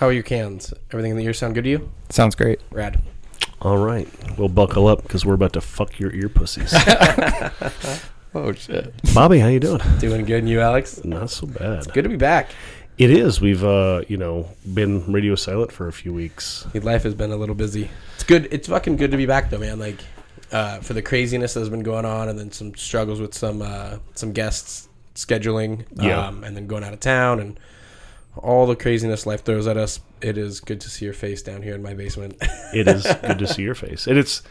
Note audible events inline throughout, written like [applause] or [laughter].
How are your cans? Everything in the ear sound good to you? Sounds great. Rad. All right. Well, buckle up because we're about to fuck your ear pussies. [laughs] Oh shit. Bobby, how you doing? Doing good, and you, Alex? Not so bad. Good to be back. It is. We've, uh, you know, been radio silent for a few weeks. Life has been a little busy. It's good. It's fucking good to be back, though, man. Like, uh, for the craziness that's been going on, and then some struggles with some uh, some guests scheduling, Yeah. um, and then going out of town, and all the craziness life throws at us. It is good to see your face down here in my basement. [laughs] It is good to see your face, and it's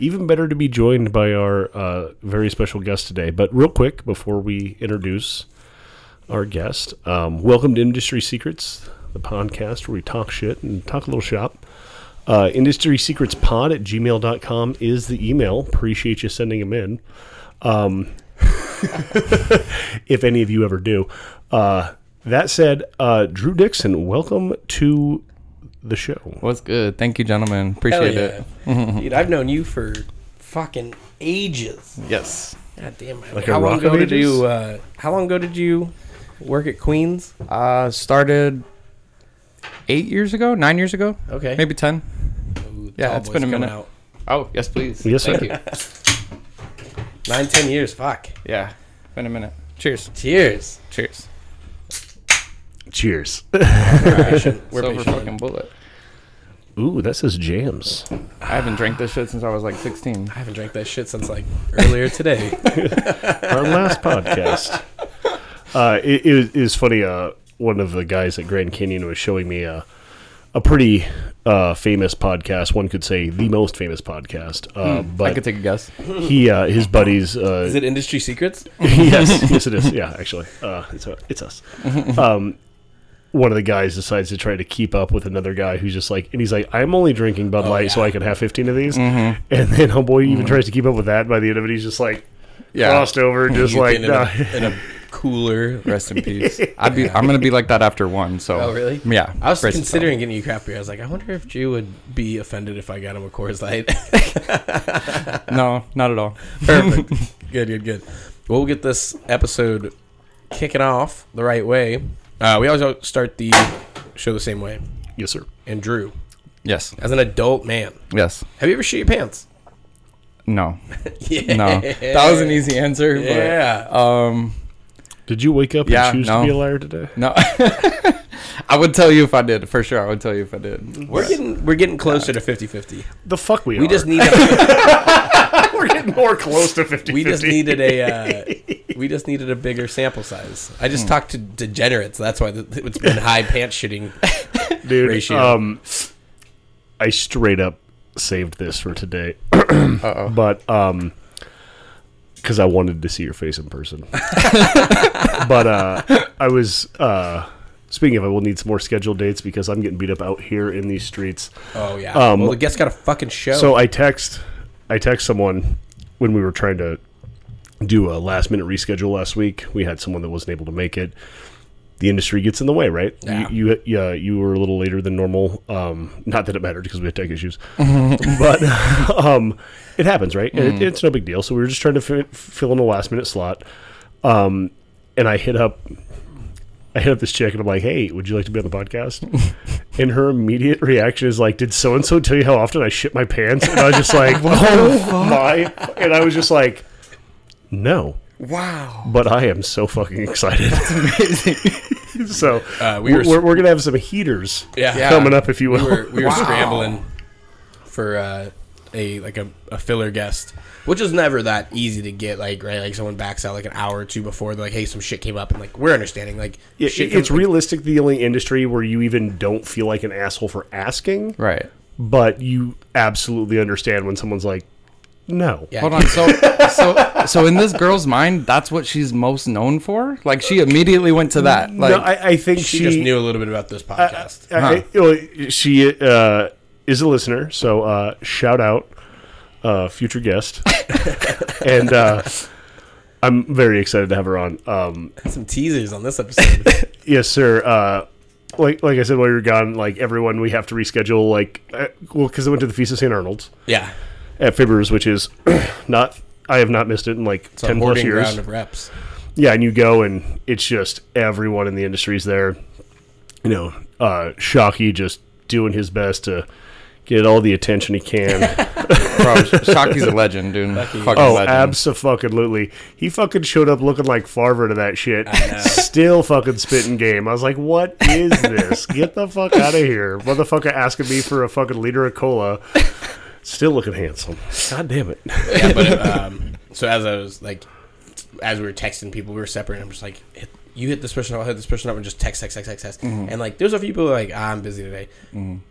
even better to be joined by our uh, very special guest today. But real quick, before we introduce our guest, um, welcome to Industry Secrets, the podcast where we talk shit and talk a little shop. Uh, Industry Secrets Pod at gmail.com is the email. Appreciate you sending them in. Um, [laughs] if any of you ever do. Uh, that said, uh, Drew Dixon, welcome to the show. What's good? Thank you, gentlemen. Hell Appreciate yeah. it. [laughs] Dude, I've known you for fucking ages. Yes. God damn it. Like a how long ago of did you uh, how long ago did you work at Queens? Uh, started eight years ago, nine years ago, Okay. maybe ten. Ooh, Yeah, Tall it's Boy's been a minute. out. Oh, yes, please. Yes, Thank sir. you. [laughs] Nine, ten years. Fuck. Yeah, been a minute. Cheers. Cheers. Cheers. Cheers. We're patient. We're Silver patient. fucking bullet. Ooh, that says jams. I haven't drank this shit since I was like 16. I haven't drank that shit since like earlier today. [laughs] [laughs] Our last podcast. Uh, it, it is funny. Uh, one of the guys at Grand Canyon was showing me a, a pretty uh, famous podcast. One could say the most famous podcast. Uh, I but could take a guess. he, uh, his buddies. Uh, Is it industry secrets? [laughs] yes, yes, it is. Yeah, actually, uh, it's it's us. Um, one of the guys decides to try to keep up with another guy who's just like, and he's like, I'm only drinking Bud Oh, Light so. I can have 15 of these. Mm-hmm. And then homeboy even tries to keep up with that. By the end of it, he's just like Yeah. crossed over, [laughs] just You like, get in, nah. a, [laughs] in a cooler. Rest in [laughs] peace. I'd be. I'm gonna be like that after one. So. Oh, really? Yeah. I was brace considering getting you craft beer. I was like, I wonder if Drew would be offended if I got him a Coors Light. No, not at all. Perfect. good, good, good. Well, we'll get this episode kicking off the right way. Uh, we always start the show the same way. yes, sir. And Drew, Yes. as an adult man, Yes. have you ever shit your pants? No. [laughs] yeah. No. That was an easy answer. Yeah. But, um. Did you wake up Yeah, and choose no. to be a liar today? No. [laughs] I would tell you if I did. For sure, I would tell you if I did. We're getting we're getting closer to 50-50. The fuck we, are. We are. just need a, [laughs] we're getting more close to 50 we just needed a uh, [laughs] we just needed a bigger sample size. I just talked to degenerates. That's why it's been high pants shitting. [laughs] Dude, ratio. um, I straight up saved this for today. [clears throat] But um because i wanted to see your face in person [laughs] but uh i was uh speaking of i will need some more scheduled dates because i'm getting beat up out here in these streets Oh yeah. Um, well, the guest got a fucking show. so i text i text someone when we were trying to do a last minute reschedule last week we had someone that wasn't able to make it the industry gets in the way, right? Yeah. You, you, yeah, you were a little later than normal. Um, not that it mattered because we had tech issues, [laughs] but [laughs] um, it happens, right? It, it's no big deal. So we were just trying to fi- fill in a last minute slot, um, and I hit up, I hit up this chick and I'm like, "Hey, would you like to be on the podcast?" [laughs] and her immediate reaction is like, "Did so and so tell you how often I shit my pants?" And I was just like, [laughs] "Oh my!" And I was just like, "No." Wow. but I am so fucking excited. That's amazing. [laughs] so Uh, we we were- are we're, we're gonna have some heaters yeah. Yeah. coming up, if you we will. were we were Wow. scrambling for uh, a like a, a filler guest, which is never that easy to get. Like right, like someone backs out like an hour or two before. They're like, hey, some shit came up, and like we're understanding. Like It- shit it's comes- realistic the only industry where you even don't feel like an asshole for asking, Right. but you absolutely understand when someone's like, "No." Yeah. Hold on. So, so, so in this girl's mind, that's what she's most known for. Like she immediately went to that. Like, no, I, I think She, she, just knew a little bit about this podcast. I- I- you know, she uh, is a listener, so uh, shout out, uh, future guest, [laughs] and uh, I'm very excited to have her on. Um, some teasers on this episode. [laughs] Yes, sir. Uh, like like I said while you were gone, like everyone, we have to reschedule. Like, uh, well, because I went to the Feast of St. Arnold's yeah, at Fibbers, which is [clears throat] not. I have not missed it in like it's a ten plus hoarding years. ground of reps. Yeah, and you go and it's just everyone in the industry's there. You know, uh, Shockey just doing his best to get all the attention he can. [laughs] Bro, Shockey's a legend, dude. Fucking oh, legend. absolutely. He fucking showed up looking like Farver to that shit. Still fucking spitting game. I was like, what is this? Get the fuck out of here. Motherfucker asking me for a fucking liter of cola. Still looking handsome. God damn it. yeah, but um, so as I was like, as we were texting people, we were separating. I'm just like, hit, you hit this person, up, I'll hit this person up, and just text, text, text, text, text. Mm-hmm. And like, there's a few people who are like, ah, I'm busy today,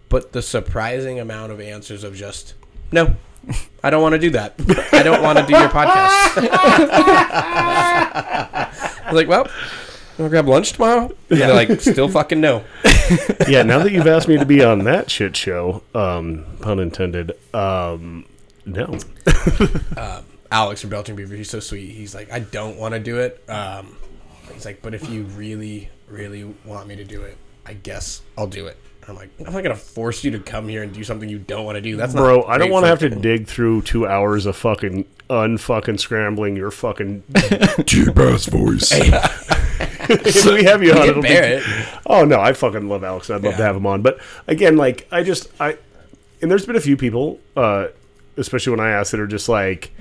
but the surprising amount of answers of just no. I don't want to do that. I don't want to do your podcast. [laughs] I was like, well, wanna grab lunch tomorrow? Yeah, they're like, still fucking no. [laughs] Yeah, now that you've asked me to be on that shit show, um, pun intended, um, no. [laughs] Alex from Belching Beaver, he's so sweet. He's like, I don't want to do it. Um, he's like, but if you really, really want me to do it, I guess I'll do it. I'm like, I'm not gonna force you to come here and do something you don't want to do. That's not Bro, I don't want to have to dig through two hours of fucking unfucking scrambling your fucking [laughs] Deep ass voice. [laughs] if we have you on, it'll be, it. Oh no, I fucking love Alex. I'd love to have him on. But again, like I just I and there's been a few people, uh, especially when I ask that are just like,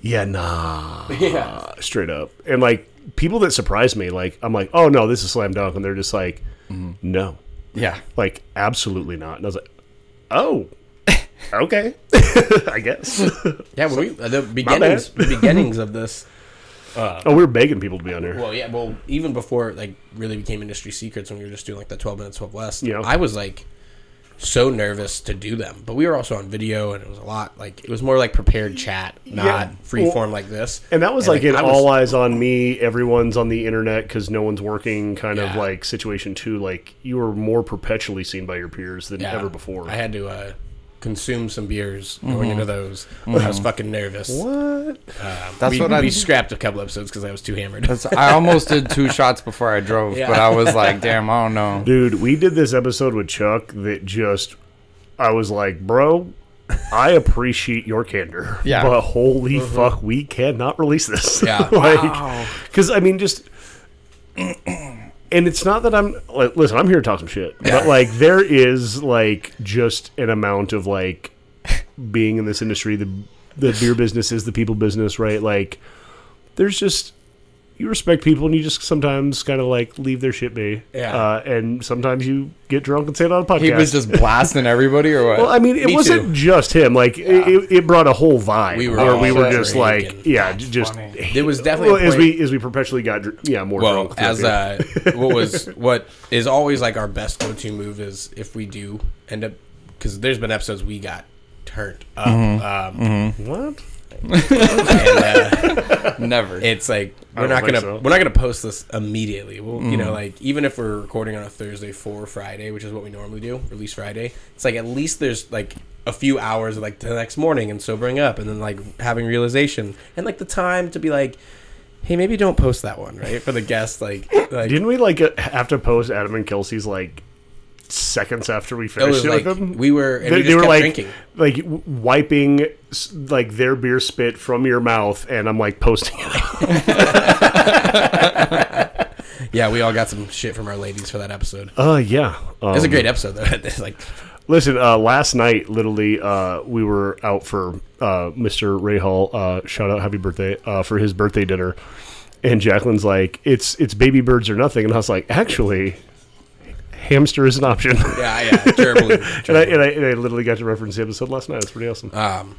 yeah, nah, [laughs] Yeah. straight up, and like people that surprise me, like I'm like, oh no, this is slam dunk, and they're just like, no, yeah. like absolutely not, and I was like, oh. Okay, [laughs] I guess. [laughs] Yeah, we uh, the beginnings, the beginnings of this. [laughs] Uh, oh, we were begging people to be on here. Well, yeah, well, even before like really became industry secrets when we were just doing like the 12 minutes 12 west. Yeah. I was like so nervous to do them, but we were also on video, and it was a lot. Like it was more like prepared chat, not Yeah, free well- form like this. And that was And, like, an I was- all eyes on me, everyone's on the internet because no one's working kind of like situation too. Like you were more perpetually seen by your peers than Yeah. ever before. I had to uh, consume some beers mm-hmm. going into those. I was mm-hmm. fucking nervous. what? Um, That's we, what I- we scrapped a couple episodes because I was too hammered. That's, I almost did two [laughs] shots before I drove, Yeah. but I was like, damn, I don't know. Dude, we did this episode with Chuck that just, I was like, bro, I appreciate your candor. [laughs] Yeah. But holy mm-hmm. fuck, we cannot release this. Yeah. [laughs] like, because I mean, just. [clears throat] And it's not that I'm like, listen. I'm here to talk some shit, but like there is like just an amount of like being in this industry. The the beer business is the people business, right? Like there's just you respect people and you just sometimes kind of like leave their shit be. Yeah. Uh, and sometimes you get drunk and say it on a podcast. He was just blasting everybody, or what? Well, I mean, it Me wasn't too. just him. Like it, it brought a whole vibe We were where we were just for like, Aiken. yeah, j- just. funny. There was definitely Well, a as we as we perpetually got yeah more well, drunk. as uh, what was [laughs] what is always like our best go-to move is if we do end up because there's been episodes we got turned up, um, the- what? And uh, [laughs] Never. it's like we're don't gonna so. we're not gonna post this immediately. We'll, you know, like even if we're recording on a Thursday for Friday, which is what we normally do, release Friday. It's like at least there's like a few hours of like the next morning and sobering up, and then like having realization and like the time to be like. Hey, maybe don't post that one, right? For the guest, like, like Didn't we like uh, have to post Adam and Kelsey's like seconds after we finished was it like with them? we were, and they, we they were like drinking. like wiping like their beer spit from your mouth, and I'm like posting it. [laughs] Yeah, we all got some shit from our ladies for that episode. Uh, yeah, um, It's a great episode, though. [laughs] It's like, Listen, uh, last night, literally, uh, we were out for uh, Mr. Ray Hall. Uh, shout out, happy birthday uh, for his birthday dinner. And Jacqueline's like, "It's it's baby birds or nothing," and I was like, "Actually, hamster is an option." yeah, yeah, terrible. [laughs] and, I, and, I, and I literally got to reference the episode last night. It's pretty awesome. Um,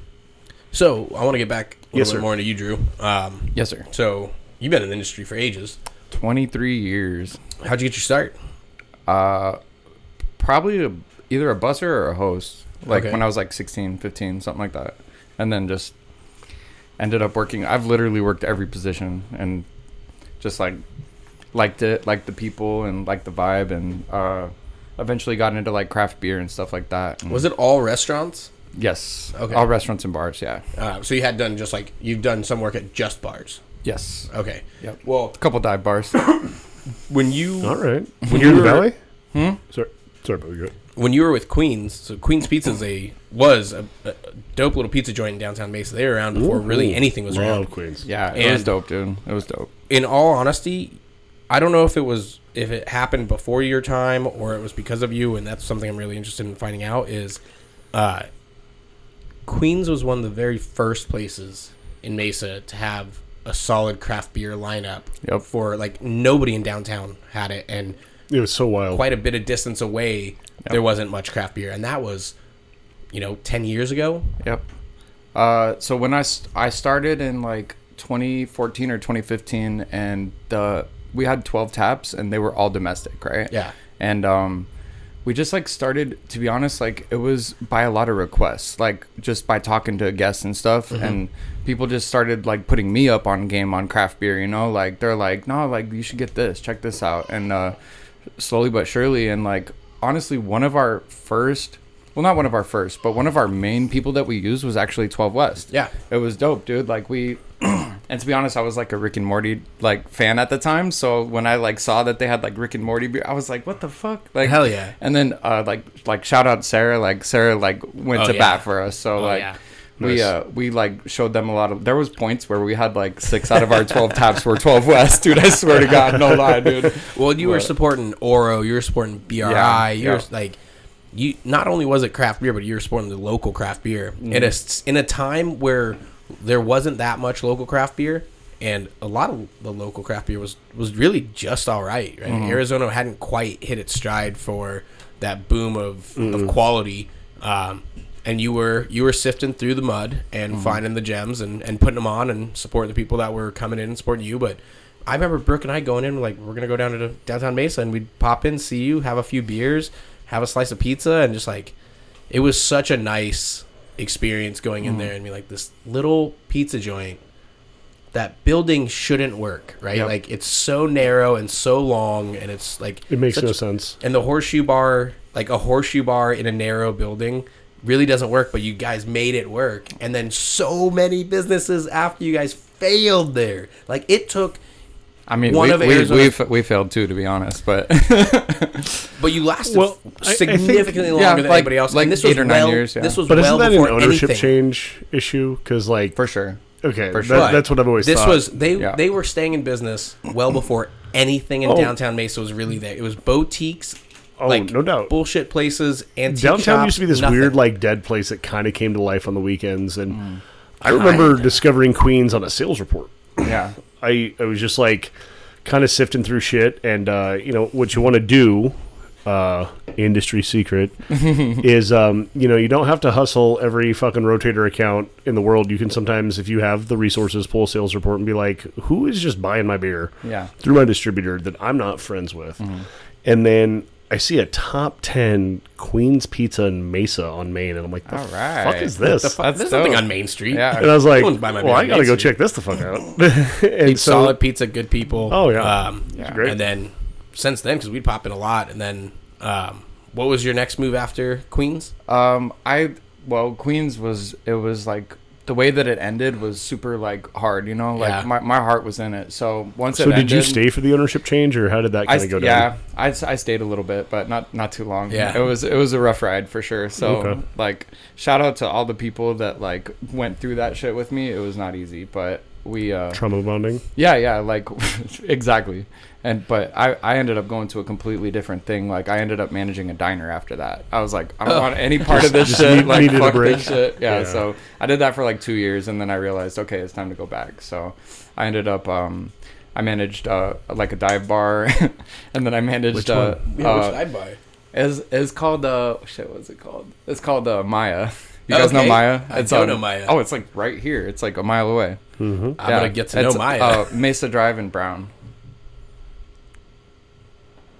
so I want to get back a little Yes, bit sir. more into you, Drew. Um, yes, sir. so you've been in the industry for ages. 23 years. How'd you get your start? Uh, probably a, either a busser or a host. Like Okay. when I was like 16, 15, something like that. And then just ended up working. I've literally worked every position and just like liked it, liked the people and liked the vibe and uh, eventually got into like craft beer and stuff like that. And Was it all restaurants? yes. Okay. All restaurants and bars, yeah. Uh, so you had done just like you've done some work at just bars. Yes. Okay. Yep. Well, A couple dive bars. [coughs] when you All right, when you're in the were- valley. Hmm? Sorry, sorry, but you're good. when you were with Queens, so Queens Pizza is a was a, a dope little pizza joint in downtown Mesa. They were around before really anything was Love around. Queens. Yeah, it was And- dope, dude. It was dope. In all honesty, I don't know if it was if it happened before your time or it was because of you, and that's something I'm really interested in finding out. Is uh, Queens was one of the very first places in Mesa to have a solid craft beer lineup. Yep. For like nobody in downtown had it, and It was so wild. quite a bit of distance away, there wasn't much craft beer, and that was, you know, ten years ago. Yep. Uh, so when I, st- I started in like 2014 or 2015, and the we had 12 taps, and they were all domestic, right? Yeah. And um, we just like started. To be honest, like it was by a lot of requests, like just by talking to guests and stuff, and people just started like putting me up on game on craft beer. You know, like they're like, no, like you should get this, check this out, and uh, slowly but surely, and like honestly, one of our first well not one of our first but one of our main people that we used was actually 12 west Yeah. it was dope dude like we [clears throat] and to be honest i was like a rick and morty like fan at the time so when i like saw that they had like rick and morty beer i was like what the fuck like Hell yeah. and then uh like like shout out sarah like sarah like went Oh, to yeah. bat for us so Oh, like yeah. we uh we like showed them a lot of there was points where we had like six out of our 12 [laughs] taps were 12 west dude i swear to god no lie dude Well, you were supporting Oro, you were supporting BRI, Yeah, you were yeah. like you not only was it craft beer, but you were supporting the local craft beer. Mm-hmm. In a s- in a time where there wasn't that much local craft beer and a lot of the local craft beer was was really just all right, right? Mm-hmm. Arizona hadn't quite hit its stride for that boom of, of quality. Um, and you were you were sifting through the mud and Mm-hmm. finding the gems and, and putting them on and supporting the people that were coming in and supporting you. But I remember Brooke and I going in like we're gonna go down to downtown Mesa and we'd pop in, see you, have a few beers, have a slice of pizza, and just like it was such a nice experience going in mm-hmm. there and be like this little pizza joint. That building shouldn't work, right? Yep. Like it's so narrow and so long, and it's like it makes such- no sense. and the horseshoe bar, like a horseshoe bar in a narrow building, really doesn't work. But you guys made it work, and then so many businesses after you guys failed there. Like it took, i mean One we, of we, we, Arizona's- we failed too to be honest but [laughs] but you lasted Well, I- I think- significantly longer Yeah, than like- anybody else. like and this eight was or nine well, years, yeah. This was But well isn't that an ownership anything. change issue? Because like, for sure okay, for that- sure. that's what I've always This thought. was they Yeah. they were staying in business well before anything in Oh. downtown Mesa was really there. It was boutiques, oh, like no doubt. bullshit places, antique Downtown shops, used to be this nothing. weird, like dead place that kind of came to life on the weekends, and Mm. I remember discovering Queens on a sales report. yeah [laughs] I I was just like kind of sifting through shit, and uh, you know what you want to do. Uh, industry secret [laughs] is um, you know you don't have to hustle every fucking rotator account in the world. You can sometimes, if you have the resources, pull a sales report and be like, who is just buying my beer yeah through my distributor that I'm not friends with, Mm-hmm. and then I see a top ten Queens Pizza and Mesa on Main, and I'm like, the All right. fuck is [laughs] this? The fuck? That's There's nothing on Main Street. Yeah. and I was like, No my well, I gotta Main go Street. check this the fuck out. [laughs] [laughs] and Eat so, solid pizza, good people. Oh, yeah. Um, Yeah. great. And then since then, because we'd pop in a lot, and then um, what was your next move after Queens? Um, I well, Queens was it was like the way that it ended was super like hard, you know, like Yeah. my, my heart was in it. So once it so did ended, you stay for the ownership change, or how did that kind of go down? yeah, I, I stayed a little bit, but not not too long. Yeah. it was it was a rough ride for sure. So Okay. like, shout out to all the people that like went through that shit with me. It was not easy, but we uh Trauma bonding. yeah yeah like [laughs] exactly. And but I I ended up going to a completely different thing. Like I ended up managing a diner after that. I was like I don't Oh. want any part of this shit. need- like fuck this shit. Yeah, Yeah. So I did that for like two years, and then I realized okay, it's time to go back. So I ended up um. I managed uh, like a dive bar, [laughs] and then I managed Which uh, one? uh, I buy? it's, it's called uh shit. What's it called? It's called uh, Maya. You guys know okay. Maya? I don't on- know Maya. Oh, it's like right here. It's like a mile away. Mm-hmm. I'm gonna get to know Maya. Uh, Mesa Drive in Brown.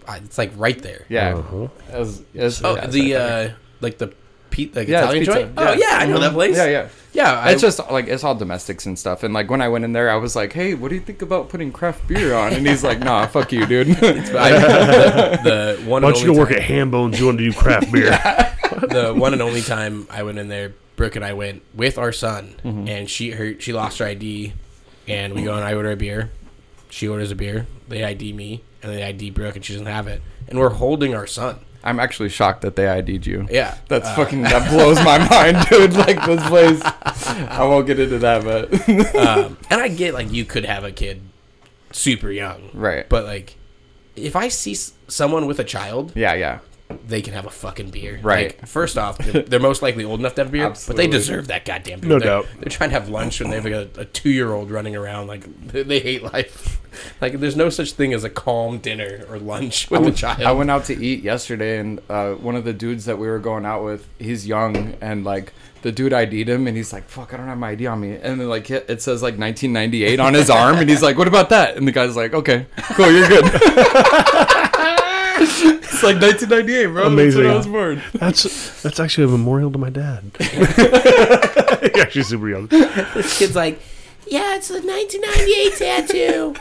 It's like right there. Yeah. Uh-huh. It was- it was- Oh, yeah, the right uh, like the pe- like Yeah, Italian pizza. joint. Oh yeah, I know that place. Yeah, yeah. yeah. I, it's just like it's all domestics and stuff. And like when I went in there, I was like, "Hey, what do you think about putting craft beer on?" And he's like, "Nah, fuck you, dude." [laughs] I, [laughs] the, the one Why don't you go work at Hambones? You want to do craft beer? [laughs] the one and only time I went in there, Brooke and I went with our son, Mm-hmm. and she her she lost her ID, and we go and I order a beer, she orders a beer, they ID me, and they ID Brooke, and she doesn't have it, and we're holding our son. I'm actually shocked that they ID'd you. Yeah, That's uh, fucking that blows my [laughs] mind, dude. Like this place. I won't get into that, but [laughs] um, and I get like you could have a kid super young, Right. But like, if I see someone with a child, Yeah, yeah. They can have a fucking beer. Right. Like, first off, they're, they're most likely old enough to have a beer, but they deserve that goddamn beer. No they're, doubt. They're trying to have lunch when they have like a, a two year old running around. Like they, [laughs] they hate life. [laughs] Like there's no such thing as a calm dinner or lunch with a child. I went out to eat yesterday, and uh, one of the dudes that we were going out with, he's young, and like the dude ID'd him, and he's like, "Fuck, I don't have my ID on me," and then like it it says like 1998 on his arm, and he's like, "What about that?" And the guy's like, "Okay, cool, you're good." [laughs] it's like 1998, bro. Amazing. That's when I was born. That's that's actually a memorial to my dad. [laughs] He's actually super young. this kid's like, yeah, it's a 1998 tattoo.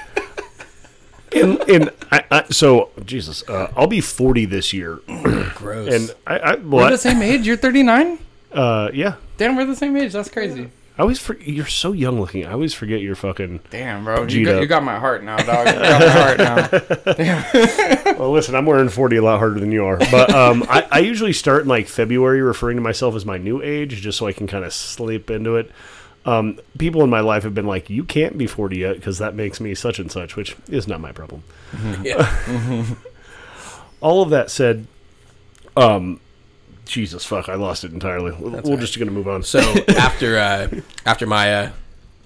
And, and I, I, so Jesus, uh, I'll be forty this year, [clears throat] Gross. and I, I We're the same age. You're 39. Uh, yeah. Damn, we're the same age. That's crazy. I always for, you're so young looking. I always forget you're fucking. Damn, bro. You got, you got my heart now, dog. You got my heart now. [laughs] Well, listen, I'm wearing 40 a lot harder than you are, but um, I, I usually start in like February, referring to myself as my new age, just so I can kind of slip into it. Um, people in my life have been like, "You can't be 40 yet because that makes me such and such," which is not my problem. [laughs] yeah. [laughs] All of that said, um, Jesus fuck, I lost it entirely. We're, we're right. just gonna move on. So after uh, after Maya,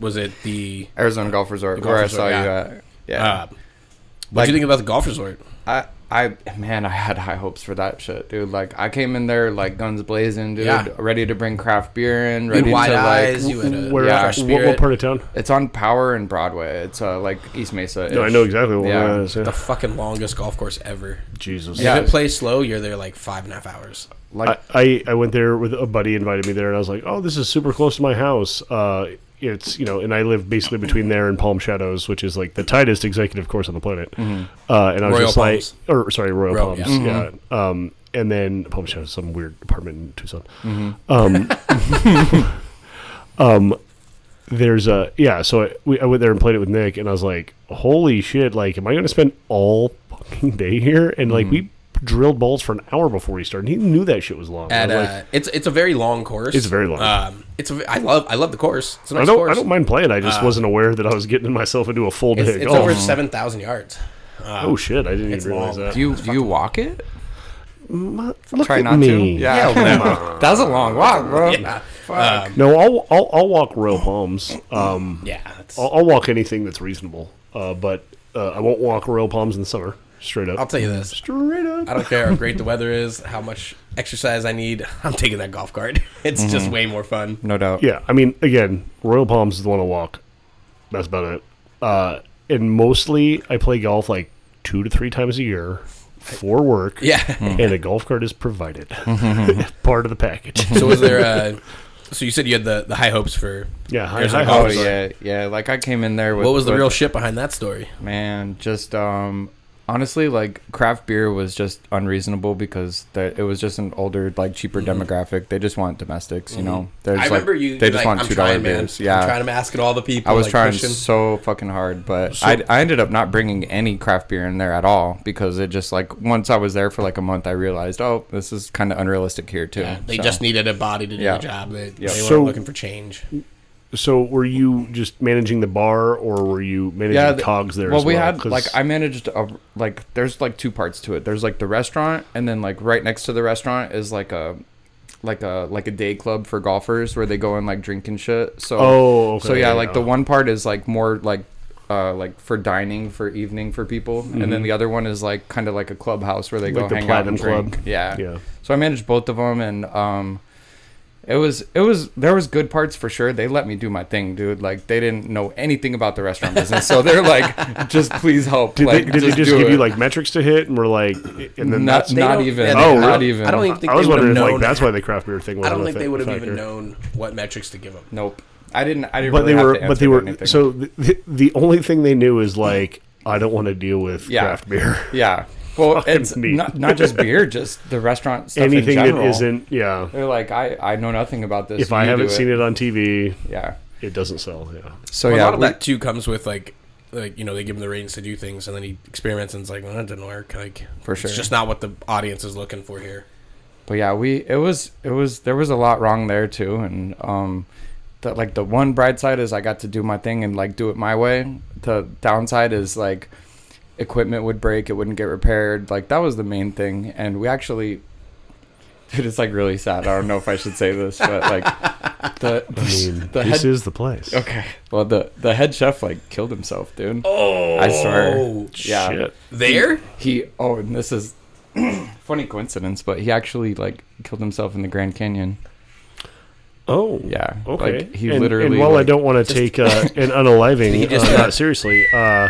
was it the? Arizona Golf Resort, golf where resort, I saw yeah. you at. Yeah. Uh, what do you think about the golf resort? I, I, man, I had high hopes for that shit, dude. Like, I came in there like guns blazing, dude, Yeah. ready to bring craft beer in, You ready had wide to eyes. like. You had a Where, yeah, fresh what, what part of town? It's on Power and Broadway. It's uh, like East Mesa. No, I know exactly what Yeah. it is. yeah. the fucking longest golf course ever. Jesus. Yeah. If it plays slow, you're there like five and a half hours. Like, I, I, I went there with a buddy invited me there and I was like, oh, this is super close to my house. Uh, it's you know, and I live basically between there and Palm Shadows, which is like the tightest executive course on the planet. Uh, and I was Royal just Palms. like, or sorry, Royal Royal, Palms, yeah. yeah. Um, and then Palm Shadows, some weird apartment in Tucson. Mm-hmm. Um, [laughs] um, there's a yeah. So I, we, I went there and played it with Nick, and I was like, holy shit! Like, am I going to spend all fucking day here? And like we. Drilled balls for an hour before he started. He knew that shit was long. At was like, uh, it's it's a very long course. It's very long. Um, it's a, I love I love the course. It's a nice I don't. course. I don't mind playing. I just wasn't aware that I was getting myself into a full day It's, it's golf. over seven thousand yards. Um, oh shit! I didn't even realize long. that. do you do you walk it? Ma- look Try at not me. to. Yeah, [laughs] that was a long walk, bro. yeah. Um, No, I'll, I'll I'll walk Royal Palms. Um, yeah. I'll, I'll walk anything that's reasonable. Uh, but uh, I won't walk Royal Palms in the summer. Straight up. I'll tell you this. Straight up. I don't care how great the weather is, how much exercise I need. [laughs] I'm taking that golf cart. [laughs] It's Mm-hmm. just way more fun. No doubt. Yeah, I mean, again, Royal Palms is the one to walk. That's about it. Uh, and mostly, I play golf like two to three times a year for work. Yeah. And a golf cart is provided, [laughs] part of the package. so was there? Uh, so you said you had the, the high hopes for. Yeah, high, high a Oh hopes. yeah, yeah. Like I came in there with What was the with- real shit behind that story? man? Just um, honestly, like craft beer was just unreasonable because the, it was just an older, like cheaper demographic. They just want domestics, you know. There's Mm-hmm. I like, remember you. They just like, want I'm two dollar trying, man. beers. Yeah, I'm trying to mask at all the people. I was like, trying pushing. so fucking hard, but I, I ended up not bringing any craft beer in there at all because it just like once I was there for like a month, I realized, oh, this is kind of unrealistic here too. Yeah, they So, just needed a body to do Yeah. the job. They, Yeah. they weren't So- looking for change. So, were you just managing the bar, or were you managing yeah. the th- cogs there? well, we well? had 'Cause- like I managed a like there's like two parts to it. There's like the restaurant, and then like right next to the restaurant is like a like a like a day club for golfers where they go and like drink and shit. So Oh, okay, so yeah, yeah. like the one part is like more like uh like for dining for evening for people, and then the other one is like kind of like a clubhouse where they Mm-hmm. Like go the hang out and drink. Club. Yeah. yeah. So I managed both of them, and um, it was it was there was good parts for sure. They let me do my thing, dude. Like they didn't know anything about the restaurant business, so they're like, [laughs] just please help. Did like, they, did they just give it. you like metrics to hit, and we're like, and then not that's not even yeah, they- oh not really? even I don't even think I was they would have wondering if known. like that's why the craft beer thing. I wasn't don't think they would have even known what metrics to give them. nope. I didn't. I didn't. But really they have were, to but they were. anything. So the, the the only thing they knew is like, I don't want to deal with Yeah. craft beer. yeah. Well, it's neat. not not just beer, just the restaurant stuff Anything in that general. isn't, yeah. They're like, I I know nothing about this. If I haven't seen it on TV, yeah. it doesn't sell. Yeah. So Well, yeah, a lot of we- that too comes with like, like you know, they give him the ratings to do things, and then he experiments, and it's like, well, that didn't work. Like, For sure. it's just not what the audience is looking for here. But yeah, we it was it was there was a lot wrong there too, and um, the, like the one bright side is I got to do my thing and like do it my way. the downside is like equipment would break, it wouldn't get repaired. Like that was the main thing, and we actually. Dude, it's like really sad. I don't know if I should say this, but like [laughs] the I mean, the this head, is the place. okay. Well, the the head chef like killed himself, dude. Oh, I swear. Yeah. Shit. There? He oh, and this is [clears throat] funny coincidence, but he actually like killed himself in the Grand Canyon. Oh. Yeah. Okay. Like, he and, literally. And while I don't want to take uh, an unaliving, [laughs] He just uh, got- seriously, uh,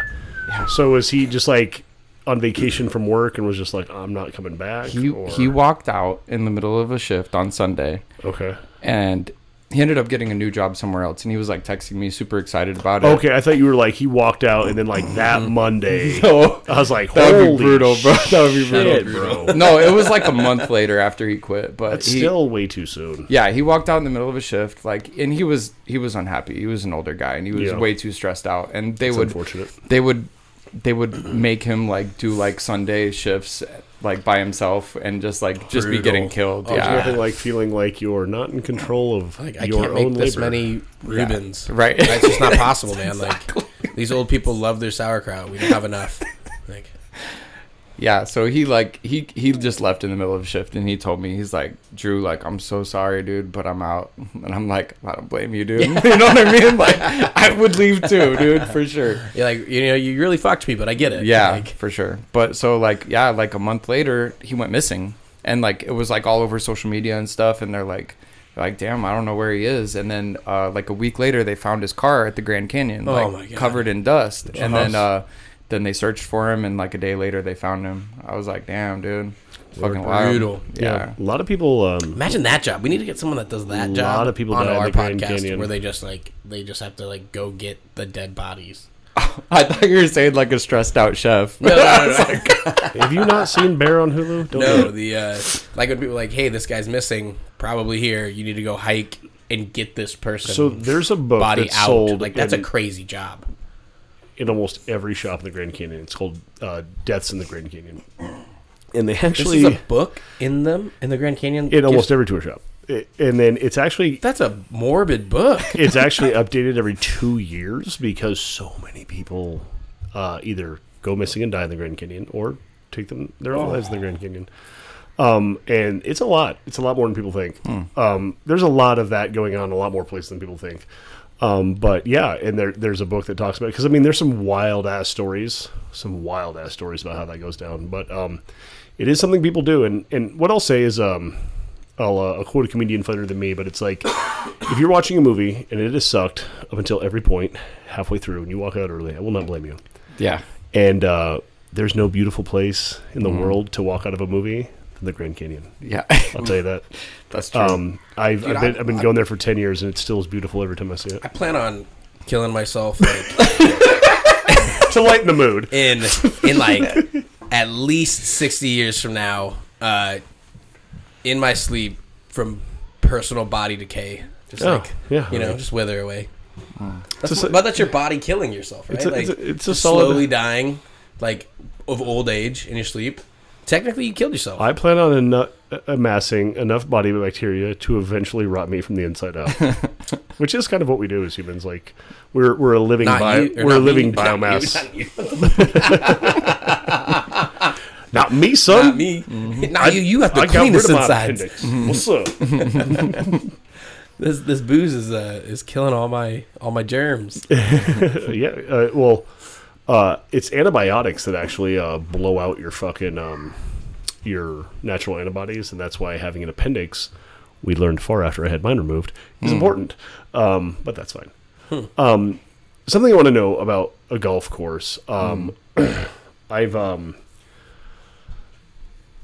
so was he just like on vacation from work and was just like, I'm not coming back? he or- he walked out in the middle of a shift on Sunday, okay. and he ended up getting a new job somewhere else, and he was like texting me, super excited about it. Okay, I thought you were like he walked out and then like that [laughs] Monday. [laughs] No, I was like, that would be brutal, bro. [laughs] That would be shit, brutal. bro. No, it was like a month later after he quit, but That's he, still way too soon. yeah, he walked out in the middle of a shift, like, and he was he was unhappy. He was an older guy, and he was Yeah. way too stressed out. And they It's would unfortunate. they would they would make him like do like Sunday shifts like by himself and just like just be getting killed. Oh, There's yeah, nothing like feeling like you're not in control of Like I your can't own make this labor. many Reubens. right. That's just not possible, [laughs] man. Like these old people love their sauerkraut. We don't have enough. Like Yeah, so he like he he just left in the middle of shift and he told me he's like Drew like I'm so sorry dude but I'm out. [laughs] And I'm like I don't blame you dude. [laughs] You know what I mean? Like I would leave too dude for sure. You're like you know you really fucked me, but I get it. yeah Like, for sure. But so like yeah like a month later he went missing. And like it was like all over social media and stuff and they're like they're like damn I don't know where he is. And then uh, like a week later they found his car at the Grand Canyon Oh like my God. covered in dust. And then uh then they searched for him and like a day later they found him I was like damn dude fucking brutal. wild Yeah. yeah a lot of people. Um, Imagine that job. We need to get someone that does that A job. lot of people on die in our the Grand podcast Canyon. where they just like they just have to like go get the dead bodies. [laughs] I thought you were saying like a stressed out chef. No, no, no, [laughs] no. [laughs] have you not seen Bear on Hulu? Don't no do the uh, like when people are like, hey, this guy's missing, probably here. You need to go hike and get this person. So there's a book body that's out. sold Like that's a in, crazy job. In almost every shop in the Grand Canyon. It's called uh, Deaths in the Grand Canyon, and they This actually is a book in them in the Grand Canyon. in almost every tour shop. It, and then it's actually That's a morbid book. [laughs] it's actually [laughs] updated every two years because so many people uh, either go missing and die in the Grand Canyon or take them their own lives in the Grand Canyon. Um, and it's a lot. It's a lot more than people think. Um, there's a lot of that going on in a lot more places than people think. Um, but yeah, and there, there's a book that talks about because I mean, there's some wild ass stories, some wild ass stories about how that goes down. But um, it is something people do. And and what I'll say is, um, I'll, uh, I'll quote a comedian funnier than me, but it's like if you're watching a movie and it has sucked up until every point halfway through, and you walk out early, I will not blame you. Yeah. And uh, there's no beautiful place in the world to walk out of a movie than the Grand Canyon. Yeah. I'll tell you that. [laughs] That's true. Um, I've, Dude, I've, been, I- I've been going there for 10 years, and it's still as beautiful every time I see it. I plan on killing myself like [laughs] to lighten the mood. in in like [laughs] at least 60 years from now uh in my sleep from personal body decay just Oh, like yeah, you know right. just wither away that's, a- but that's your body killing yourself right It's a- like it's a- it's a just solid- slowly dying like of old age in your sleep technically you killed yourself I plan on amassing enough body bacteria to eventually rot me from the inside out, [laughs] which is kind of what we do as humans. Like we're we're a living not bio, you, or we're a not me, living not you, biomass. not, you, [laughs] me, son. not me not you you have the I got cleanest rid of my appendix. What's up? [laughs] this this booze is uh is killing all my all my germs yeah. Uh, well, uh, it's antibiotics that actually uh, blow out your fucking um, your natural antibodies, and that's why having an appendix, we learned far after I had mine removed, is important. Um, but that's fine. Um, something I want to know about a golf course. Um, [clears throat] I've um,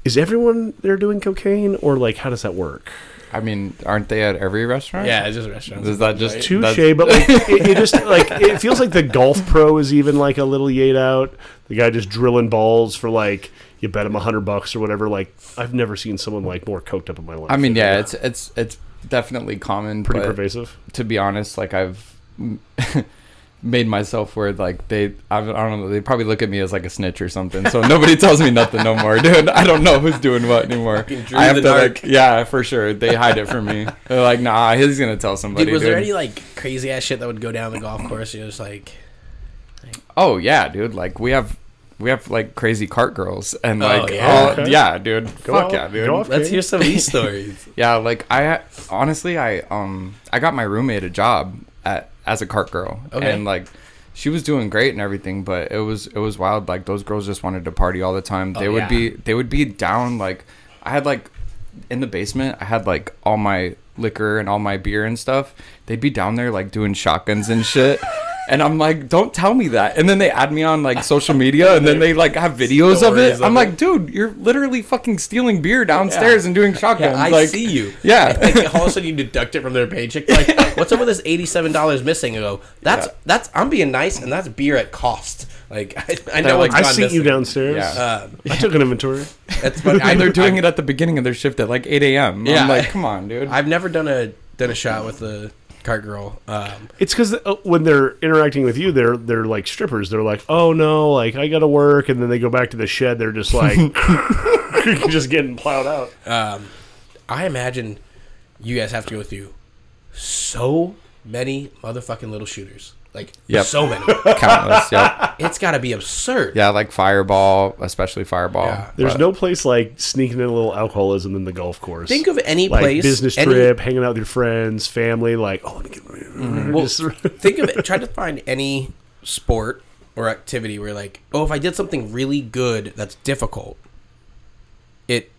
is everyone there doing cocaine, or like how does that work? I mean, aren't they at every restaurant? yeah it's just restaurants Is that just right? Touche, Touche, but like [laughs] it, it just like it feels like the golf pro is even like a little yayed out. The guy just drilling balls for like you bet him a hundred bucks or whatever. Like I've never seen someone like more coked up in my life. I mean, than yeah, it's it's it's definitely common. pretty but pervasive. to be honest, like I've [laughs] made myself where like they I don't I don't know they probably look at me as like a snitch or something. So nobody [laughs] tells me nothing no more, dude. I don't know who's doing what anymore. Fucking I have to narc. like yeah for sure. They hide it from me. [laughs] They're like nah, he's gonna tell somebody. Dude, was dude. there any like crazy ass shit that would go down the golf course? You're just like, Oh yeah, dude. Like we have we have like crazy cart girls and Oh, like yeah? all- Okay. yeah, dude. Go Fuck off- yeah, dude. go off. Let's Okay. hear some of these [laughs] stories. Yeah, like I honestly I um I got my roommate a job at as a cart girl. Okay. And like she was doing great and everything, but it was it was wild. Like those girls just wanted to party all the time. Oh, they Oh, would yeah. be they would be down like I had like in the basement I had like all my liquor and all my beer and stuff. They'd be down there like doing shotguns and shit. [laughs] And I'm like, don't tell me that. And then they add me on like social media, and then they like have [laughs] videos of Stories it. I'm of like, it. dude, you're literally fucking stealing beer downstairs and doing shotguns. Yeah, I like, see you. Yeah. [laughs] like, all of a sudden you deduct it from their paycheck. Like, [laughs] what's up with this eighty-seven dollars missing? I go, that's Yeah. that's I'm being nice, and that's beer at cost. Like I, I know like, I gone see you downstairs. Yeah. Uh, I took an inventory. that's funny. and they're doing I- it at the beginning of their shift at like 8 a.m. Yeah. I'm like, come on, dude. I've never done a done a shot with a cart girl. Um, It's because uh, when they're interacting with you, they're they're like strippers. They're like, oh no, like I gotta work, and then they go back to the shed. They're just like, [laughs] [laughs] just getting plowed out. um, I imagine you guys have to go through so many motherfucking little shooters. Like Yep. so many. [laughs] Countless. Yep. It's got to be absurd. Yeah, like Fireball, especially Fireball. Yeah. There's But- no place like sneaking in a little alcoholism than the golf course. Think of any like place, business any- trip, hanging out with your friends, family. Like, oh, let me get. Mm-hmm. [laughs] Well, [laughs] think of it. Try to find any sport or activity where, like, oh, if I did something really good that's difficult, it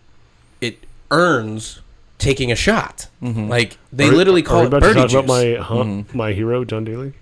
it earns taking a shot. Mm-hmm. Like they Are- literally are call we it about birdie to talk juice. about my huh, mm-hmm. my hero John Daly.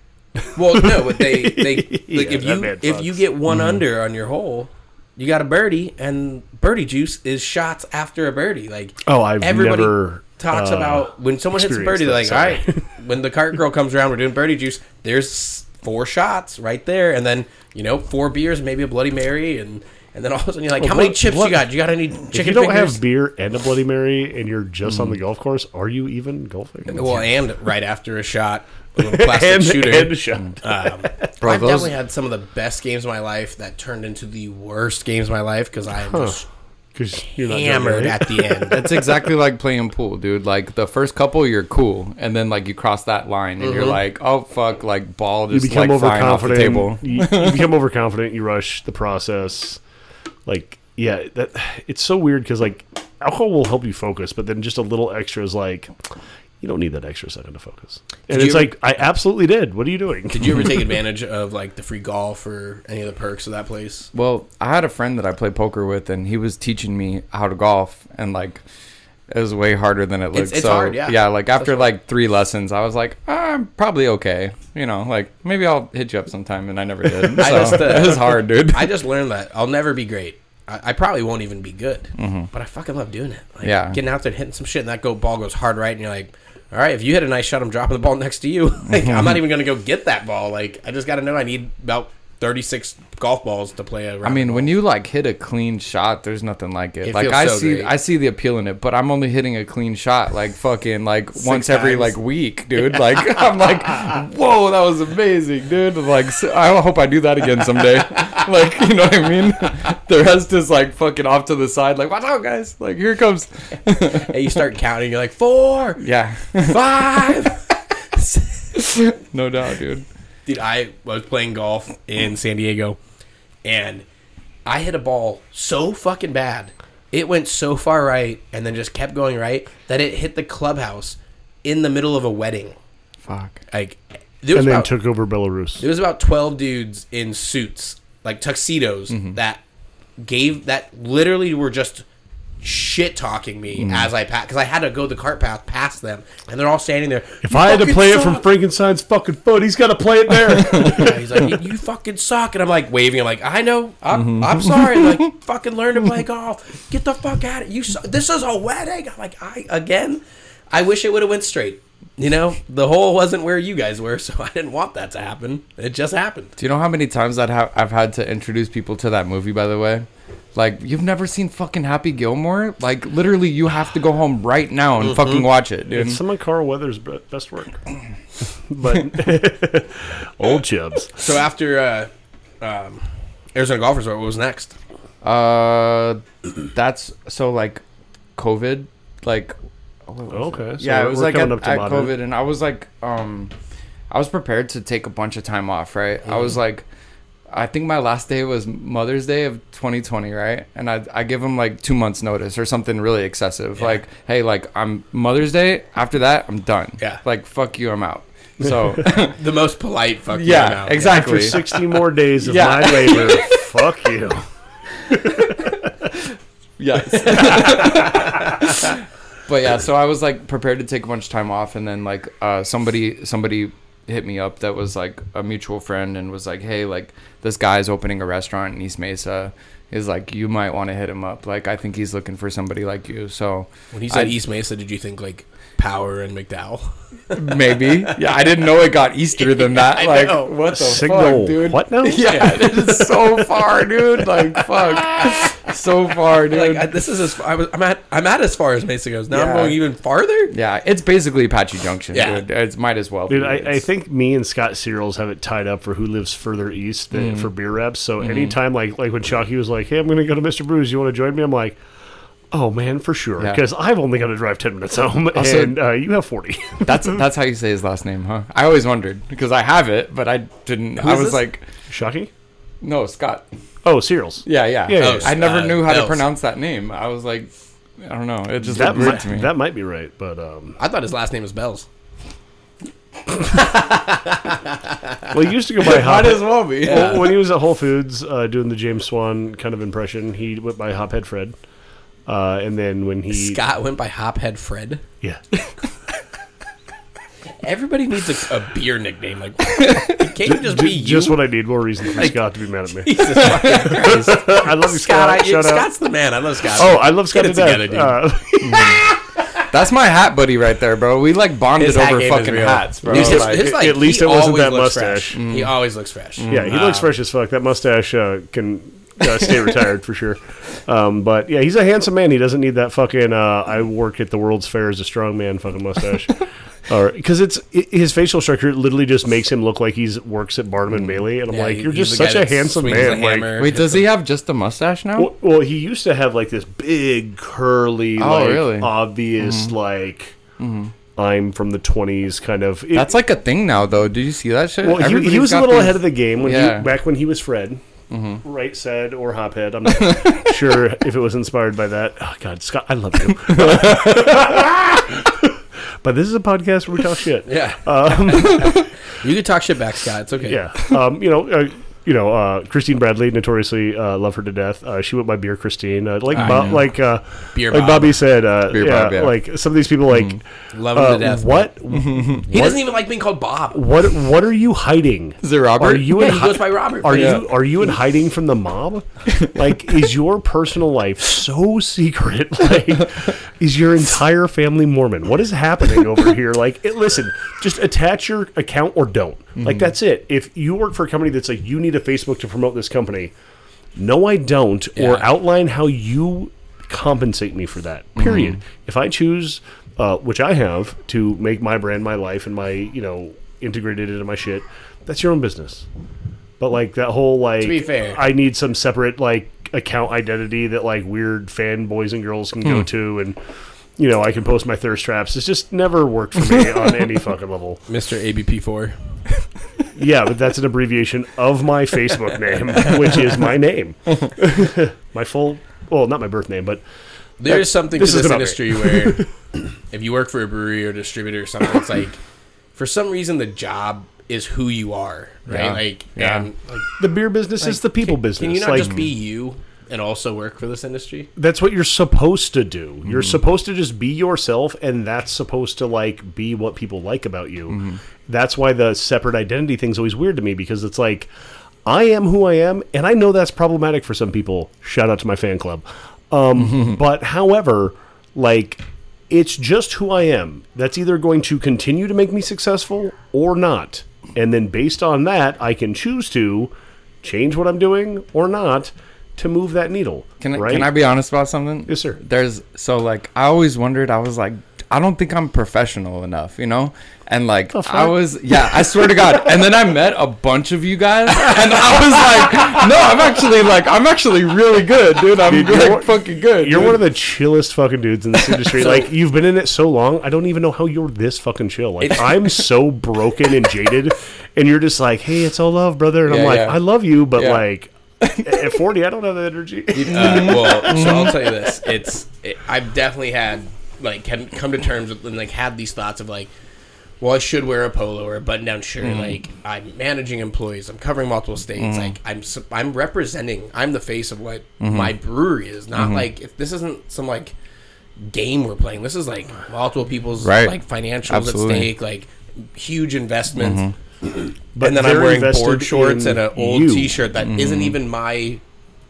Well, no, but they they [laughs] like Yeah, if you if you get one under on your hole, you got a birdie, and birdie juice is shots after a birdie. Like Oh, I've everybody never talks uh, about when someone hits a birdie, they're like, all right, [laughs] when the cart girl comes around, we're doing birdie juice. There's four shots right there, and then you know four beers, maybe a Bloody Mary, and and then all of a sudden you're like, Well, how many chips what- you got? Do you got any chicken If you don't fingers? have beer and a Bloody Mary, and you're just Mm-hmm. on the golf course, are you even golfing? well, and right after a shot, a little plastic and, shooter. and shot. Um, [laughs] Bro, I've those- definitely had some of the best games of my life that turned into the worst games of my life because I am just Because you're not hammered Daly. at the end. [laughs] That's exactly like playing pool, dude. Like the first couple, you're cool, and then like you cross that line, and you're like, oh fuck, like ball you become like flying off the overconfident. table. You, you [laughs] become overconfident. You rush the process. Like, yeah, that it's so weird because like alcohol will help you focus, but then just a little extra is like you don't need that extra second to focus. And you it's ever- like I absolutely did. What are you doing? Did you ever take [laughs] advantage of like the free golf or any of the perks of that place? Well, I had a friend that I played poker with, and he was teaching me how to golf, and like it was way harder than it looked. it's so hard, yeah. yeah, like after like three lessons, I was like, "Ah, I'm probably okay. You know, like maybe I'll hit you up sometime, and I never did. [laughs] So I just, uh, it was hard, dude. I just learned that I'll never be great. I, I probably won't even be good, but I fucking love doing it. Like, Mm-hmm. Yeah. getting out there and hitting some shit, and that go ball goes hard right, and you're like, all right, if you hit a nice shot, I'm dropping the ball [laughs] next to you. like, I'm not [laughs] even gonna go get that ball. Like, I just got to know I need about 36 golf balls to play a round. I mean, when you like hit a clean shot, there's nothing like it. It like feels I so see, great. I see the appeal in it, but I'm only hitting a clean shot like fucking like once every like week, dude. [laughs] Like [laughs] I'm like, whoa, that was amazing, dude. Like so, I hope I do that again someday. [laughs] like you know what I mean? The rest is like fucking off to the side. Like watch out, guys. Like here it comes. and you start counting, you're like four, Yeah, five. no doubt, dude. Dude, I was playing golf in San Diego, and I hit a ball so fucking bad. It went so far right, and then just kept going right that it hit the clubhouse in the middle of a wedding. Fuck. Like there was and then about, took over Belarus. there was about twelve dudes in suits, like tuxedos, Mm-hmm. that gave that literally were just shit talking me Mm-hmm. as I passed because I had to go the cart path past them, and they're all standing there. If I had to play it from Frankenstein's fucking foot, he's got to play it there. [laughs] Yeah, he's like, you, you fucking suck, and I'm like waving. I'm like, I know, I'm, I'm sorry. like, [laughs] fucking learn to play golf. Get the fuck out of. You. Su- this is a wedding. I'm like, I again. I wish it would have went straight. You know, the hole wasn't where you guys were, [laughs] so I didn't want that to happen. It just happened. Do you know how many times that ha- I've had to introduce people to that movie? By the way, like you've never seen fucking Happy Gilmore? Like literally, you have to go home right now and fucking watch it, dude. it's some of Carl Weathers' best work. [laughs] but [laughs] old Chubs. So after uh, um, Arizona Golf Resort, what was next? Uh, that's so like COVID, like what was it? Okay, so yeah, it was like at, coming up to at. COVID, and I was like, um, I was prepared to take a bunch of time off, right? I Mm. was like, I think my last day was Mother's Day of 2020, right? And I I give them like two months notice or something really excessive. Yeah. Like, hey, like I'm Mother's Day. After that, I'm done. Yeah. Like, fuck you, I'm out. So [laughs] The most polite fuck you yeah, now. exactly. After 60 more days of Yeah. my labor, [laughs] fuck you. Yes. [laughs] but yeah, so I was like prepared to take a bunch of time off, and then like uh, somebody somebody hit me up that was like a mutual friend and was like, hey, like this guy's opening a restaurant in East Mesa. Is like you might want to hit him up. Like I think he's looking for somebody like you. So When he said I- East Mesa, did you think like Power and McDowell? [laughs] maybe. Yeah, I didn't know it got easter than [laughs] that. I Like know. what the Signal. fuck, dude? What now? [laughs] Yeah, it is so far, dude. Like fuck, so far, dude. Like I, this is as far, I was, I'm at. I'm at as far as Mesa goes. Now Yeah. I'm going even farther. yeah, it's basically Apache Junction, Yeah. dude. It might as well. Dude, be. I, I think me and Scott Searles have it tied up for who lives further east than, mm-hmm. for beer reps. So mm-hmm. anytime, like like when Chalky was like, "Hey, I'm going to go to Mr. Brews. You want to join me?" I'm like, "Oh man, for sure," Yeah. because I've only got to drive ten minutes home, Also- and uh, you have forty. [laughs] That's that's how you say his last name, huh? I always wondered because I have it, but I didn't. I was this? like, Chalky? no, Scott. Oh, Searles. Yeah, yeah. Yeah, yeah, I never Uh, knew how to pronounce that name. I was like, I don't know. It just That looked weird might, to me. that might be right, but um, I thought his last name was Bells. well, he used to go by Hop. [laughs] might as well be. Well, when he was at Whole Foods uh, doing the James Swan kind of impression, he went by Hophead Fred. Uh, and then when he Scott went by Hophead Fred. yeah, [laughs] Everybody needs a, a beer nickname. Like, can't you just be J- you? just what I need, more reason for Scott to be mad at me. Jesus. [laughs] I love you, Scott, I, Scott. Shout out. Scott's the man. I love Scott. Oh, I love Scott Get to it together, dude. Uh, [laughs] That's my hat buddy right there, bro. We like bonded His over game fucking hats, bro. His- his- Like, his, like, at least he it wasn't that mustache. fresh. He always looks fresh. yeah, he looks Um, fresh as fuck. That mustache uh, can uh, stay retired for sure. Um, but yeah, he's a handsome man. He doesn't need that fucking. Uh, I work at the World's Fair as a strong man fucking mustache. [laughs] Or because it's i his facial structure literally just makes him look like he's works at Barnum and Bailey, and I'm Yeah, like, he- you're he's just the guy such a that handsome swings man. the Like, hammer. Wait, does he have just a mustache now? well, well, he used to have like this big curly, Oh, like really? obvious, like I'm from the 20s kind of. It- That's like a thing now, though. Did you see that shit? well, he, he Everybody's was a got little these- ahead of the game when Yeah. he back when he was Fred. Right said or Hophead. I'm not [laughs] sure if it was inspired by that. Oh God, Scott, I love you. [laughs] but this is a podcast where we talk shit. Yeah. [laughs] you can talk shit back, Scott. It's okay. Yeah. Um, you know, uh, you know, uh, Christine Bradley, notoriously uh, love her to death. Uh, she went by Beer Christine. Uh, like, I Bo- like, uh, Beer like Bob. Bobby said. Uh, Beer yeah, Bob, yeah. Like some of these people, like, Love him uh, to death. what, [laughs] He doesn't even like being called Bob. what, what are you hiding? Is it Robert? Are you Yeah, in he goes by Robert. Are Yeah. you are you in hiding from the mob? Like, is your personal life so secret? [laughs] Like, is your entire family Mormon? What is happening over here? Like, it, listen, just attach your account or don't. Like, that's it. If you work for a company that's like, you need a Facebook to promote this company. No, I don't. Or outline how you compensate me for that. Period. If I choose, uh, which I have, to make my brand my life and my you know integrated into my shit, that's your own business. But like that whole like, to be fair. I need some separate like account identity that like weird fan boys and girls can go to and. You know, I can post my thirst traps. It's just never worked for me [laughs] on any fucking level. Mr. ABP4. [laughs] Yeah, but that's an abbreviation of my Facebook name, which is my name. [laughs] my full, well, not my birth name, but There is something This to is this industry where [coughs] if you work for a brewery or distributor or something, it's like for some reason the job is who you are, right? Yeah. Like, Yeah. and like, the beer business is the people can, business. Can you not like, just be you and also work for this industry? that's what you're supposed to do. You're Mm-hmm. supposed to just be yourself, and that's supposed to like be what people like about you. Mm-hmm. That's why the separate identity thing's always weird to me because it's like I am who I am, and I know that's problematic for some people. Shout out to my fan club. Um, [laughs] but however, like it's just who I am. That's either going to continue to make me successful or not. And then based on that, I can choose to change what I'm doing or not to move that needle. Can I, right? can I be honest about something? Yes, sir. There's so like I always wondered. I was like, I don't think I'm professional enough, you know. And like I was, yeah, I swear to God. And then I met a bunch of you guys, and I was like, no, I'm actually like, I'm actually really good, dude. I'm Dude, like, you're fucking good. You're dude. one of the chillest fucking dudes in this industry. like you've been in it so long, I don't even know how you're this fucking chill. Like I'm so broken and jaded, and you're just like, "Hey, it's all love, brother," and I'm like, yeah. "I love you," but Yeah. like at 40, I don't have that energy. Uh, well, so I'll tell you this: it's it, I've definitely had like can come to terms with and like had these thoughts of like, well, I should wear a polo or a button-down shirt. Mm-hmm. Like I'm managing employees, I'm covering multiple states. Mm-hmm. Like I'm I'm representing. I'm the face of what mm-hmm. my brewery is. Not like if this isn't some like game we're playing. This is like multiple people's Right. like financials Absolutely. at stake, like huge investments. But and then I'm wearing board shorts and an old you. T-shirt that Mm-hmm. not even my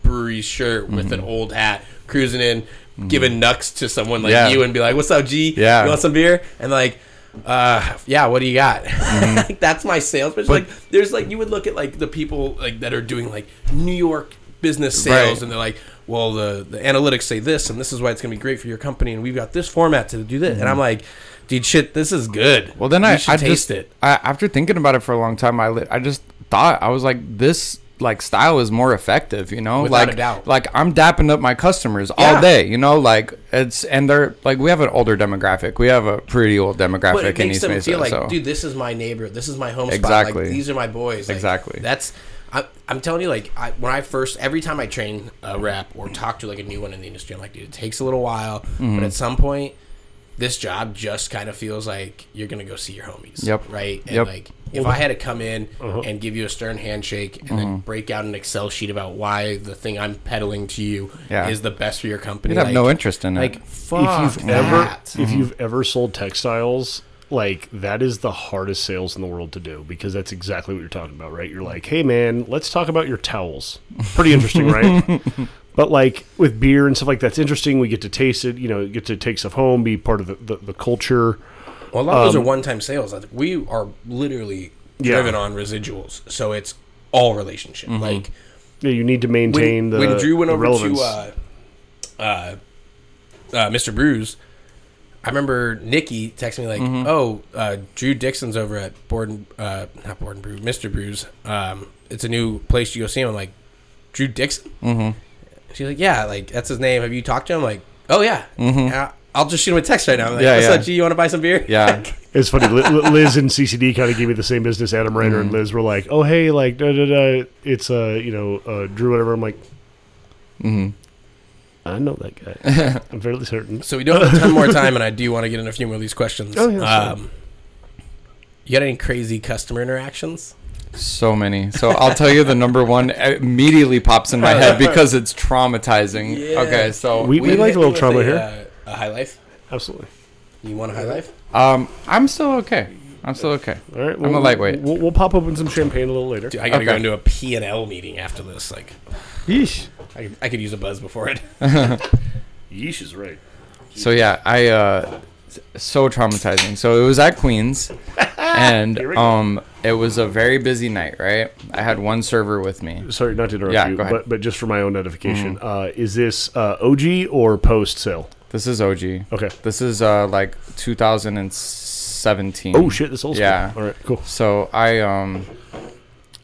brewery shirt with an old hat, cruising in, giving nucks to someone like Mm-hmm. Yeah. you and be like, "What's up, G? Yeah. you want some beer?" And like, uh, yeah, what do you got? Mm-hmm. [laughs] like that's my sales pitch. like, there's like you would look at like the people like that are doing like New York business sales, Right. and they're like, "Well, the the analytics say this, and this is why it's gonna be great for your company, and we've got this format to do this." And I'm like, "Dude, shit, this is good." Mm-hmm. Well, then You I, I taste just, it. I, after thinking about it for a long time, I, I just thought I was like, this like style is more effective, you know. Without like, a doubt. like I'm dapping up my customers Yeah. all day, you know. Like it's and they're like we have an older demographic. We have a pretty old demographic But it in makes East them Mesa. feel like, so. dude, this is my neighbor. This is my home spot. Exactly. Like, these are my boys. Like, Exactly. That's. I, I'm telling you, like, I, when I first, every time I train a rep or talk to like a new one in the industry, I'm like, dude, it takes a little while, Mm-hmm. but at some point, this job just kind of feels like you're gonna go see your homies. Yep. Right. And Yep. like, if I had to come in Uh-huh. and give you a stern handshake and Mm-hmm. then break out an Excel sheet about why the thing I'm peddling to you Yeah. is the best for your company, You'd have like, no interest in it. Like, fuck if you've ever that. if you've ever sold textiles like that is the hardest sales in the world to do because that's exactly what you're talking about right you're like hey man let's talk about your towels pretty interesting right [laughs] but like with beer and stuff like that's interesting we get to taste it you know get to take stuff home be part of the, the, the culture Well, a lot of those are one-time sales. I we are literally Um, Yeah. driven on residuals, so it's all relationship. Like yeah, you need to when, maintain the when Drew went over relevance. to uh, uh, uh, Mr. Brews, I remember Nikki texted me like, Mm-hmm. "Oh, uh, Drew Dixon's over at Borden, uh, not Borden Brew, Mr. Brews. Um, it's a new place you go see him." I'm like, "Drew Dixon?" mm-hmm. She's like, "Yeah, like that's his name. Have you talked to him?" I'm like, "Oh yeah." Uh, I'll just shoot him a text right now. I'm like, Yeah, What's yeah. up, G? You want to buy some beer? yeah, [laughs] It's funny. Li- Li- Liz and CCD kind of gave me the same business. Adam Reiner Mm-hmm. and Liz were like, "Oh, hey, like, da, da, da, it's uh, you know, uh, Drew, whatever." I'm like, hmm I know that guy. [laughs] I'm fairly certain. So we don't have a ton more time, and I [laughs] do want to get in a few more of these questions. Oh, yeah, um, you got any crazy customer interactions? So many. So I'll tell you the number one immediately pops in my head [laughs] because it's traumatizing. Yeah. Okay, so We- hit like a little with trauma a, here. Uh, a high life. Absolutely. You want a high life? um, I'm still okay. I'm still okay. All right. I'm a lightweight. We'll, we'll pop open some champagne a little later. Dude, I got to go Okay. into a P and L meeting after this. Like, Yeesh. I could, I could use a buzz before it. [laughs] [laughs] Yeesh is right. So yeah, I uh so traumatizing. So it was at Queens [laughs] and Here we go. um it was a very busy night, right? I had one server with me. Sorry, not to interrupt Yeah, you, go ahead. but but just for my own edification, uh, is this uh, OG or post sale? This is OG. Okay. This is uh like 2017. Oh shit, this old. Yeah. All right. Cool. So I um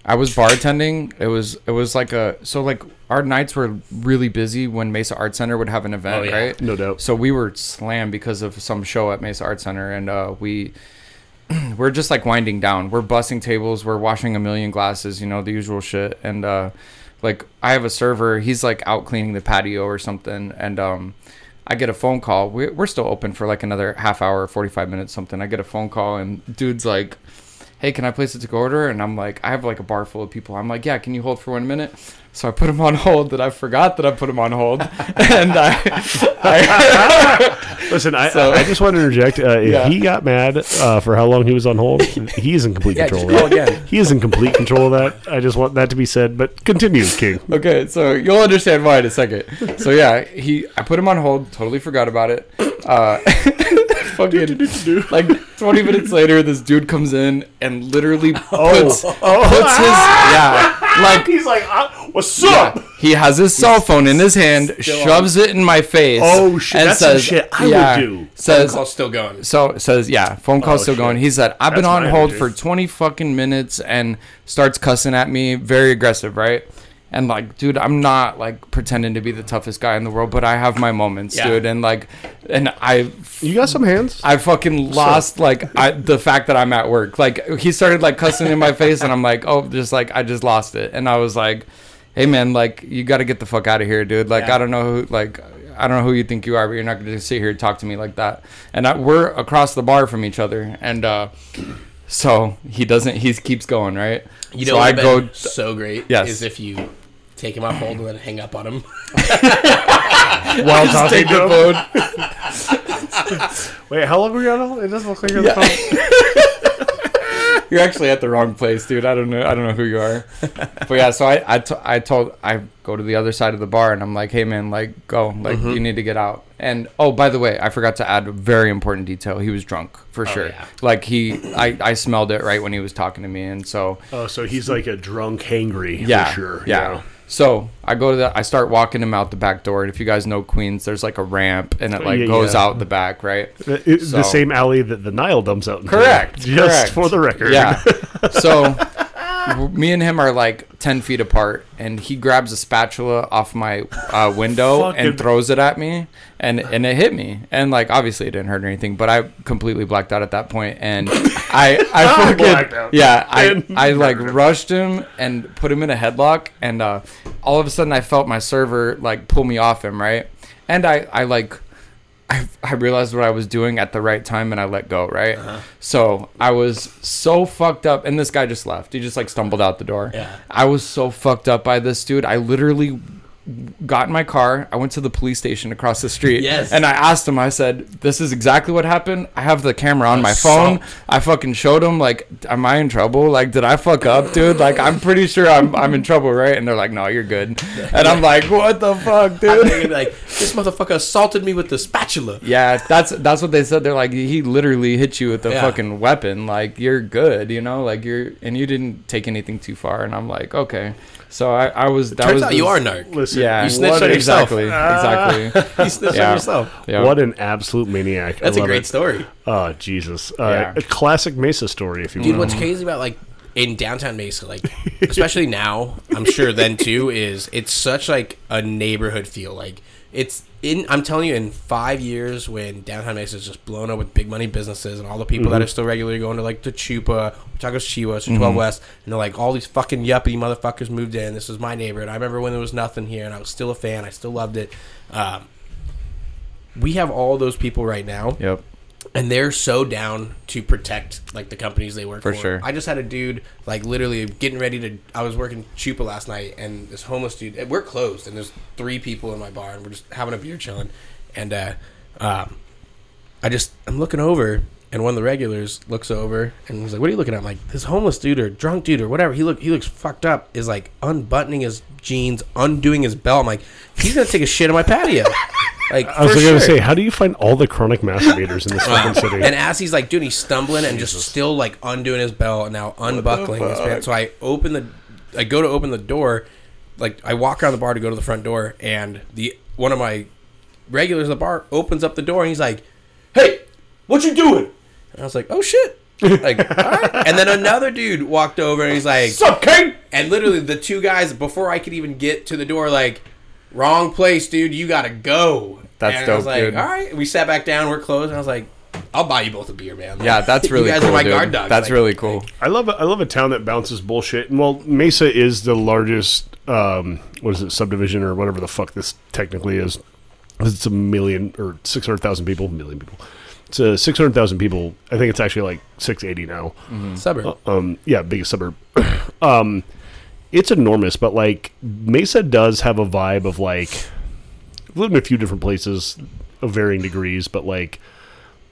I was bartending. It was it was like a so like our nights were really busy when Mesa Art Center would have an event, Oh, yeah. right? No doubt. So we were slammed because of some show at Mesa Art Center, and uh, we [clears throat] we're just like winding down. We're bussing tables. We're washing a million glasses. You know the usual shit. And uh, like I have a server. He's like out cleaning the patio or something, and um, I get a phone call. We're, we're still open for like another half hour, forty five minutes, something. I get a phone call, and dude's like. Hey, can I place a to go order? And I'm like, I have like a bar full of people. I'm like, yeah, can you hold for one minute? So I put him on hold. That I forgot that I put him on hold, [laughs] and I, I [laughs] Listen, I, So- I just want to interject. Uh, if Yeah. he got mad uh, for how long he was on hold, [laughs] he is in complete Yeah, control. of that. again. He is in complete control of that. I just want that to be said. But continue, King. Okay, so you'll understand why in a second. So yeah, he I put him on hold, totally forgot about it. Uh [laughs] fucking like 20 minutes [laughs] later this dude comes in and literally puts oh, puts his [laughs] yeah, like He's like, uh, What's up? He has his cell phone in his hand, Still shoves it in my face. Oh, shit, that's some shit I would do. Phone Says call's still going. so says yeah, phone call's Oh, still shit. going. He said I've been That's on my hold energy. for twenty fucking minutes and starts cussing at me, very aggressive, right? And like, dude, I'm not like pretending to be the toughest guy in the world, but I have my moments, Yeah. dude. And like, and I You got some hands? I fucking lost like I, the fact that I'm at work. Like he started like cussing in my face, and I'm like, oh, just like I just lost it, and I was like, hey man, like you got to get the fuck out of here, dude. Like Yeah. I don't know who like. I don't know who you think you are, but you're not going to sit here and talk to me like that. And I, we're across the bar from each other, and uh, so he doesn't. He keeps going, right? You so know, I I go. go so great. Yes. is if you take him off hold and then hang up on him. [laughs] While talking Take to the him? phone. [laughs] Wait, how long were you on hold? It doesn't look like you're Yeah. the phone. [laughs] You're actually at the wrong place, dude. I don't know. I don't know who you are. but yeah, so I I, t- I told I go to the other side of the bar and I'm like, hey man, like go, like Mm-hmm. you need to get out. And oh, by the way, I forgot to add a very important detail. He was drunk for sure. Oh, yeah. Like he, I I smelled it right when he was talking to me, and so Oh, so he's like a drunk, hangry, yeah, for sure. yeah. So I go to the, I start walking him out the back door, and if you guys know Queens, there's like a ramp, and it like Yeah, goes yeah. out the back, right? Uh, the, it- So- the same alley that the Nile dumps out. Correct. Just correct. for the record. Yeah. [laughs] So me and him are like 10 feet apart, and he grabs a spatula off my uh, window [laughs] and throws it at me, and, and it hit me. And like, obviously, it didn't hurt or anything, but I completely blacked out at that point, And [laughs] I, I [laughs] fucking, yeah, I, I like rushed him and put him in a headlock, and uh, all of a sudden, I felt my server like pull me off him, right? And I, I like, I, I realized what I was doing at the right time and I let go, right? Uh-huh. So I was so fucked up, and this guy just left. He just like stumbled out the door. Yeah. I was so fucked up by this dude. I literally got in my car. I went to the police station across the street. Yes. And I asked him, I said, This is exactly what happened. I have the camera on my phone. I fucking showed him, like, am I in trouble? Like, did I fuck up, dude? Like, I'm pretty sure I'm, I'm in trouble, right? And they're like, No, you're good. And I'm like, What the fuck, [laughs] dude? like this motherfucker assaulted me with the spatula. Yeah, that's that's what they said. They're like, he literally hit you with a Yeah. fucking weapon. Like you're good, you know, like you're and you didn't take anything too far. And I'm like, okay. So I, I was that Turns was out the- you are a narc. Listen, Yeah, You snitched what- on yourself. exactly, exactly. [laughs] You snitched Yeah. on yourself. Yeah. what an absolute maniac. I That's a great it. story. Oh, Jesus. Uh, Yeah. A classic Mesa story, if you want. Dude, will. what's crazy about like in downtown Mesa, like especially now, I'm sure then too, is it's such like a neighborhood feel. Like it's in I'm telling you, in five years when downtown Mesa is just blown up with big money businesses and all the people that are still regularly going to like the Chupa, Chivas, or 12 West, and they're like all these fucking yuppie motherfuckers moved in. This was my neighborhood. I remember when there was nothing here and I was still a fan. I still loved it. Um, we have all those people right now Yep. And they're so down to protect like the companies they work For for. sure. I just had a dude like literally getting ready to. I was working Chupa last night, and this homeless dude. We're closed, and there's three people in my bar, and we're just having a beer chilling. And uh, um, I just I'm looking over, and one of the regulars looks over, and he's like, "What are you looking at?" I'm like, "This homeless dude or drunk dude or whatever. He look he looks fucked up. Is like unbuttoning his jeans, undoing his belt. I'm like, he's gonna take a shit on my patio." [laughs] Like I was for going to say, how do you find all the chronic masturbators [laughs] in this fucking city? And as he's like, dude, he's stumbling and just still like undoing his belt and now unbuckling his pants. So I open the, I go to open the door, like I walk around the bar to go to the front door, and the one of my regulars at the bar opens up the door and he's like, "Hey, what you doing?" And I was like, "Oh shit." like, [laughs] all right. And then another dude walked over and he's like, What's up, King? and literally the two guys before I could even get to the door, like, wrong place, dude. You gotta go. That's and I was dope, like, dude. all right. We sat back down. We're closed. And I was like, I'll buy you both a beer, man. Like, Yeah, that's [laughs] really you guys cool. are my dude. guard dogs. That's Like, really cool. I love a, I love a town that bounces bullshit. And well, Mesa is the largest um, what is it subdivision or whatever the fuck this technically is. It's a million or six hundred thousand people, million people. It's a six hundred thousand people. I think it's actually like six eighty now. suburb. Um, yeah, biggest suburb. [coughs] um, it's enormous, but like Mesa does have a vibe of like I've lived in a few different places of varying degrees, but like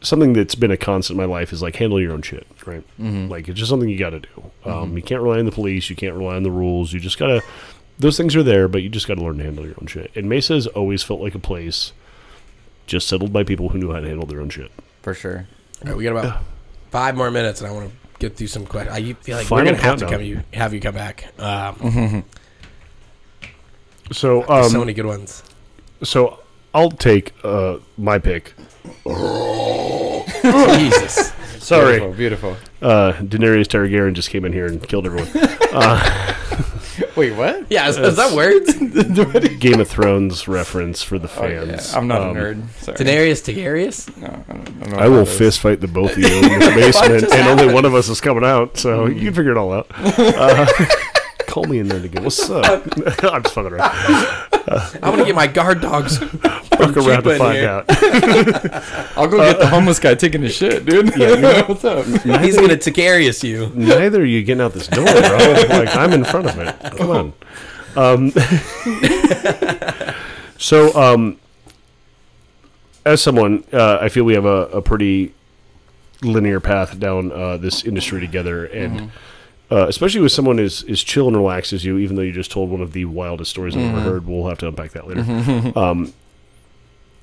something that's been a constant in my life is like handle your own shit, right? Like it's just something you got to do. Um, You can't rely on the police. You can't rely on the rules. You just gotta. Those things are there, but you just got to learn to handle your own shit. And Mesa has always felt like a place just settled by people who knew how to handle their own shit. For sure. All right, we got about five more minutes, and I want to get through some questions. I feel like Final we're gonna have to come you have you come back. Um, So um, so many good ones. so I'll take uh my pick. Jesus. [laughs] Sorry, Beautiful. beautiful. uh, Daenerys Targaryen just came in here and killed everyone. [laughs] [laughs] Wait, what? Yeah, is, is that words? [laughs] Game of Thrones reference for the Oh, yeah. fans. I'm not Um, a nerd. Sorry. Daenerys Targaryen? No, I don't, I don't know I what will that is. fist fight the both of you [laughs] in the basement, and only one of us is coming out, so you can figure it all out. [laughs] Uh, call me in there again. What's [laughs] up? [laughs] I'm just fucking around. I want to get my guard dogs. [laughs] Fuck around to find here. out. I'll go get the homeless guy taking a shit, dude. What's up? He's gonna Targaryen you. Neither are you getting out this door, bro. Like I'm in front of it. Come on. Um, so, um, as someone, uh, I feel we have a, a pretty linear path down uh, this industry together, and uh, especially with someone as as chill and relaxed as you, even though you just told one of the wildest stories I've ever heard. We'll have to unpack that later. [laughs] um,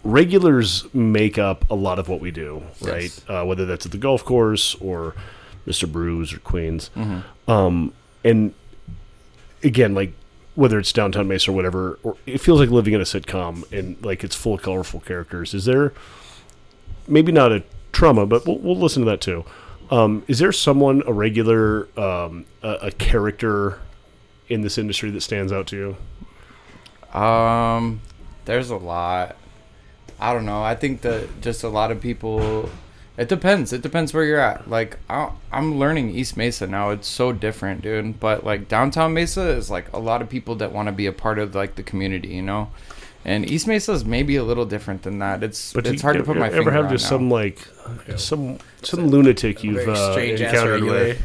regulars make up a lot of what we do, right? Yes. Uh, whether that's at the golf course or Mr. Brews or Queens. Mm-hmm. Um, and again, like whether it's downtown Mesa or whatever, or it feels like living in a sitcom and like it's full of colorful characters. Is there maybe not a trauma, but we'll, we'll listen to that too. Um, is there someone, a regular, um, a, a character in this industry that stands out to you? Um, there's a lot. I don't know. I think that just a lot of people. It depends. It depends where you're at. Like I, I'm learning East Mesa now. It's so different, dude. But like downtown Mesa is like a lot of people that want to be a part of like the community, you know. And East Mesa is maybe a little different than that. It's But it's do hard you to put ever my finger have on just now. some like some some lunatic you've uh, encountered regular. with?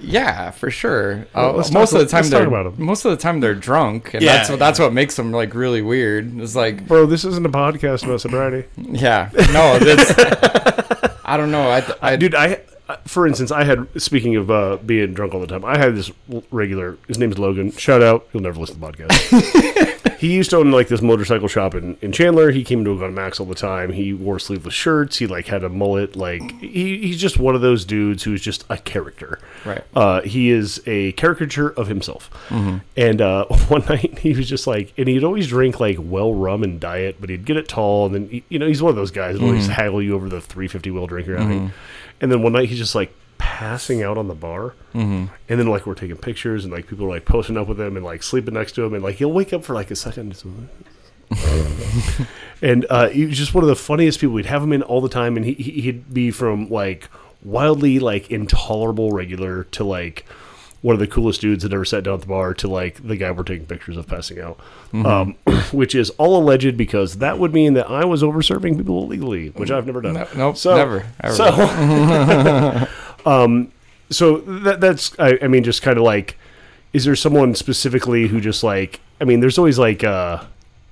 Yeah, for sure. Well, Uh, most talk- of the time they're about 'em. most of the time they're drunk, and Yeah, that's what that's what makes them like really weird. It's like Bro, this isn't a podcast about sobriety. Yeah. No, that's. [laughs] I don't know. I, I Dude, I I- for instance, I had speaking of uh, being drunk all the time. I had this regular. His name's Logan. Shout out. He'll never listen to the podcast. [laughs] he used to own like this motorcycle shop in, in Chandler. He came to a Gun Max all the time. He wore sleeveless shirts. He like had a mullet. Like he, he's just one of those dudes who's just a character. Right. Uh, he is a caricature of himself. And uh, [laughs] one night he was just like, and he'd always drink like well rum and diet, but he'd get it tall, and then he- you know he's one of those guys that always haggle you over the 350 wheel drink you're having. And then one night he's just like passing out on the bar, mm-hmm. and then like we're taking pictures, and like people are like posting up with him and like sleeping next to him, and like he'll wake up for like a second. [laughs] and uh, he was just one of the funniest people. We'd have him in all the time, and he, he- he'd be from like wildly like intolerable regular to like one of the coolest dudes that ever sat down at the bar to like the guy we're taking pictures of passing out, um, [clears throat] which is all alleged because that would mean that I was over serving people illegally, which I've never done. No, nope. So- never. Ever. So, [laughs] [laughs] um, so that that's I, I mean, just kind of like, is there someone specifically who just like? I mean, there's always like, uh,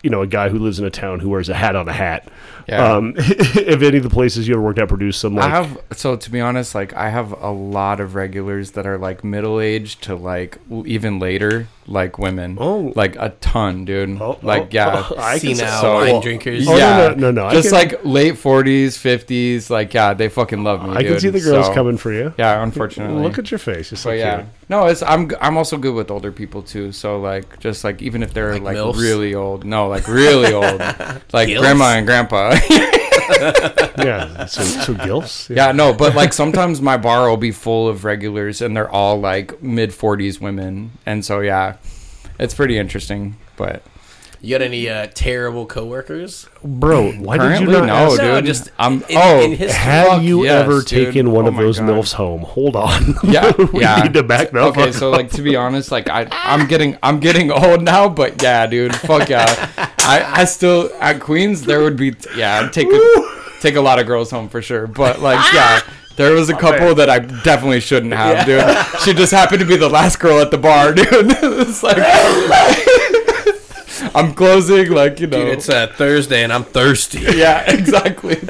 you know, a guy who lives in a town who wears a hat on a hat. Yeah. Um, [laughs] if any of the places you ever worked at produce some like, I have so to be honest, like I have a lot of regulars that are like middle aged to like even later, like women. Oh. like a ton, dude. Oh, like oh, yeah. oh, I can Senile so- wine well, drinkers. Oh, no, yeah, no, no, no, I Just can- like late forties, fifties, like yeah, they fucking love me. I can see the girls So, coming for you. Yeah, unfortunately. Look at your face. You're so But yeah, cute. no, it's I'm I'm also good with older people too. So like, just like even if they're Like like, really old, no, like really old, [laughs] like Gilfs? grandma and grandpa. [laughs] Yeah. So, so gilfs. yeah, no, but like sometimes my bar will be full of regulars, and they're all like mid 40s women, and so yeah, it's pretty interesting. But You got any uh, terrible coworkers? Bro, why did you currently, not? no, ask- No, dude. just I'm in- oh. in. Have Fuck you yes, ever dude. taken one Oh of those God. milfs home? Hold on. [laughs] yeah, [laughs] we yeah. need to back that Okay, up. so like to be honest, like I I'm getting I'm getting old now, but yeah, dude, fuck yeah. I I still at Queens there would be yeah, I'd take a, take a lot of girls home for sure, but like yeah. There was a couple that I definitely shouldn't have, dude. She just happened to be the last girl at the bar, [laughs] dude. it's like I'm closing, like you know. Dude, it's uh, Thursday and I'm thirsty. [laughs] yeah, exactly. [laughs]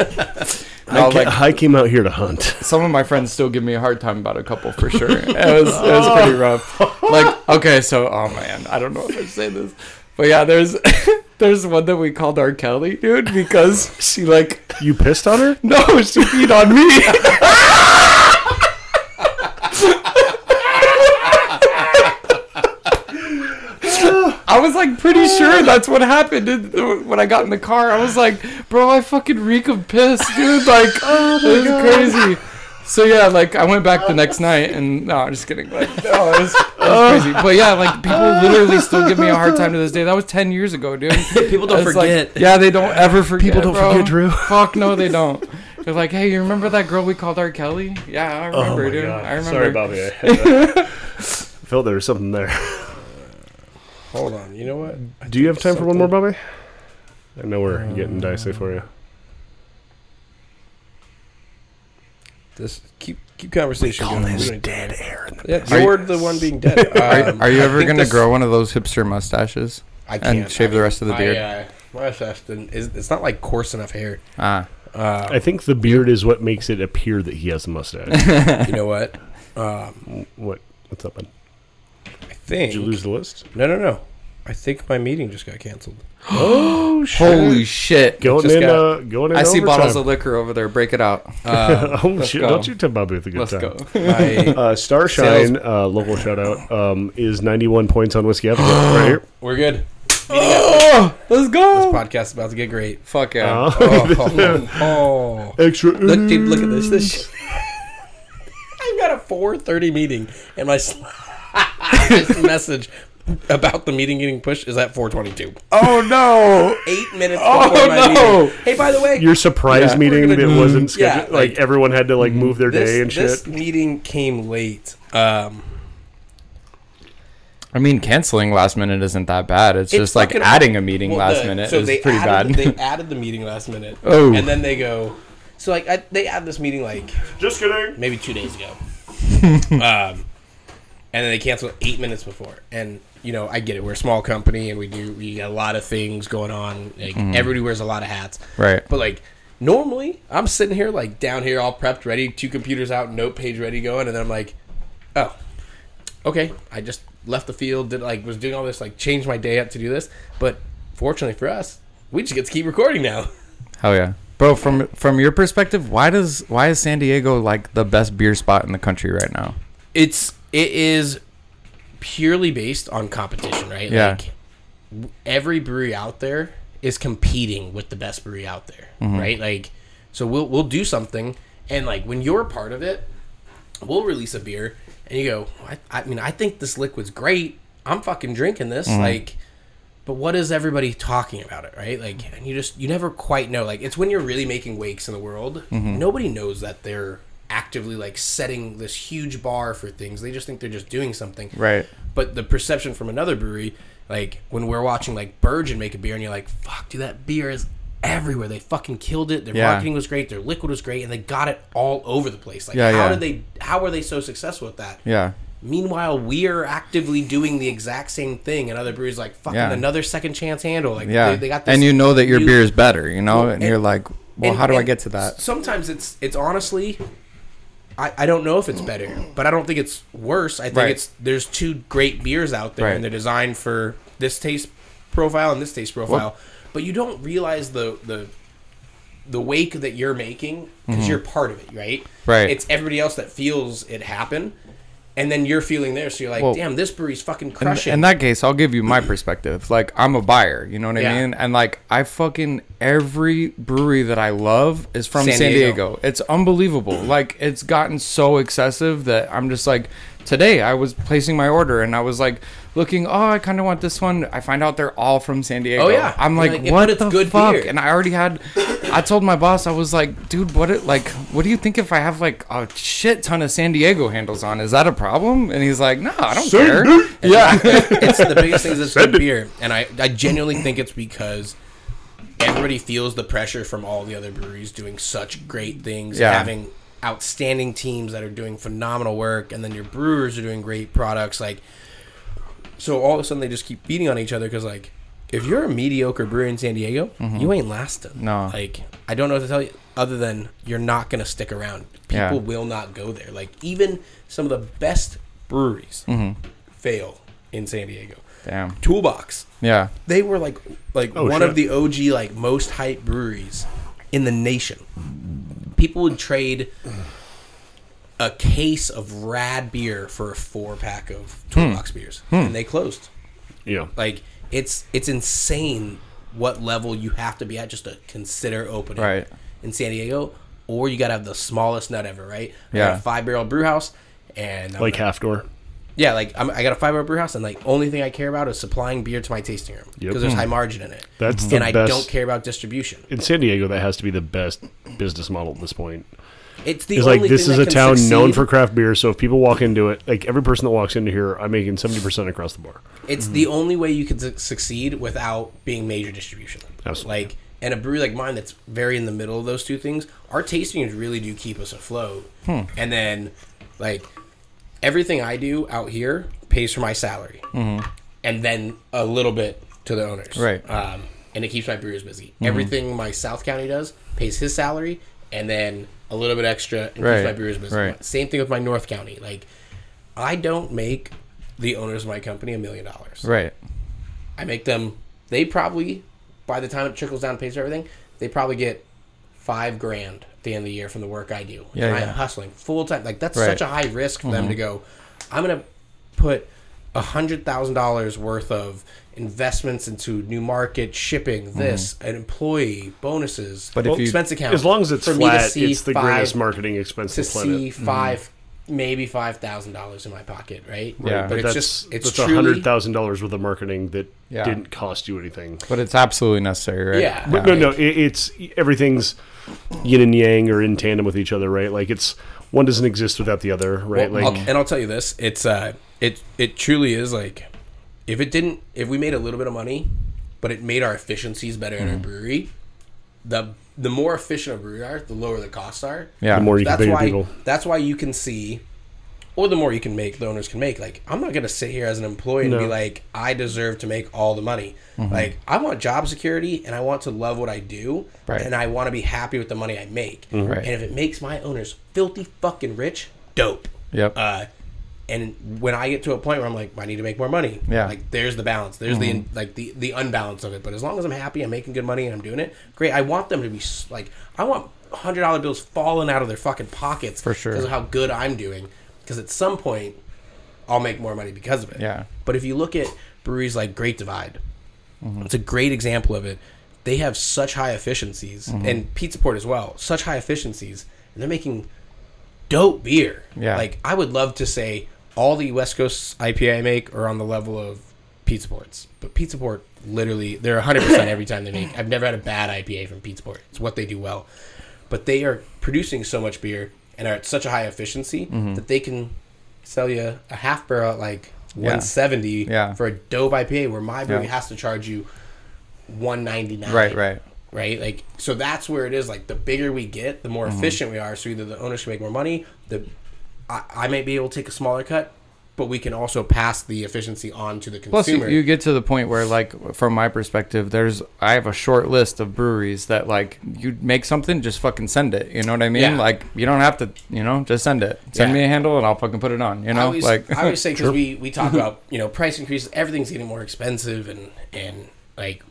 I, No, ca- like I came out here to hunt. [laughs] some of my friends still give me a hard time about a couple for sure. It was it was pretty rough. Like okay, so oh man, I don't know if I should say this, but yeah, there's there's one that we called R. Kelly, dude, because she like You pissed on her? no, she peed on me. I was like pretty sure [laughs] that's what happened when I got in the car. I was like, bro, I fucking reek of piss, dude. Like, [laughs] oh it was crazy. So yeah, like I went back the next night, and no, I'm just kidding. Like, no, it was, it was [laughs] crazy. But yeah, like people literally still give me a hard time to this day. That was ten years ago, dude. People don't It's like- forget. yeah, they don't ever forget. People don't bro. forget, Drew. Fuck no, they don't. They're like, hey, you remember that girl we called R. Kelly? Yeah, I Oh remember, my dude. god! I remember. Sorry, Bobby. I felt there was something there. Hold on. You know what? I Do you have think time for one more, Bobby? I know we're getting dicey for you. This keep keep conversation going. We don't need to- air. Yeah, Are you- you're the one being dead. [laughs] Are, Um, are you ever gonna grow one of those hipster mustaches? I can't shave the rest of the I, beard? uh, my mustache is it's not like coarse enough hair. Ah, Uh, I think the beard is what makes it appear that he has a mustache. [laughs] you know what? Um, what? What's up, man? I think. Did you lose the list? No, no, no. I think my meeting just got canceled. [gasps] Oh shit! holy shit! Going Just in, got- uh, going in. I see overtime. bottles of liquor over there. Break it out. Um, [laughs] oh Let's shit! go. Don't you tell my with a good time? Let's time. go. [laughs] my, Uh, Starshine, uh, local shout out, um, is 91 points on Whiskey Advocate [gasps] right here. we're good. Oh, [gasps] let's go. This podcast is about to get great. Fuck yeah! Uh, [laughs] Oh, oh, oh. extra. Look, dude, look at this. This. I've got a 4:30 meeting, and my s- [laughs] message about the meeting getting pushed is at 4:22. Oh no! Eight minutes Oh, before my no. meeting. Hey, by the way, Your surprise Yeah. meeting that gonna- wasn't Yeah, scheduled. like, like- everyone had to like move their this, day and this shit. meeting came late. Um, I mean, canceling last minute isn't that bad. It's, It's just like adding a meeting well, last the- minute so is they pretty added, bad. They added the meeting last minute. [laughs] Oh. and then they go. So like I, they add this meeting like Just kidding. maybe two days ago. [laughs] um, and then they canceled eight minutes before. And you know, I get it. We're a small company, and we do we got a lot of things going on. Like mm-hmm. everybody wears a lot of hats. right. But like normally, I'm sitting here like down here, all prepped, ready, two computers out, note page ready going, and then I'm like, oh, okay. I just left the field, did like was doing all this, like changed my day up to do this. But fortunately for us, we just get to keep recording now. [laughs] Hell yeah, bro. From from your perspective, why does why is San Diego like the best beer spot in the country right now? It's it is purely based on competition, right? Yeah. Like every brewery out there is competing with the best brewery out there, mm-hmm. right? Like so we'll we'll do something and like when you're part of it, we'll release a beer and you go, I, I mean, I think this liquid's great. I'm fucking drinking this mm-hmm. like but what is everybody talking about it, right? Like, and you just you never quite know. Like, it's when you're really making wakes in the world. Mm-hmm. Nobody knows that they're actively like setting this huge bar for things. They just think they're just doing something. Right. But the perception from another brewery, like when we're watching like Burgeon make a beer, and you're like, "Fuck, dude, that beer is everywhere. They fucking killed it. Their Yeah. marketing was great. Their liquid was great, and they got it all over the place. Like, Yeah, how yeah. did they? How were they so successful with that? Yeah. Meanwhile, we are actively doing the exact same thing, and other breweries like fucking another second chance handle. Like Yeah. they, they got this and you know that your beer is better, you know, and, and- you're like, well, and- how do I get to that? Sometimes it's it's honestly, I, I don't know if it's better, but I don't think it's worse. I think Right. it's there's two great beers out there, Right. and they're designed for this taste profile and this taste profile. but you don't realize the the the wake that you're making because you're part of it, right? Mm-hmm. Right. It's everybody else that feels it happen. And then you're feeling there, so you're like, Well, "Damn, this brewery's fucking crushing." in that case, I'll give you my perspective. Like, I'm a buyer, you know what I Yeah. mean? And like, I fucking every brewery that I love is from San San, Diego. Diego. It's unbelievable. like, it's gotten so excessive that I'm just like, today I was placing my order and I was like, looking, oh, I kind of want this one. I find out they're all from San Diego. Oh, yeah. I'm like, like, what but it's the good fuck? beer. And I already had. I told my boss, I was like, dude, what? It, like, what do you think if I have like a shit ton of San Diego handles on? Is that a problem? And he's like, no, I don't care. Yeah. [laughs] it's the biggest thing is it's good beer, and I, I genuinely think it's because everybody feels the pressure from all the other breweries doing such great things, Yeah. having outstanding teams that are doing phenomenal work, and then your brewers are doing great products. Like, so all of a sudden they just keep beating on each other because like. If you're a mediocre brewery in San Diego, you ain't lasting. Mm-hmm. No. like I don't know what to tell you other than you're not gonna stick around. People Yeah. will not go there. Like even some of the best breweries Mm-hmm. fail in San Diego. Damn. Toolbox. Yeah. They were like like Oh, one shit. of the OG like most hype breweries in the nation. People would trade a case of rad beer for a four pack of Toolbox hmm. beers, hmm. and they closed. Yeah. Like it's it's insane what level you have to be at just to consider opening Right. in San Diego, or you gotta have the smallest nut ever, right? I Yeah. got a five barrel brew house, and I'm like gonna- half door. yeah, like I'm, I got a five barrel brew house, and like only thing I care about is supplying beer to my tasting room because Yep. there's hmm. high margin in it. That's the and I best- don't care about distribution. In San Diego, that has to be the best business model at this point. It's the It's only like this thing is a can town known for craft beer, so if people walk into it, like every person that walks into here, I'm making seventy percent across the bar. It's the only way you can su- succeed without being major distribution. Absolutely. Like, and a brewery like mine that's very in the middle of those two things, our tastings really do keep us afloat. Hmm. And then, like, everything I do out here pays for my salary, and then a little bit to the owners. Mm-hmm. Right. Um, and it keeps my brewers busy. Everything my South County does pays his salary, and then a little bit extra and Right. my brewers busy. Right. Same thing with my North County. Like, I don't make the owners of my company a million dollars. Right. I make them. They probably, by the time it trickles down and pays for everything, they probably get five grand at the end of the year from the work I do. Yeah, and yeah. I'm hustling full time. Like that's Right. such a high risk for them to mm-hmm. go. I'm gonna put a hundred thousand dollars worth of investments into new market, shipping, this, an employee, bonuses, But if you- expense account. As long as it's for me to flat, see it's the five- greatest marketing expense to on the planet. see 5 maybe five thousand dollars in my pocket, right? Yeah. but But it's that's just it's that's a truly hundred thousand dollars worth of marketing that Yeah. didn't cost you anything. But it's absolutely necessary, right? Yeah. But no, no, it, it's everything's yin and yang or in tandem with each other, right? Like it's one doesn't exist without the other, right? Well, like I'll- and I'll tell you this: it's uh, it it truly is like, if it didn't, if we made a little bit of money, but it made our efficiencies better in our Mm-hmm. brewery, the the more efficient a brewery are, the lower the costs are. Yeah. the more you can That's pay your why. people. That's why you can see, or the more you can make, the owners can make. Like I'm not gonna sit here as an employee and No. be like, I deserve to make all the money. Mm-hmm. Like I want job security and I want to love what I do, Right. and I want to be happy with the money I make. Right. And if it makes my owners filthy fucking rich, dope. Yep. Uh, and when I get to a point where I'm like, I need to make more money. Yeah. Like there's the balance. There's the like the the unbalance of it. But as long as I'm happy, I'm making good money, and I'm doing it. Great. I want them to be like, I want hundred dollar bills falling out of their fucking pockets For sure. because of how good I'm doing. Because at some point, I'll make more money because of it. Yeah. But if you look at breweries like Great Divide, Mm-hmm. it's a great example of it. They have such high efficiencies, Mm-hmm. and Pizza Port as well. Such high efficiencies, and they're making dope beer. Yeah. Like I would love to say all the West Coast IPA I make are on the level of Pizza Ports, but Pizza Port literally they're 100 percent every time they make. I've never had a bad IPA from Pizza Port. It's what they do well, but they are producing so much beer and are at such a high efficiency Mm-hmm. that they can sell you a half barrel at like 170 Yeah. for a dope IPA, where my brewery Yeah. has to charge you 199. Right, right. Right, like so that's where it is. Like the bigger we get, the more Mm-hmm. efficient we are. So either the owners can make more money, the I, I may be able to take a smaller cut, but we can also pass the efficiency on to the consumer. Plus, you, you get to the point where, like, from my perspective, there's I have a short list of breweries that, like, you make something, just fucking send it. You know what I mean? Yeah. Like, you don't have to, you know, just send it. Send Yeah. me a handle, and I'll fucking put it on. You I know, always, like, I always say because [laughs] we we talk about you know price increases, everything's getting more expensive, and and like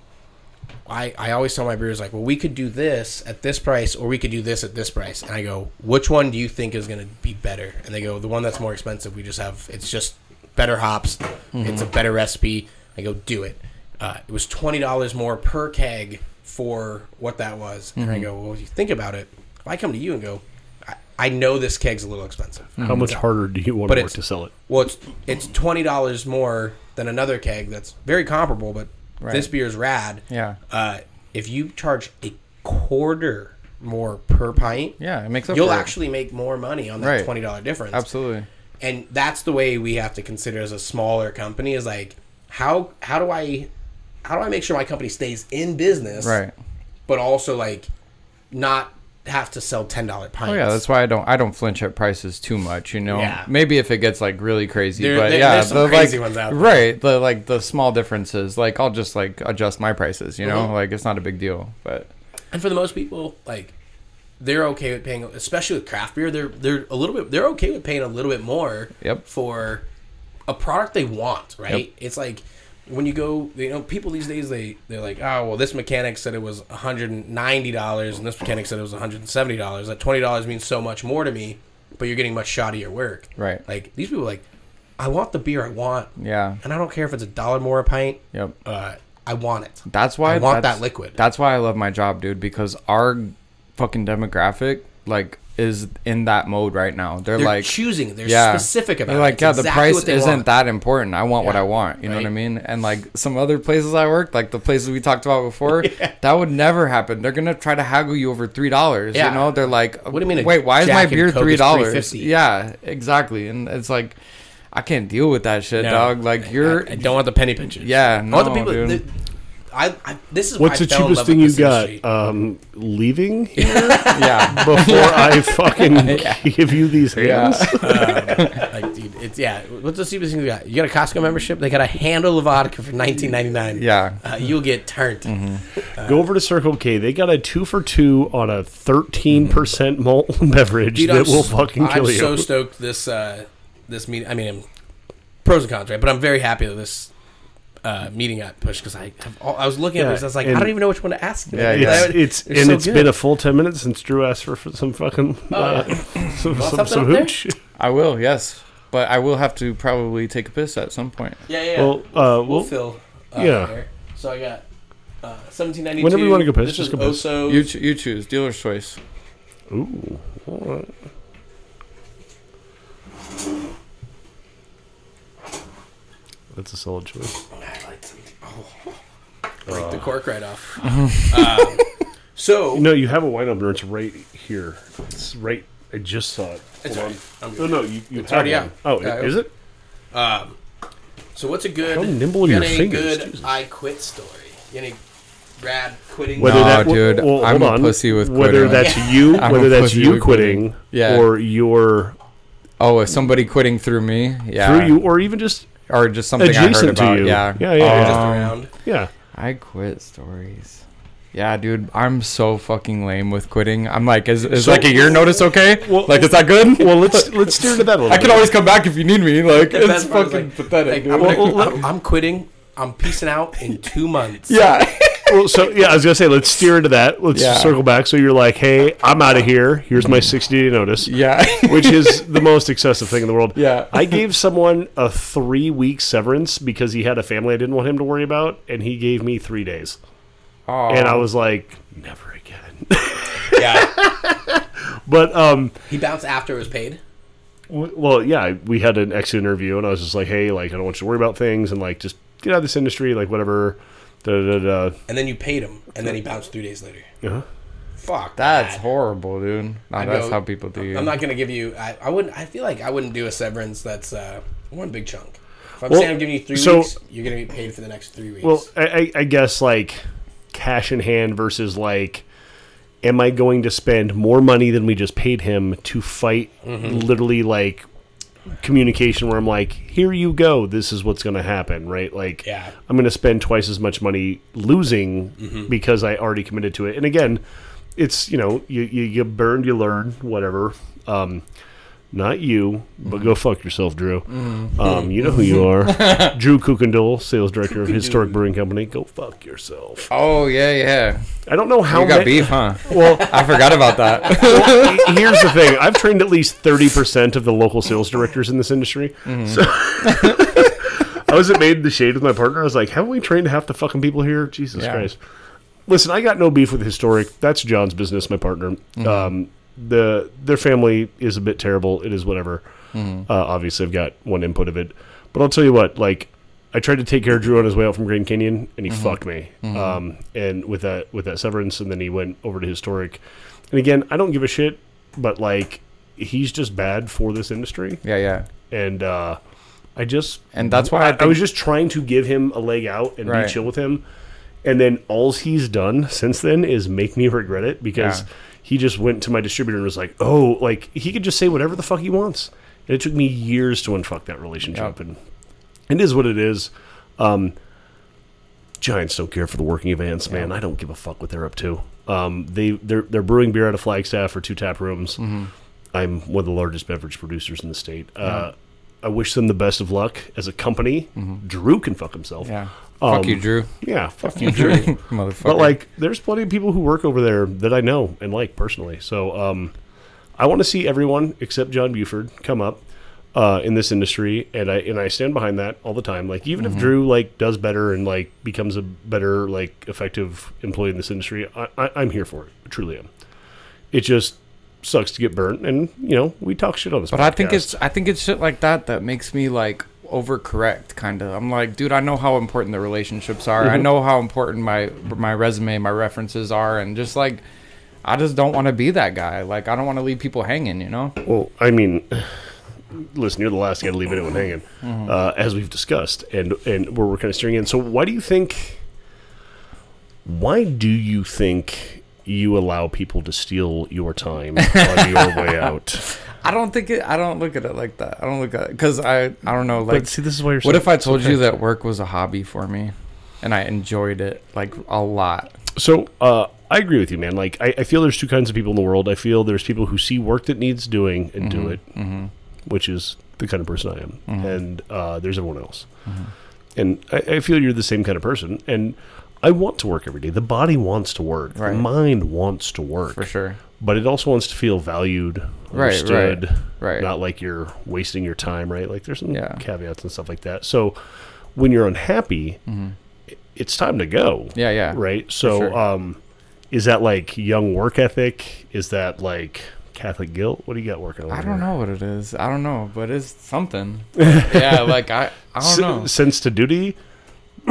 I I always tell my brewers like, well, we could do this at this price, or we could do this at this price, and I go, which one do you think is going to be better? And they go, the one that's more expensive. We just have it's just better hops, it's a better recipe. I go, do it. Uh, it was twenty dollars more per keg for what that was, and I go, well, if you think about it, if I come to you and go. I- I know this keg's a little expensive. How much harder do you want But to work to sell it? Well, it's it's twenty dollars more than another keg that's very comparable, but Right. this is rad. yeah, Uh, if you charge a quarter more per pint, yeah, it makes up. you'll for it. actually make more money on that Right. twenty dollar difference. absolutely. And that's the way we have to consider as a smaller company is like how how do I how do I make sure my company stays in business, Right. But also like not have to sell ten dollar pints. Oh yeah, that's why I don't I don't flinch at prices too much. You know, Yeah. maybe if it gets like really crazy, There- but there- yeah, there's some the crazy like ones out there. right, the like the small differences. Like I'll just like adjust my prices. You know, Mhm. like it's not a big deal. But And for the most people, like they're okay with paying, especially with craft beer. They're they're a little bit they're okay with paying a little bit more. Yep. For a product they want, right? Yep. It's like when you go, you know, people these days they they're like, oh well, this mechanic said it was one hundred and ninety dollars, and this mechanic said it was one hundred and seventy dollars. That twenty dollars means so much more to me, but you're getting much shoddier work. Right. Like these people, are like I want the beer I want, Yeah. and I don't care if it's a dollar more a pint. Yep. Uh, I want it. That's why I want that's- that liquid. That's why I love my job, dude, because our fucking demographic like is in that mode right now. They're, They're like choosing. They're yeah. specific about They're it. like, It's yeah, the exactly price isn't want. that important. I want what I want. You know what I mean? And like some other places I worked, like the places we talked about before, [laughs] that would never happen. They're gonna try to haggle you over three dollars. Yeah. You know? They're like, What do you mean Wait, why is my beer three dollars? Yeah, exactly. And it's like, I can't deal with that shit, No. dog. Like you're, I, I don't want the penny pinchers. Yeah, I want the no, people. dude. That- I, I, this is What's why the fell cheapest thing you this got? Um, leaving [laughs] here yeah, before [laughs] I fucking give you these hands. [laughs] like, dude, it's yeah. What's the cheapest thing you got? You got a Costco membership? They got a handle of vodka for nineteen ninety nine. yeah. uh, you'll get turned. Go over to Circle K. They got a two for two on a thirteen percent malt beverage Dude, that I'm, will s- fucking kill I'm you. so stoked this uh, this meeting. I mean, pros and cons, right? But I'm very happy that this uh, meeting got push because I have all, I was looking at this. I was like, and- I don't even know which one to ask. Yeah, it's yeah. it's They're and so it's good. been a full ten minutes since Drew asked for, for some fucking uh, [laughs] some, some, some up there? hooch. I will, yes. But I will have to probably take a piss at some point. Yeah, yeah. Well, uh, we'll well, fill. Uh, yeah. There. So I got uh, 1792. Whenever you wanna go piss, This just go piss. Oso. You, ch- you choose. Dealer's choice. ooh, all right. That's a solid choice. I like some- oh, break the cork right off. [laughs] um, so No, you have a wine opener. It's right here. It's right. I just saw it. It's Hold alright. I'm on. good. No, no, you, you have already one. out. Oh, Yeah, is it? Um, so what's a good? How nimble are you your got any fingers? Good Jesus. I quit story. You any rad quitting? Whether No, that, dude, well, I'm hold a on. pussy with whether quitting. that's [laughs] you, I'm whether that's pussy you with quitting, quitting. Yeah. or your Oh, is somebody quitting through me? Yeah. through you, or even just Or just something Adjacent to I heard about. you. Yeah. Yeah, yeah, yeah. just Um, around. yeah. I quit stories. Yeah, dude, I'm so fucking lame with quitting. I'm like, is, is So- like a year notice okay? Well- like, is that good? Well, let's let's steer into that a little. [laughs] I can bit. always come back if you need me. Like, The it's best part is, fucking like- pathetic, Like, dude. I'm, gonna- well, I'm, I'm quitting. I'm peacing out in two months. yeah. [laughs] well, so yeah, I was gonna say let's steer into that. Let's Yeah. circle back. So you're like, hey, I'm out of here. Here's my 60 day notice, yeah. [laughs] which is the most excessive thing in the world. Yeah. I gave someone a three week severance because he had a family I didn't want him to worry about, and he gave me three days, Aw. and I was like, never again. Yeah. [laughs] but um, He bounced after it was paid. well, yeah, we had an exit interview, and I was just like, hey, like I don't want you to worry about things, and like just get out of this industry, like whatever. Da da da. And then you paid him, and then he bounced three days later. Uh-huh. Fuck. That's that. horrible, dude. No, I that's go- how people do you. I'm not gonna give you. I, I wouldn't. I feel like I wouldn't do a severance that's uh, one big chunk. If I'm Well, saying I'm giving you three so- weeks, you're gonna be paid for the next three weeks. Well, I, I, I guess like cash in hand versus like, am I going to spend more money than we just paid him to fight literally like communication where I'm like, here you go, this is what's going to happen, right? Like, Yeah. I'm going to spend twice as much money losing because I already committed to it. And again, it's you know you you, you burned, you learn, whatever. Um, not you, but go fuck yourself, Drew. Um, you know who you are, [laughs] Drew Kukendall, sales director of Historic Brewing Company. Go fuck yourself. oh, yeah, yeah. I don't know how You got ma- beef, huh? [laughs] Well, I forgot about that. [laughs] here's the thing: I've trained at least thirty percent of the local sales directors in this industry. So I was at Made in the Shade with my partner. I was like, "Haven't we trained half the fucking people here?" Jesus Yeah. Christ! Listen, I got no beef with historic. That's John's business. My partner. Um, the their family is a bit terrible. It is whatever. Uh, obviously, I've got one input of it, but I'll tell you what. Like, I tried to take care of Drew on his way out from Grand Canyon, and he fucked me. Um, and with that with that severance, and then he went over to historic. And again, I don't give a shit, but like, he's just bad for this industry, yeah, yeah. and uh, I just And that's why I I, think- was just trying to give him a leg out and Right. be chill with him. And then all he's done since then is make me regret it because Yeah. He just went to my distributor and was like, "Oh, like he could just say whatever the fuck he wants." And it took me years to unfuck that relationship, and it is what it is. Um, Giants don't care for the working of events, man. I don't give a fuck what they're up to. Um, they they're they're brewing beer out of Flagstaff for two tap rooms. Mm-hmm. I'm one of the largest beverage producers in the state. Uh, I wish them the best of luck as a company. Drew can fuck himself. Mm-hmm. Yeah. Um, [laughs] Fuck you, Drew. Yeah, fuck you, Drew. Motherfucker. but like, there's plenty of people who work over there that I know and like personally. So um, I want to see everyone except John Buford come up. uh, in this industry, and I and I stand behind that all the time. Like even Mm-hmm. if Drew like does better and like becomes a better like effective employee in this industry, I, I, I'm here for it. I truly am. It just sucks to get burnt, and you know we talk shit on this. But I think it's I think it's shit like that that makes me like overcorrect kind of. I'm like, dude, I know how important the relationships are. I know how important my my resume, my references are, and just like I just don't want to be that guy. Like I don't want to leave people hanging, you know? Well, I mean, [sighs] listen, you're the last guy to leave anyone hanging, Mm-hmm. uh, as we've discussed, and and where we're kind of steering in. So, why do you think? Why do you think you allow people to steal your time on your [laughs] way out? I don't think it. I don't look at it like that. I don't look at it because I I don't know. Like, but see, this is why you're. what so- if I told you that work was a hobby for me, and I enjoyed it like a lot? So uh, I agree with you, man. Like I, I feel there's two kinds of people in the world. I feel there's people who see work that needs doing and do it, which is the kind of person I am, and uh, there's everyone else. And I, I feel you're the same kind of person. And I want to work every day. The body wants to work. Right. The mind wants to work. For sure. But it also wants to feel valued, Right, understood, right, right. not like you're wasting your time, right? Like there's some Yeah. caveats and stuff like that. So when you're unhappy, i- it's time to go Mm-hmm. Yeah, yeah. right? So, sure. um, is that like young work ethic? Is that like Catholic guilt? What do you got working on? I don't know what it is. I don't know, but it's something. [laughs] yeah, like I I don't know. Sense to duty. [clears throat]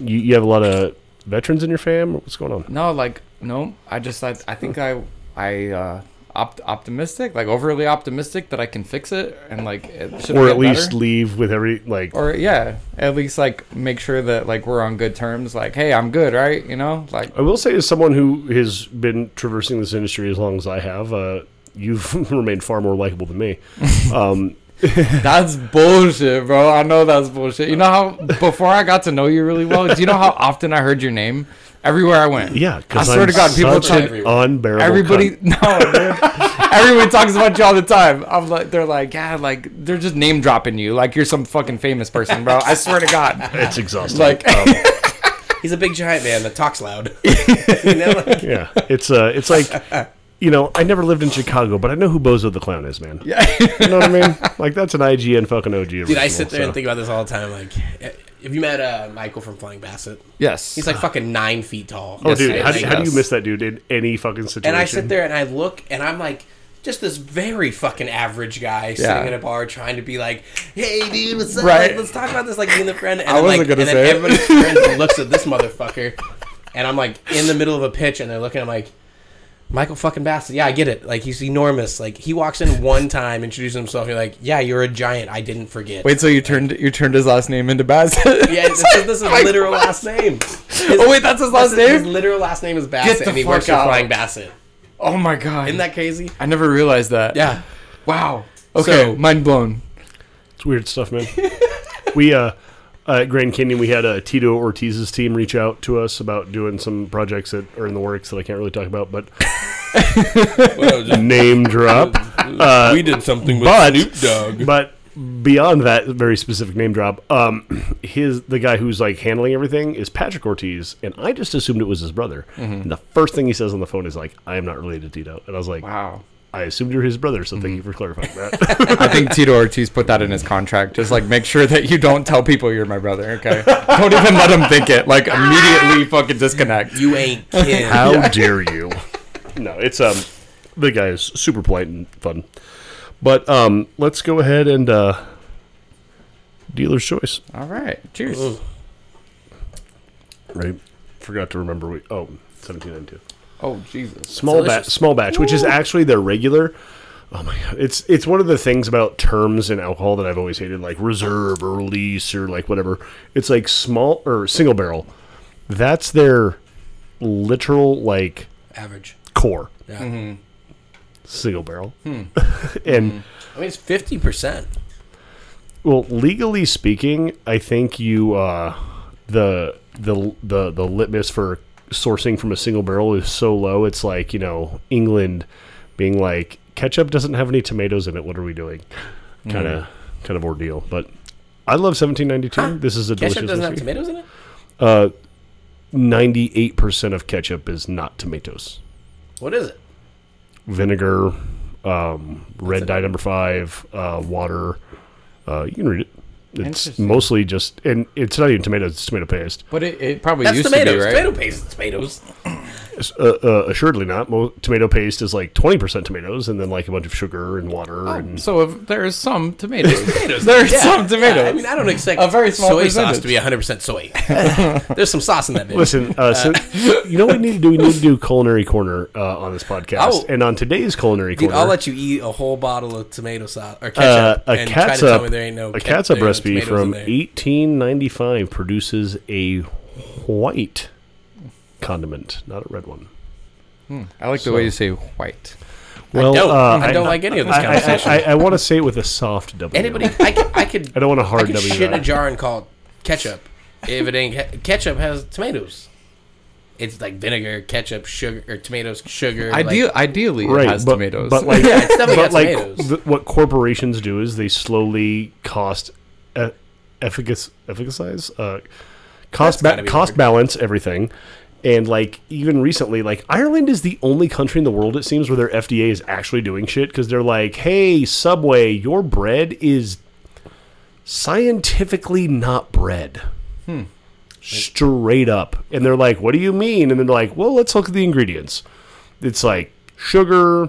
you, you have a lot of veterans in your fam. What's going on? No, like no. I just I, I think I I uh opt- optimistic, like overly optimistic that I can fix it and like it should Or at least better. leave with every like. or yeah, at least like make sure that like we're on good terms. Like, hey, I'm good, right? You know, like I will say, as someone who has been traversing this industry as long as I have, uh, you've [laughs] remained far more likable than me. [laughs] Um, [laughs] that's bullshit, bro. I know that's bullshit. You know how before I got to know you really well, do you know how often I heard your name everywhere I went? yeah, I because swear I'm to God, people such talk- an unbearable. Everybody, cunt. [laughs] no, dude. Everyone talks about you all the time. I'm like, they're like, yeah, like they're just name dropping you, like you're some fucking famous person, bro. I swear to God. it's exhausting. Like- um, [laughs] He's a big giant man that talks loud. [laughs] you know, like, yeah, it's uh, it's like. You know, I never lived in Chicago, but I know who Bozo the Clown is, man. Yeah. You know what I mean? Like that's an IGN fucking OG. dude, I sit there and think about this all the time. Like, have you met uh, Michael from Flying Bassett? yes. He's like fucking nine feet tall. Oh, Yes, dude, it how, is. do, how do you miss that dude in any fucking situation? And I sit there and I look and I'm like just this very fucking average guy Yeah. sitting in a bar trying to be like, "Hey, dude, what's up? Right. Like, let's talk about this." Like being the friend. And I then, wasn't like, gonna and then it. everybody turns and looks at this motherfucker, and I'm like in the middle of a pitch, and they're looking. I'm like, Michael fucking Bassett. Yeah, I get it. Like he's enormous. Like he walks in one time, introduces himself. And you're like, "Yeah, you're a giant. I didn't forget." Wait, so you turned you turned his last name into Bassett? [laughs] Yeah, this is, this is [laughs] literal last name. His- Oh wait, that's his last His, his literal last name is Bassett, and he fuck works for. Flying Bassett. Oh my god. Isn't that crazy? I never realized that. Yeah. Wow. Okay. So- mind blown. It's weird stuff, man. [laughs] we uh, uh, at Grand Canyon, we had uh, Tito Ortiz's team reach out to us about doing some projects that are in the works that I can't really talk about, but [laughs] name drop. [laughs] Uh, we did something with but Snoop Dogg. but beyond that very specific name drop, um, his the guy who's like handling everything is Patrick Ortiz, and I just assumed it was his brother. And the first thing he says on the phone is like, "I am not related to Tito," and I was like, Wow. "I assumed you're his brother, so thank you for clarifying that." [laughs] I think Tito Ortiz put that in his contract. Just like make sure that you don't tell people you're my brother. Okay. don't even let them think it. Like immediately fucking disconnect. You ain't kidding. [laughs] How dare you? No, it's um, the guy is super polite and fun. But um, let's go ahead and uh, dealer's choice. All right. Cheers. Ooh. Right. Forgot to remember. We oh. 1792. Oh Jesus. Small batch, small batch, which is actually their regular. Oh my god, it's it's one of the things about terms in alcohol that I've always hated, like reserve or release or like whatever. It's like small or single barrel. That's their literal like Average. core Yeah. single barrel, Hmm. [laughs] and I mean, it's fifty percent. well, legally speaking, I think you uh, the the the the litmus for sourcing from a single barrel is so low. It's like you know England being like ketchup doesn't have any tomatoes in it. What are we doing? Kind of kind of ordeal. But I love 1792. This is a Ketchup delicious doesn't have tomatoes in it. Uh, 98% of ketchup is not tomatoes. What is it? Vinegar, um, red dye number five, uh, water. Uh, you can read it. It's mostly just, and it's not even tomatoes; it's tomato paste. But it, it probably That's used tomatoes. to be right. Tomato paste is tomatoes. Uh, uh, assuredly not. Mo- tomato paste is like twenty percent tomatoes, and then like a bunch of sugar and water. and So if there is some tomatoes. Tomatoes. [laughs] There's Yeah. some tomatoes. Yeah, I mean, I don't expect A very small soy sauce to be 100% soy. [laughs] There's some sauce in that bitch. Listen, uh, so, you know what we need to do? We need to do culinary corner uh, on this podcast, Oh. and on today's culinary Dude, corner, I'll let you eat a whole bottle of tomato sauce or uh, ketchup a and try catsup, there ain't no a ket- catsup there ain't no recipe from 1895 produces a white condiment, not a red one. I like the way you say white. Well, I don't. uh, I don't like any of this I, I, conversation. I, I want to say it with a soft W. Anybody, I could, I could, [laughs] I don't want a I hard could W. shit in a jar and call it ketchup. If it ain't ketchup, has tomatoes. It's like vinegar, ketchup, sugar, or tomatoes, sugar. like- Ideal, ideally, Right, it has but, tomatoes. but like, [laughs] Yeah, it's definitely but got like tomatoes. th- what corporations do is they slowly cost e- efficac- efficacize uh, cost ba- cost hard. balance everything. And like even recently, like Ireland is the only country in the world it seems where their FDA is actually doing shit because they're like, "Hey, Subway, your bread is scientifically not bread." Hmm. Straight up, and they're like, "What do you mean?" And they're like, "Well, let's look at the ingredients." It's like sugar,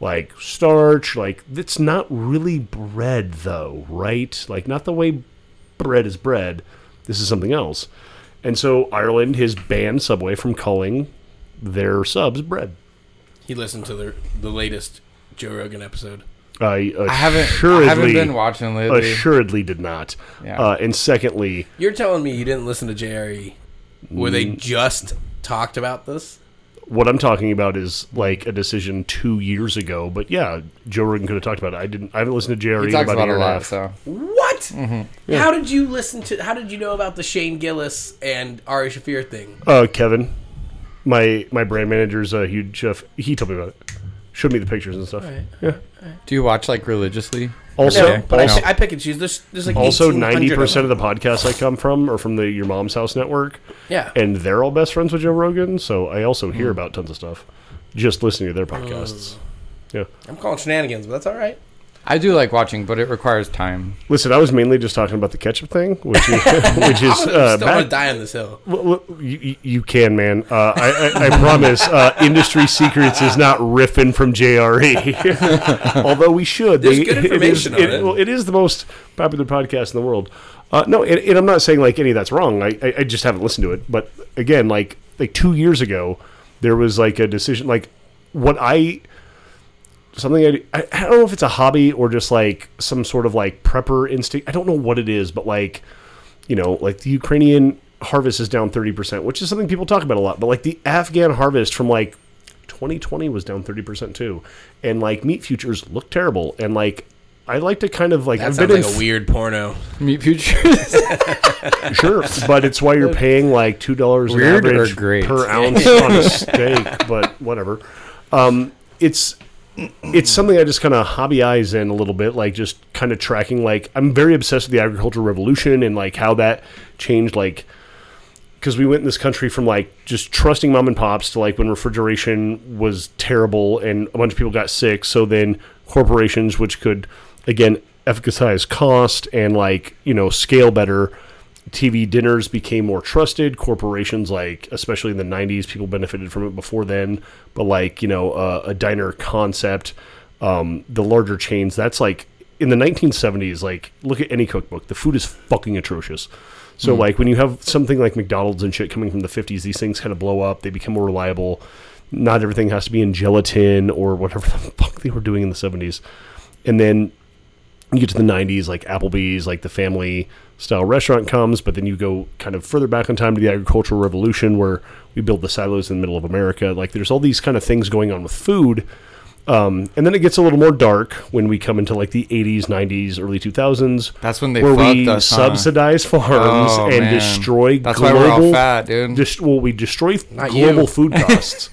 like starch, like it's not really bread though, right? Like not the way bread is bread. This is something else. And so Ireland has banned Subway from calling their subs bread. He listened to the the latest Joe Rogan episode. I I haven't, I haven't been watching lately. assuredly did not. Yeah. Uh, and secondly, You're telling me you didn't listen to JRE, where they Mm. just talked about this? What I'm talking about is like a decision two years ago. But yeah, Joe Rogan could have talked about it. I didn't. I haven't listened to JRE he in talks about, about a it year a and a lot, half. so What? Mm-hmm. How did you listen to? How did you know about the Shane Gillis and Ari Shaffir thing? Uh, Kevin, my my brand manager's a huge. Uh, he told me about it. Showed me the pictures and stuff. do you watch like religiously? Also, No, but I, also, I pick and choose. There's, there's like also ninety percent of the podcasts I come from are from the Your Mom's House network, yeah. and they're all best friends with Joe Rogan. So I also hear mm. about tons of stuff just listening to their mm. podcasts. Yeah. I'm calling shenanigans, but that's all right. I do like watching, but it requires time. Listen, I was mainly just talking about the ketchup thing, which is, [laughs] which is I'm, [laughs] gonna, uh, still gonna die on this hill. Well, well, you, you- you can, man. Uh, I, I, I promise. Uh, Industry Secrets is not riffing from JRE, [laughs] although we should. There's good information it is, on it. Well, it is the most popular podcast in the world. Uh, no, and, and I'm not saying like any of that's wrong. I, I, I just haven't listened to it. But again, like like two years ago, there was like a decision. Like what I something I, I I don't know if it's a hobby or just like some sort of like prepper instinct. I don't know what it is, but like you know, like the Ukrainian harvest is down 30%, which is something people talk about a lot. But like the Afghan harvest from like 2020 was down 30% too. And like meat futures look terrible. And like, I like to kind of like, That I've sounds been like in a weird porno. Meat futures. [laughs] sure, but it's why you're [laughs] paying like $2 an average great? per [laughs] ounce on a steak, but whatever. Um, it's, it's something I just kind of hobby eyes in a little bit, like just kind of tracking. Like I'm very obsessed with the agricultural revolution and like how that changed. Like because we went in this country from like just trusting mom and pops to like when refrigeration was terrible and a bunch of people got sick. So then corporations, which could again efficacize cost and like you know scale better. TV dinners became more trusted. Corporations, like especially in the '90s, people benefited from it before then. But like you know, uh, a diner concept, um, the larger chains. That's like in the 1970s. Like look at any cookbook. The food is fucking atrocious. So like when you have something like McDonald's and shit coming from the 50s, these things kind of blow up. They become more reliable. Not everything has to be in gelatin or whatever [laughs] the fuck they were doing in the 70s. And then you get to the 90s like applebee's like the family style restaurant comes but then you go kind of further back in time to the agricultural revolution where we build the silos in the middle of america like there's all these kind of things going on with food um, and then it gets a little more dark when we come into like the 80s 90s early 2000s That's when they where we us, huh? subsidize farms Oh, and man. destroy That's global why we're all fat, dude. Dest- well, we destroy Not global you. food [laughs] costs.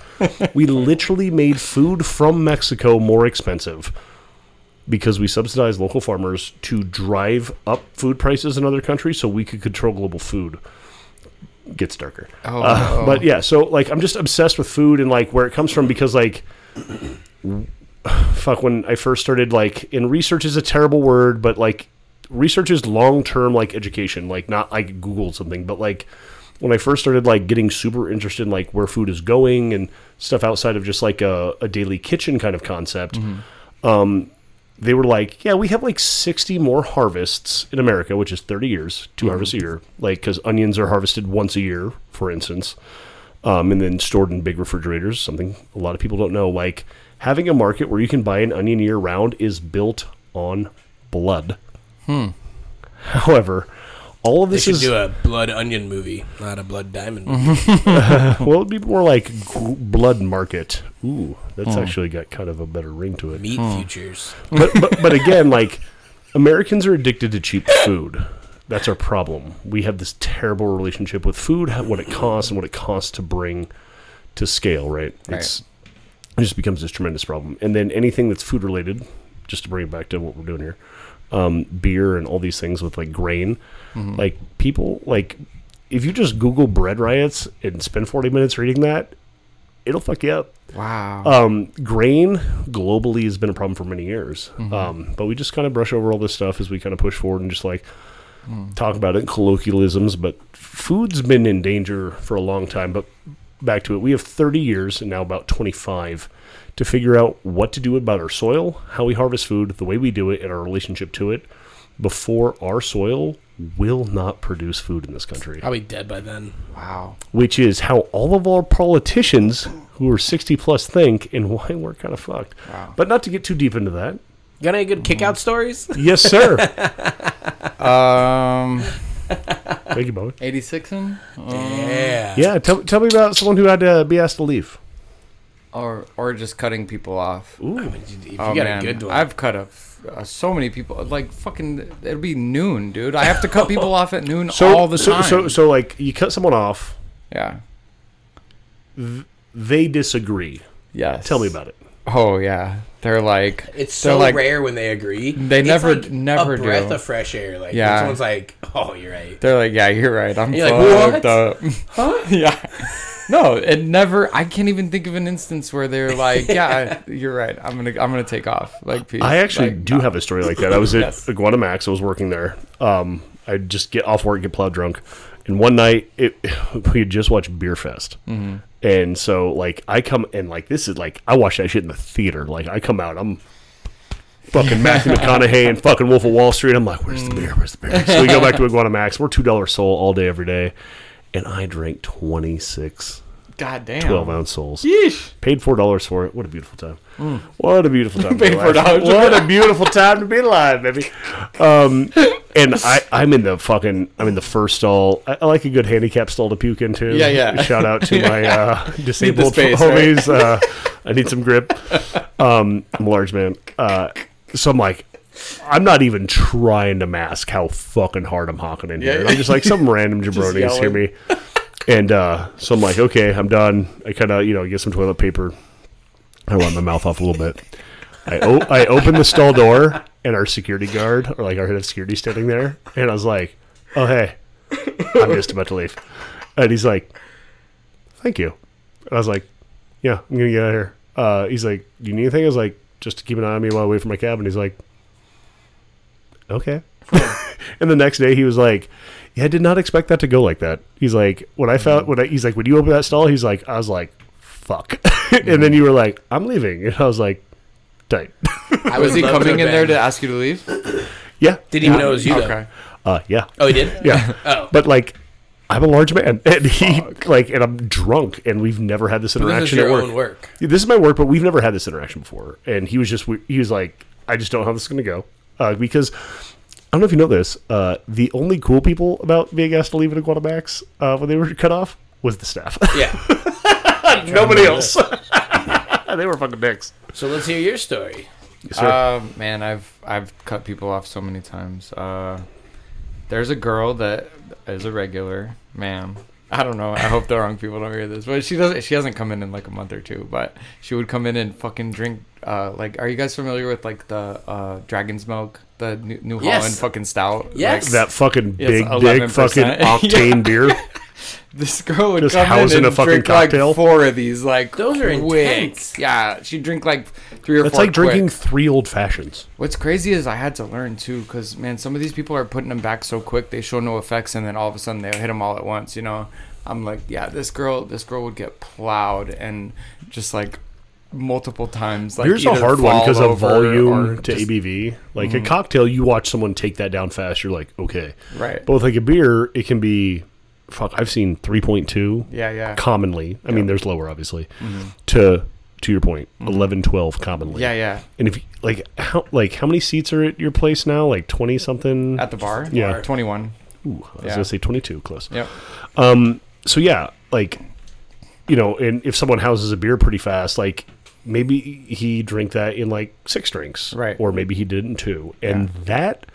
we literally made food from Mexico more expensive because we subsidize local farmers to drive up food prices in other countries so we could control global food. Gets darker. Oh, Uh, no. But yeah, so like I'm just obsessed with food and like where it comes from because like fuck when I first started like in research is a terrible word, but like research is long term like education, like not like Google something, but like when I first started like getting super interested in like where food is going and stuff outside of just like a, a daily kitchen kind of concept. Um, they were like, yeah, we have like 60 more harvests in America, which is 30 years, 2 harvests a year. Like, because onions are harvested once a year, for instance, um, and then stored in big refrigerators, something a lot of people don't know. Like, having a market where you can buy an onion year round is built on blood. Hmm. However, all of They this should is do a blood onion movie, not a blood diamond movie. [laughs] well, it'd be more like gr- blood market. Ooh, that's actually got kind of a better ring to it. Meat futures. [laughs] but, but but again, like Americans are addicted to cheap food. That's our problem. We have this terrible relationship with food, what it costs, and what it costs to bring to scale. Right? It's it just becomes this tremendous problem. And then anything that's food related, just to bring it back to what we're doing here, um, beer and all these things with like grain, like people like if you just Google bread riots and spend forty minutes reading that, it'll fuck you up Wow. um, grain globally has been a problem for many years. Um, but we just kind of brush over all this stuff as we kind of push forward and just like talk about it in colloquialisms. But food's been in danger for a long time. But back to it, we have 30 years and now about 25 to figure out what to do about our soil, how we harvest food, the way we do it, and our relationship to it before our soil will not produce food in this country I'll be dead by then. wow. which is how all of our politicians who are 60 plus think and why we're kind of fucked. Wow. But not to get too deep into that. Got any good kick out stories? Yes, sir. [laughs] Um, Thank you, Bowie. 86 in? yeah. Yeah, tell, tell me about someone who had to be asked to leave. Or, or just cutting people off. I mean, if you Oh, got man. a good one. I've cut a f- uh, so many people. Like, fucking, it'll be noon, dude. I have to cut people off at noon So, all the so, time. So, so, like, you cut someone off, yeah. they disagree. Yes. Tell me about it. Oh, yeah. They're like, it's they're so like, rare when they agree. They It's never- like never a breath of fresh air. Like Yeah. someone's like, "Oh, you're right." They're like, yeah, you're right. I'm You're like, fucked up. [laughs] Huh? yeah. No, it never. I can't even think of an instance where they're like, yeah, [laughs] you're right. I'm gonna, I'm gonna take off. Like, peace. I actually Like, do have a story like that. I was at Yes. Iguana Mack's. I was working there. Um, I'd just get off work, get plowed drunk, and one night it [laughs] we had just watched Beer Fest, Mm-hmm. and so like I come and like this is like I watched that shit in the theater. Like I come out, I'm fucking [laughs] Matthew McConaughey and fucking Wolf of Wall Street. I'm like, where's the beer? Where's the beer? So we go back to Iguana Mack's. We're two dollars Sol all day every day, and I drank twenty six goddamn 12 ounce Sols. Yeesh. Paid four dollars for it. What a beautiful time! What a beautiful [laughs] time! to be Paid alive. $4. What a beautiful time to be alive, baby. Um, and I, I'm in the fucking, I'm in the first stall. I, I like a good handicap stall to puke into. Yeah, yeah. Shout out to [laughs] my uh, disabled space, homies. Uh, I need some grip. Um, I'm a large man. Uh, so I'm like, I'm not even trying to mask how fucking hard I'm hawking in here. Yeah. I'm just like some [laughs] random jabronis hear me. And uh, so I'm like, okay, I'm done. I kind of, you know, get some toilet paper. I wipe my mouth off a little bit. I, o- I open the stall door, and our security guard, or like our head of security, standing there. And I was like, oh, hey, I'm just about to leave. And he's like, thank you. And I was like, yeah, I'm going to get out of here. Uh, he's like, do you need anything? I was like, just to keep an eye on me while I wait for my cab. And he's like, okay. [laughs] and the next day he was like, yeah, I did not expect that to go like that. He's like, when I found, when I, he's like, when you open that stall, he's like, I was like, fuck. [laughs] and then you were like, I'm leaving. And I was like, tight. I Was [laughs] he love coming in there to ask you to leave? yeah. Didn't even know it was you. Okay. Uh, yeah. Oh, he did. Yeah. Oh, But like, I'm a large man, and he like, and I'm drunk, and we've never had this this is interaction your at work. own work. This is my work, but we've never had this interaction before. And he was just, he was like, I just don't know how this is going to go. Uh, because I don't know if you know this, uh, the only cool people about being asked to leave at Iguana Mack's uh, when they were cut off was the staff. Yeah. [laughs] Nobody else. [laughs] they were fucking dicks. So let's hear your story. Yes, sir. Uh, man, I've I've cut people off so many times. Uh, there's a girl that is a regular. Man, I don't know. I hope the wrong people don't hear this, but she doesn't. She hasn't come in in like a month or two, but she would come in and fucking drink. Uh, like, are you guys familiar with like the uh, Dragon's Milk, the New, New Yes. Holland fucking stout? Yes. that fucking big, big fucking [laughs] octane beer. [laughs] [laughs] this girl would Just come in and a fucking drink cocktail? like four of these. Like Those are quick. intense. Yeah, she'd drink like three or That's four. like drinking quick. three old fashions. What's crazy is I had to learn too, because man, some of these people are putting them back so quick they show no effects, and then all of a sudden they hit them all at once. You know, I'm like, yeah, this girl, this girl would get plowed and just like multiple times. Like Here's a either hard one fall because of over volume to just- ABV. Like a mm-hmm. cocktail, you watch someone take that down fast, you're like, okay. Right. But with like a beer, it can be, fuck, I've seen 3.2 Yeah, yeah. commonly. I mean, there's lower, obviously, mm-hmm. to to your point, mm-hmm. 11, 12 commonly. Yeah, yeah. And if like how like how many seats are at your place now? Like 20 something. At the bar. Yeah. Twenty one. Ooh, I was Yeah. gonna say 22, close. Yep. Um, so yeah, like you know, and if someone houses a beer pretty fast, like maybe he drank that in like six drinks, Right. Or maybe he did in two, and that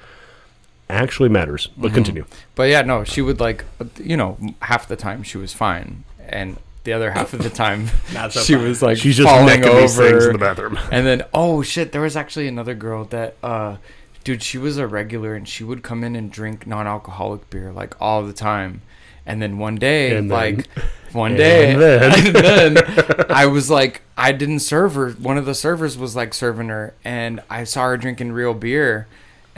actually matters. Mm-hmm. But continue. But yeah, no, she would like, you know, half the time she was fine, and the other half of the time [laughs] Not so she fine. was like She's just falling over. these things in the bathroom. [laughs] And then oh shit, there was actually another girl that uh dude, she was a regular and she would come in and drink non-alcoholic beer like all the time. And then one day And then- like [laughs] one and day then- and then I was like I didn't serve her. One of the servers was like serving her and I saw her drinking real beer.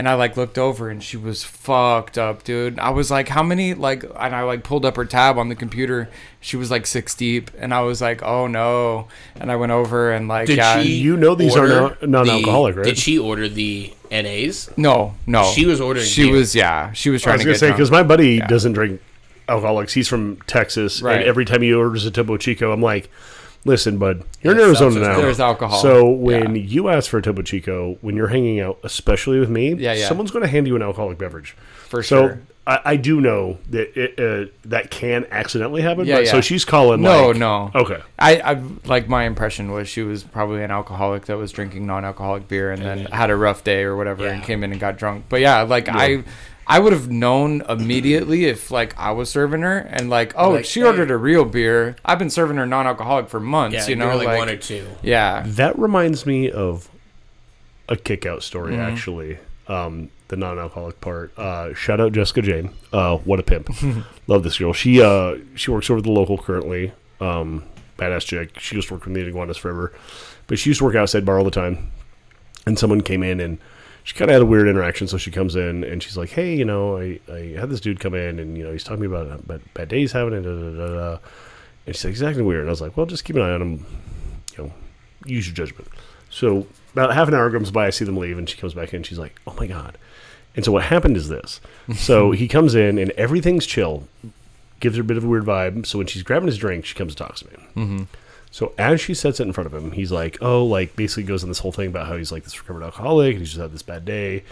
And I like looked over and she was fucked up, dude. I was like, how many like and I like pulled up her tab on the computer. She was like six deep and I was like, oh no. And I went over and like Did yeah, she? You know these are order non- non-alcoholic, right? Did she order the NAs? No, no. She was ordering She beer. was yeah. She was trying I was to gonna get say because my buddy Yeah. doesn't drink alcoholics. He's from Texas, Right. and every time he orders a Topo Chico, I'm like, "Listen, bud, you're in Yeah, Arizona now. There's alcohol. So when Yeah. you ask for a Topo Chico, when you're hanging out, especially with me, Yeah, yeah. someone's going to hand you an alcoholic beverage. for So sure. I, I do know that it, uh, that can accidentally happen. Yeah, but So she's calling. No, like, no. No. Okay. I, I like my impression was she was probably an alcoholic that was drinking non-alcoholic beer and then had a rough day or whatever and came in and got drunk. But yeah, like I I would have known immediately if like I was serving her and like oh Like, she hey. ordered a real beer. I've been serving her non-alcoholic for months. Yeah, you know, like, like, one or two. yeah. That reminds me of a kick out story, Mm-hmm. actually. Um, the non alcoholic part. Uh, shout out Jessica Jane. Uh, what a pimp. [laughs] Love this girl. She uh, she works over at the local currently. Um, badass chick. She used to work with me at Iguanas forever. But she used to work outside bar all the time. And someone came in and she kind of had a weird interaction. So she comes in and she's like, hey, you know, I, I had this dude come in and, you know, he's talking about bad, bad days having and da, da, da, da. And she's like, acting weird. And I was like, well, just keep an eye on him. You know, use your judgment. So about half an hour goes by, I see them leave, and she comes back in. And she's like, "Oh my god!" And so what happened is this: so [laughs] he comes in, and everything's chill, gives her a bit of a weird vibe. So when she's grabbing his drink, she comes and talks to me. Mm-hmm. So as she sets it in front of him, he's like, "Oh, like basically goes in this whole thing about how he's like this recovered alcoholic, and he's just had this bad day."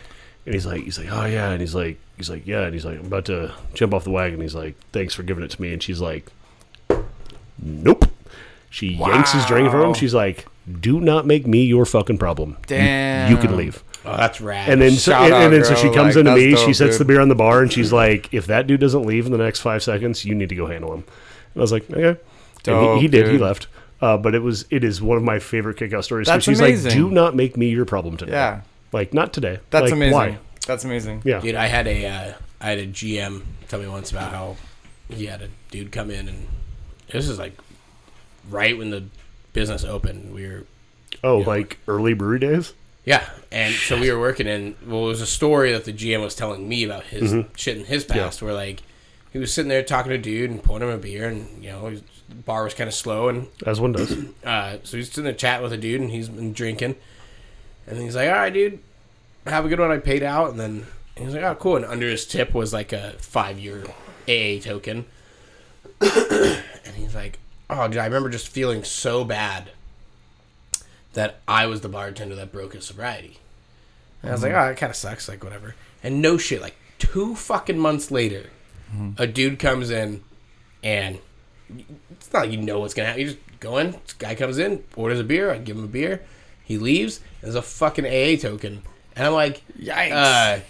And he's like, he's like, "Oh yeah," and he's like, he's like, "Yeah," and he's like, "I'm about to jump off the wagon." He's like, "Thanks for giving it to me," and she's like, "Nope." She yanks his drink from him. She's like, "Do not make me your fucking problem. You- You, can leave." Oh, that's rad. And then, so, and, and then so she comes Like, into that's me. she dope, sets the beer on the bar, and she's like, "If that dude doesn't leave in the next five seconds, you need to go handle him." And I was like, "Okay." and he, he Dope, did. He left. Uh, but it was it is one of my favorite kickout stories. 'cause That's she's amazing. like, "Do not make me your problem today." Yeah. Like not today. That's Like, amazing. Why? That's amazing. Yeah. Dude, I had a uh, I had a GM tell me once about how he had a dude come in and this is like right when the business opened. We were Oh, Yeah. like early brewery days. yeah, and so we were working in. Well, it was a story that the GM was telling me about his Mm-hmm. shit in his past, where like he was sitting there talking to a dude and pouring him a beer, and you know his bar was kind of slow, and As one does. [clears throat] uh, so he's sitting there chatting with a dude, and he's been drinking, and he's like, "All right, dude, have a good one." I paid out, and then he's like, "Oh, cool." And under his tip was like a five year AA token, [clears throat] and he's like, "Oh, dude, I remember just feeling so bad that I was the bartender that broke his sobriety." And I was like, "Oh, it kind of sucks, like whatever." And no shit, like two fucking months later, a dude comes in, and it's not like you know what's gonna happen. You just go in. This guy comes in, orders a beer. I give him a beer. He leaves. There's a fucking AA token, and I'm like, Yikes. uh,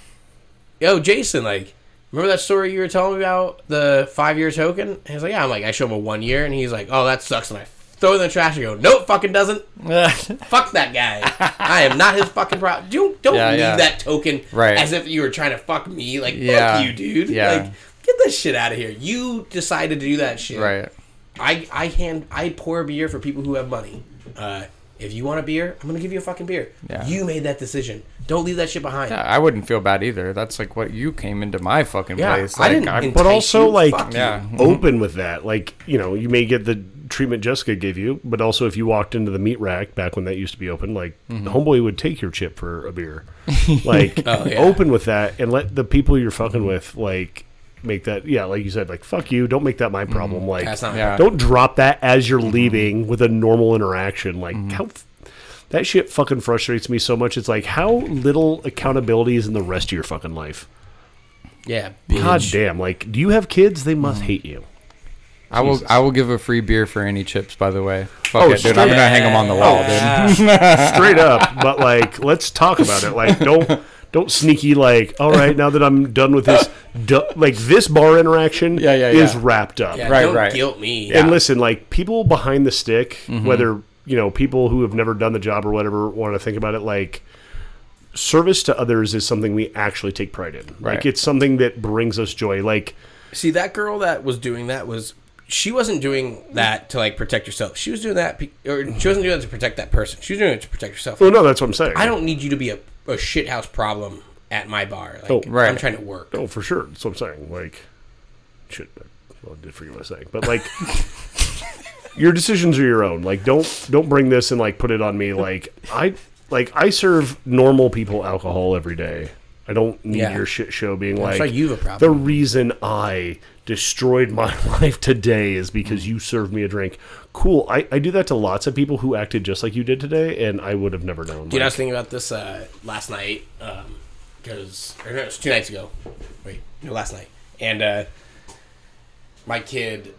"Yo, Jason, like, remember that story you were telling me about the five year token?" And he's like, "Yeah." I'm like, I show him a one year, and he's like, "Oh, that sucks." And I throw it in the trash and go, "No, it fucking doesn't. [laughs] Fuck that guy. I am not his fucking problem. Don't don't Yeah, leave yeah. that token Right. as if you were trying to fuck me. Like, Yeah. fuck you, dude. Yeah. Like." Get this shit out of here. You decided to do that shit. Right. I I hand I pour beer for people who have money. Uh, if you want a beer, I'm gonna give you a fucking beer. Yeah. You made that decision. Don't leave that shit behind. Yeah, I wouldn't feel bad either. That's like what you came into my fucking Yeah, place. I didn't I'm- But also, you. like, yeah. [laughs] open with that. Like, you know, you may get the treatment Jessica gave you, but also if you walked into the meat rack back when that used to be open, like, Mm-hmm. the homeboy would take your chip for a beer. Like, [laughs] Oh, yeah. open with that and let the people you're fucking with, like, make that, yeah, like you said, like, fuck you. Don't make that my mm-hmm. problem. Like, That's not Yeah. don't drop that as you're mm-hmm. leaving with a normal interaction. Like, mm-hmm. how. f- That shit fucking frustrates me so much. It's like how little accountability is in the rest of your fucking life. Yeah. God damn! Like, do you have kids? They must hate you. I will. I will give a free beer for any chips. By the way. Fuck Oh, it, dude. I'm straight- gonna hang them on the wall, dude. [laughs] straight up. But [laughs] like, let's talk about it. Like, don't don't sneaky like. All right, [laughs] now that I'm done with this, du- like this bar interaction, Yeah, yeah, yeah. is wrapped up. Yeah, Right, don't right. guilt me. And listen, like people behind the stick, Mm-hmm. whether you know people who have never done the job or whatever want to think about it, like service to others is something we actually take pride in. Like Right. it's something that brings us joy. Like See, that girl that was doing that was she wasn't doing that to like protect herself. She was doing that, pe- or she wasn't doing it to protect that person. She was doing it to protect herself. well, no, that's what I'm saying. I don't need you to be a, a shithouse problem at my bar. Like, Oh, right. I'm trying to work. Oh, for sure. That's what I'm saying. Like, shit. Well, I did forget what I was saying, but like, [laughs] your decisions are your own. Like, don't don't bring this and like put it on me. Like, I like I serve normal people alcohol every day. I don't need Yeah. your shit show being like why you have a the reason I destroyed my [laughs] life today is because you served me a drink. Cool. I, I do that to lots of people who acted just like you did today, and I would have never known. Dude, I was thinking about this uh, last night because or no, it was two nights ago. Wait, no, last night, and uh, my kid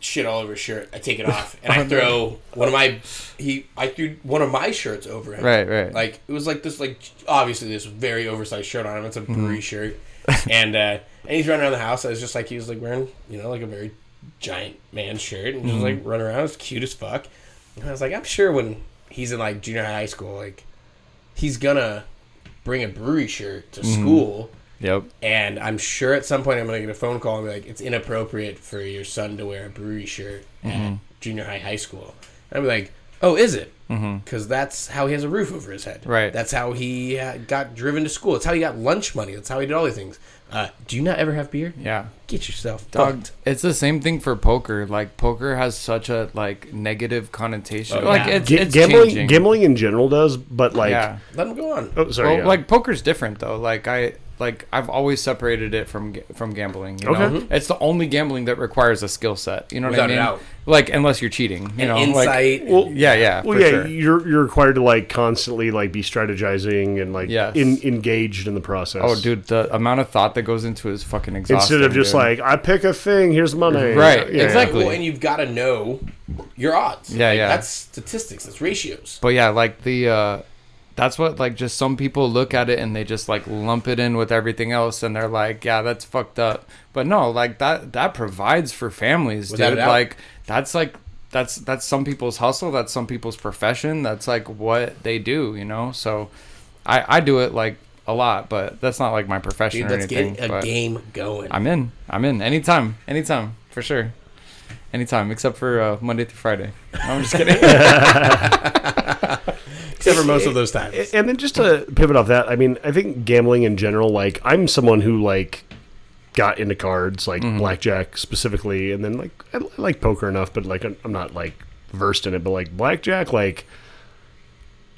shit all over his shirt. I take it [laughs] off and I throw one of my he I threw one of my shirts over him. Right, right. Like it was like this like obviously this very oversized shirt on him. It's a Mm-hmm. brewery shirt, and uh, and he's running around the house. I was just like he was like wearing you know like a very giant man shirt and Mm-hmm. just like run around. It's cute as fuck. And I was like I'm sure when he's in like junior high school like he's gonna bring a brewery shirt to Mm-hmm. school. Yep. And I'm sure at some point I'm gonna get a phone call and be like, "It's inappropriate for your son to wear a brewery shirt Mm-hmm. at junior high, high school." And I'd be like, "Oh, is it? Because that's how he has a roof over his head. Mm-hmm. Right. That's how he got driven to school. It's how he got lunch money. That's how he did all these things. Uh, do you not ever have beer? Yeah. Get yourself Dog, fucked. it's the same thing for poker. Like poker has such a like negative connotation. Oh, like yeah. it's, ga- it's gambling changing. gambling in general does, but like, yeah. Let him go on. oh, sorry, well, yeah. like poker's different though. Like I like I've always separated it from from gambling. You know, Okay. it's the only gambling that requires a skill set. You know Without what a I mean? doubt. Like unless you're cheating. You And know, insight. Like, Well, yeah, yeah. Well, for yeah, sure. you're you're required to like constantly like be strategizing and like Yes. in, engaged in the process. Oh, dude, the amount of thought that goes into it is fucking exhausting. Instead of just dude. like I pick a thing, here's money. Right, Yeah. exactly. Well, and you've got to know your odds. Yeah, Like, yeah. That's statistics. That's ratios. But yeah, like the uh that's what like just some people look at it and they just like lump it in with everything else and they're like, yeah, that's fucked up. But no, like that that provides for families, Without dude. Like that's like that's that's some people's hustle, that's some people's profession, that's like what they do, you know? So I I do it like a lot, but that's not like my profession Dude, or let's get a game going. I'm in. I'm in anytime. Anytime, for sure. Anytime, except for uh, Monday through Friday. No, I'm just kidding. [laughs] [laughs] Except most of those times. And then just to pivot off that, I mean, I think gambling in general, like I'm someone who like got into cards, like Mm-hmm. blackjack specifically, and then like I, like poker enough, but like I'm not like versed in it. But like blackjack, like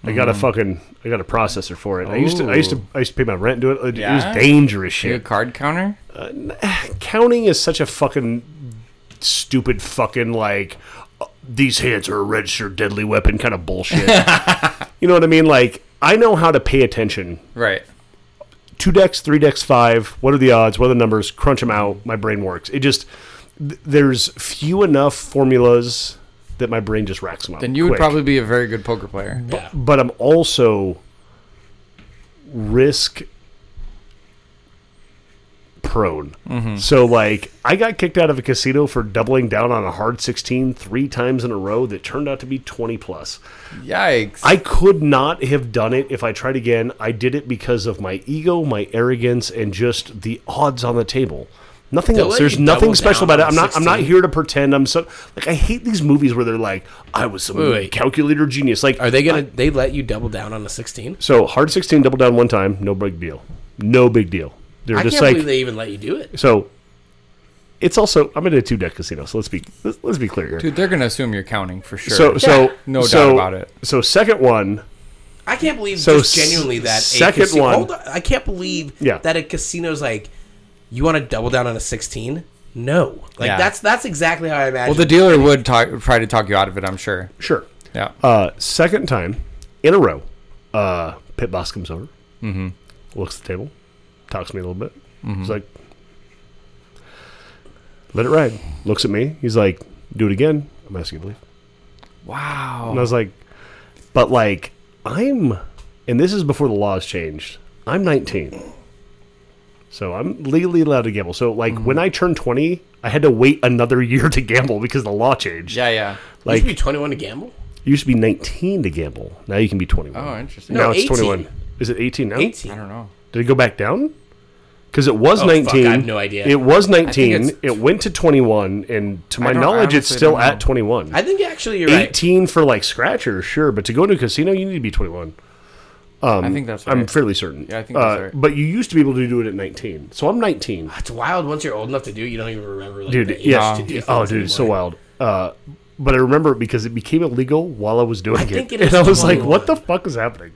I got a Mm-hmm. fucking I got a processor for it. I used to I used to I used to pay my rent and do it. It Yeah? was dangerous You a card counter? [sighs] Counting is such a fucking stupid fucking like uh, these hands are a registered deadly weapon kind of bullshit. [laughs] you know what I mean? Like I know how to pay attention Right. two decks, three decks, five. What are the odds? What are the numbers? Crunch them out. My brain works. It just th- there's few enough formulas that my brain just racks them up. Then you would probably be a very good poker player. Yeah. But I'm also risk prone. Mm-hmm. So like I got kicked out of a casino for doubling down on a hard 16 three times in a row that turned out to be 20 plus. Yikes. I could not have done it if I tried again. I did it because of my ego, my arrogance, and just the odds on the table. Nothing They'll else. There's nothing special about it. I'm not. I'm not here to pretend. I'm so like I hate these movies where they're like, I was some Wait, wait. calculator genius. Like, Are they gonna? they let you double down on a 16? so hard 16 double down one time, no big deal. No big deal. They're I just can't like believe they even let you do it. so. It's also I'm in a two deck casino, so let's be let's, let's be clear here. Dude, they're gonna assume you're counting for sure. So so No so, doubt about it. So second one, I can't believe So just genuinely that second a casino, one- Hold on, I can't believe Yeah. that a casino's like, you want to double down on a 16? No, like Yeah. that's that's exactly how I imagine. well, the dealer would talk, try to talk you out of it. I'm sure. sure. Yeah. Uh, second time in a row, uh, pit boss comes over, mm-hmm. looks at the table, talks to me a little bit. He's mm-hmm. like, "Let it ride." Looks at me. He's like, "Do it again." I'm asking you to leave. wow. And I was like, "But like, I'm," and this is before the laws changed. I'm 19, so I'm legally allowed to gamble. So like, when mm-hmm. I turned 20, I had to wait another [laughs] year to gamble because the law changed. Yeah, yeah. Like, you like should be 21 to gamble. You used to be 19 to gamble. Now you can be 21. Oh, interesting. No, now it's 18. 21. Is it 18 now? 18. I don't know. Did it go back down? Because it was Oh, fuck, 19. I have no idea. It was 19. It went to 21, and to my knowledge, it's still at 21. I think actually you're right. 18 for like scratchers, sure, but to go to a casino, you need to be 21. I think that's right. I'm fairly certain. Yeah, I think that's Uh, right. But you used to be able to do it at 19. So I'm 19. It's wild once you're old enough to do it. You don't even remember. Like, Dude, the age yeah. to do Oh, things dude, it's so wild. Uh, but I remember it because it became illegal while I was doing I it. think it [laughs] and I was like, what the fuck is happening?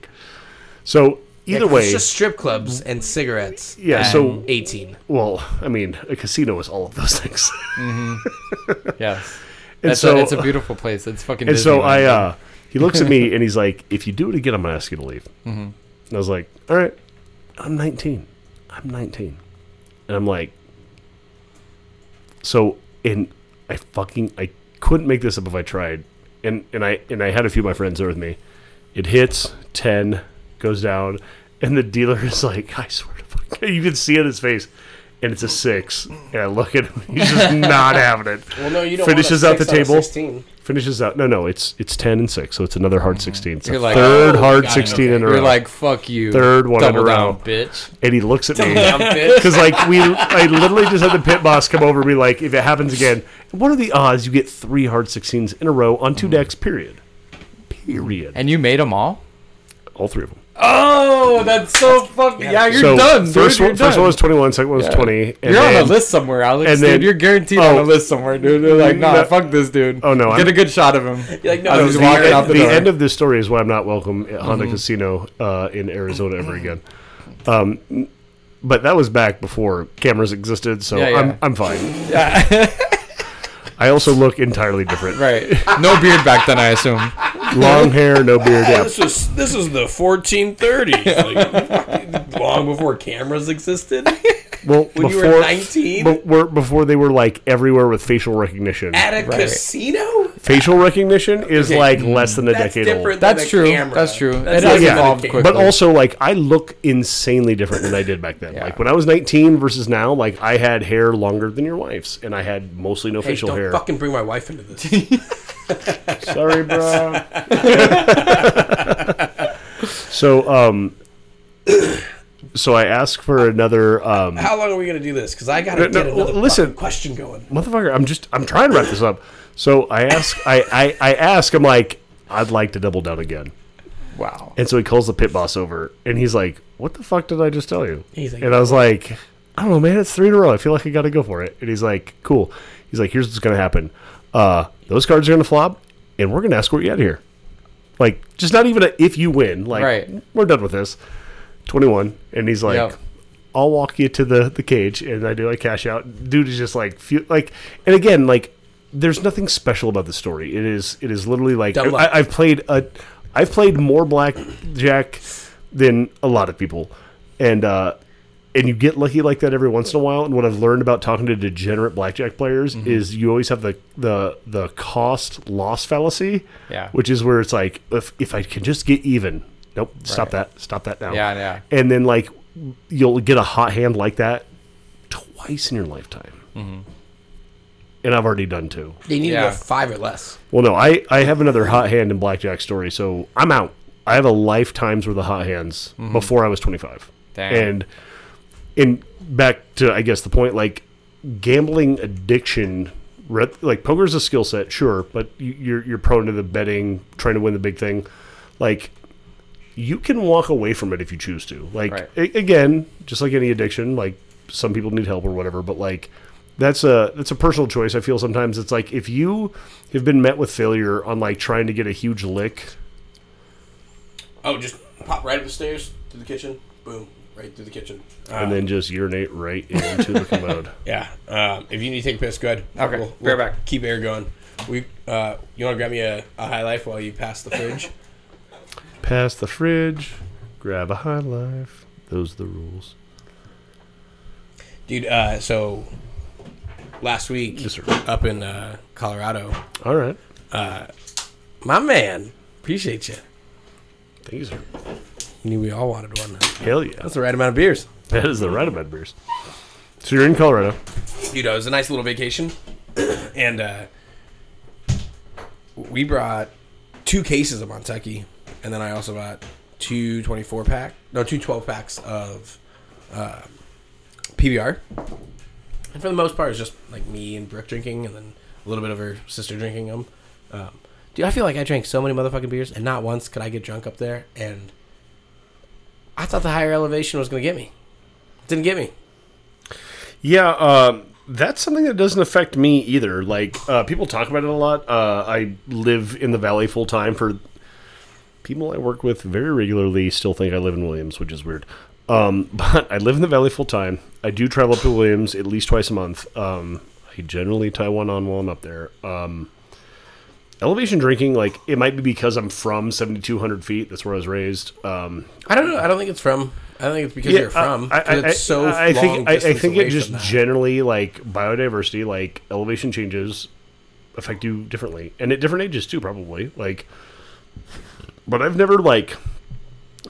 So Yeah, either 'cause way, it's just strip clubs and cigarettes. Yeah, and so- 18. well, I mean, a casino is all of those things. Yes. [laughs] And It's, so- a, it's a beautiful place. It's fucking. [laughs] And so I, uh, he looks at me [laughs] and he's like, "If you do it again, I'm gonna ask you to leave." Mm-hmm. And I was like, "All right, I'm 19. I'm 19," and I'm like, so and I fucking I couldn't make this up if I tried, and and I and I had a few of my friends there with me. It hits ten, goes down, and the dealer is like, "I swear to fuck," [laughs] you can see it in his face. And it's a six, and I look at him. [laughs] He's just not having it Well, no, you don't Finishes out the six on a table. 16. finishes out. No, no, it's it's ten and six, so it's another hard sixteen. It's You're a like, third oh, hard got sixteen okay. in a row. You're like, fuck you. Third one in Double a down, bitch. and he looks at me Damn, bitch. [laughs] because like we, I literally just had the pit boss come over and be like, if it happens again, what are the odds you get three hard sixteens in a row on Mm-hmm. two decks? Period. Period. And you made them all? All three of them. Oh, that's so fucking. Yeah, you're so done. First dude. one, You're first done. one was twenty one. Second one was Yeah. twenty. And You're on then, a list somewhere, Alex. and dude. then- You're guaranteed on oh. a list somewhere, dude. They're like, nah, No. fuck this dude. Oh, no, Get I'm- a good shot of him. You're like, no, no, he's the walking end- out the, the door. end of this story is why I'm not welcome at Hon-Dah Mm-hmm. Casino uh, in Arizona ever again. Um, but that was back before cameras existed, so Yeah, yeah. I'm I'm fine. [laughs] I also look entirely different. right. [laughs] No beard back then, I assume. Long hair, no beard. Yeah. This was this is the 1430s, [laughs] like, long before cameras existed. Well, When you before, were 19 but before they were like everywhere with facial recognition. at a Right. casino. Facial recognition is Okay, like less than a That's decade different. old. Than That's a true. camera. That's true. That's It has different than a evolved camera. quickly. But also, like, I look insanely different than I did back then. Yeah. Like when I was 19 versus now, like I had hair longer than your wife's, and I had mostly no Hey, facial don't hair. fucking bring my wife into this. [laughs] [laughs] Sorry, bro. [laughs] so, um, [clears throat] so I asked for another, um, How long are we gonna do this? Because I gotta No, get no, another listen. fucking question going. motherfucker. I'm just, I'm trying to wrap this up. So I ask, I, I, I ask. I'm like, I'd like to double down again. Wow. And so he calls the pit boss over, and he's like, "What the fuck did I just tell you?" He's like, and I was like, "I don't know, man. It's three in a row. I feel like I got to go for it." And he's like, "Cool." He's like, "Here's what's gonna happen. Uh, those cards are gonna flop, and we're gonna escort you out of here. Like, just not even a if you win. Like, Right. we're done with this." Twenty-one, and he's like. Yep. I'll walk you to the, the cage, and I do. I cash out. Dude is just like, feel, like, and again, like, there's nothing special about the story. It is, it is literally like Dumb I, I've played a, I've played more blackjack than a lot of people, and uh, and you get lucky like that every once in a while. And what I've learned about talking to degenerate blackjack players Mm-hmm. is you always have the the the cost loss fallacy, Yeah. which is where it's like if if I can just get even, nope, stop that, stop that now, Yeah, yeah. and then like you'll get a hot hand like that twice in your lifetime. Mm-hmm. And I've already done two. They need Yeah. to go five or less. Well, no, I, I have another hot hand in blackjack story, so I'm out. I have a lifetime's worth of hot hands mm-hmm. before I was 25. Damn. And in back to I guess the point, like gambling addiction. re- Like poker's a skill set, sure, but you- you're you're prone to the betting, trying to win the big thing. Like you can walk away from it if you choose to. Like Right. a- again, just like any addiction, like some people need help or whatever, but like that's a that's a personal choice. I feel sometimes it's like if you have been met with failure on like trying to get a huge lick, Oh, just pop right up the stairs to the kitchen. Boom, right through the kitchen. and then just urinate right into the commode. [laughs] Yeah. Um, if you need to take a piss, good. Okay, We'll, be right we'll back. Keep air going. We. Uh, you want to grab me a, a high life while you pass the fridge? Pass the fridge, grab a high life. Those are the rules. Dude, uh, so last week Yes, up in uh, Colorado, All right. my man, appreciate you. Thank you, sir. You knew we all wanted one. Hell yeah. That's the right amount of beers. That is the right amount of beers. So you're in Colorado. Dude, it was a nice little vacation, [clears throat] and uh, we brought two cases of Montucky, and then I also bought two 24 pack, no, two 12 packs of uh, PBR. And for the most part, it's just like me and Brooke drinking, and then a little bit of her sister drinking them. Um, dude, I feel like I drank so many motherfucking beers, and not once could I get drunk up there. And I thought the higher elevation was gonna get me. It didn't get me. Yeah, um, that's something that doesn't affect me either. Like uh, people talk about it a lot. Uh, I live in the valley full time. For people I work with very regularly, still think I live in Williams, which is weird. Um, [laughs] but I live in the valley full time. I do travel up to Williams at least twice a month. Um, I generally tie one on while I'm up there. Um, elevation drinking, like it might be because I'm from 7,200 feet. That's where I was raised. Um, I don't know. I don't think it's from. I don't think it's because you're from. I, I, it's so I, I think I, I think it just generally like biodiversity, like elevation changes, affect you differently, and at different ages too, probably. Like, but I've never like.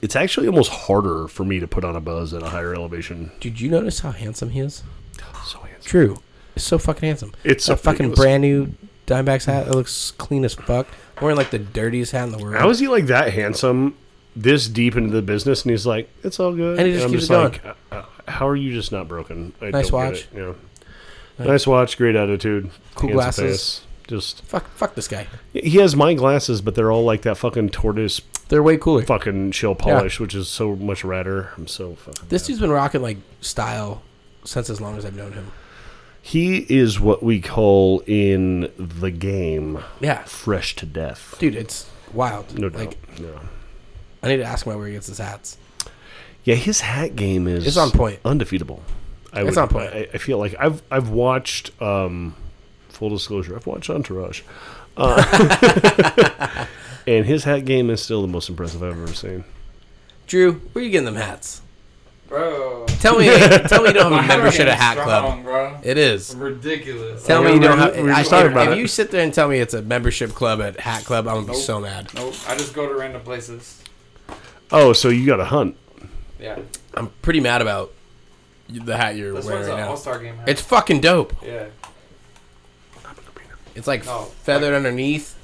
It's actually almost harder for me to put on a buzz at a higher elevation. Did you notice how handsome he is? So handsome. True. It's so fucking handsome. It's a so fucking ridiculous. brand new Dimebacks hat. It looks clean as fuck. Wearing like the dirtiest hat in the world. How is he like that handsome, this deep into the business, and he's like, "It's all good," And he just I'm keeps just it like, uh, uh, "How are you just not broken?" I Nice don't get watch. Yeah. Nice watch, great attitude, Cool handsome glasses. face. Just fuck, fuck this guy. he has my glasses, but they're all like that fucking tortoise They're way cooler. fucking shell polish, which is so much radder. I'm so fucking. This bad. dude's been rocking like style since as long as I've known him. he is what we call in the game Yeah, fresh to death. dude, it's wild. No doubt. Like no. I need to ask him where he gets his hats. Yeah, his hat game is It's on point. undefeatable. I It's would, on point. I, I feel like I've I've watched. Um, full disclosure, I've watched Entourage, uh, [laughs] and his hat game is still the most impressive I've ever seen. Drew, where are you getting them hats? Bro. Tell me, tell me you don't have a [laughs] membership at Hat Club. bro. It is. Ridiculous. Tell Okay, me you don't have. we were I, just talking if, about if it. you sit there and tell me it's a membership club at Hat Club, I'm gonna be Nope. so mad. Nope. I just go to random places. Oh, so you got to hunt? Yeah. I'm pretty mad about the hat you're This wearing one's right an now. All Star game. hat. It's fucking dope. yeah. It's like No, feathered underneath.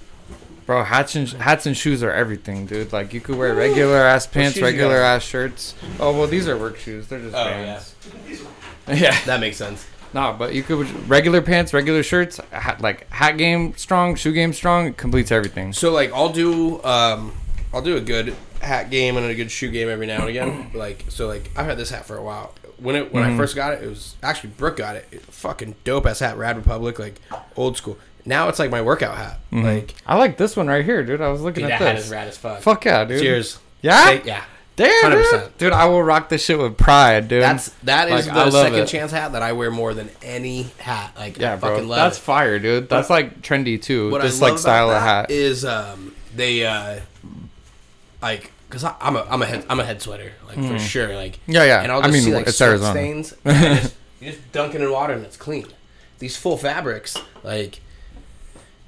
Bro, hats and hats and shoes are everything, dude. Like you could wear regular ass pants, regular ass shirts. Oh well, these are work shoes. They're just Oh, bands. [laughs] Yeah. That makes sense. No, but you could regular pants, regular shirts, hat, like hat game strong, shoe game strong. It completes everything. So like I'll do um I'll do a good hat game and a good shoe game every now and again. [clears throat] like so like I've had this hat for a while. When it when I first got it, it was actually Brooke got it. it fucking dope ass hat, Rad Republic, like old school. Now it's like my workout hat. Like I like this one right here, dude. I was looking dude, that at hat this. is rad as fuck. Fuck yeah, dude. Cheers. Yeah. Yeah. Damn, dude. 100%. dude. I will rock this shit with pride, dude. That's that is Like, the second it. chance hat that I wear more than any hat. Like yeah, I bro. fucking love That's it. fire, dude. That's like trendy too. what this I love like style about of that hat. is um they uh like because I'm a I'm a head I'm a head sweater like for sure like. Yeah, yeah. and I'll I just mean, see like it's Arizona. stains [laughs] and I just, you just dunk it in water and it's clean. These full fabrics like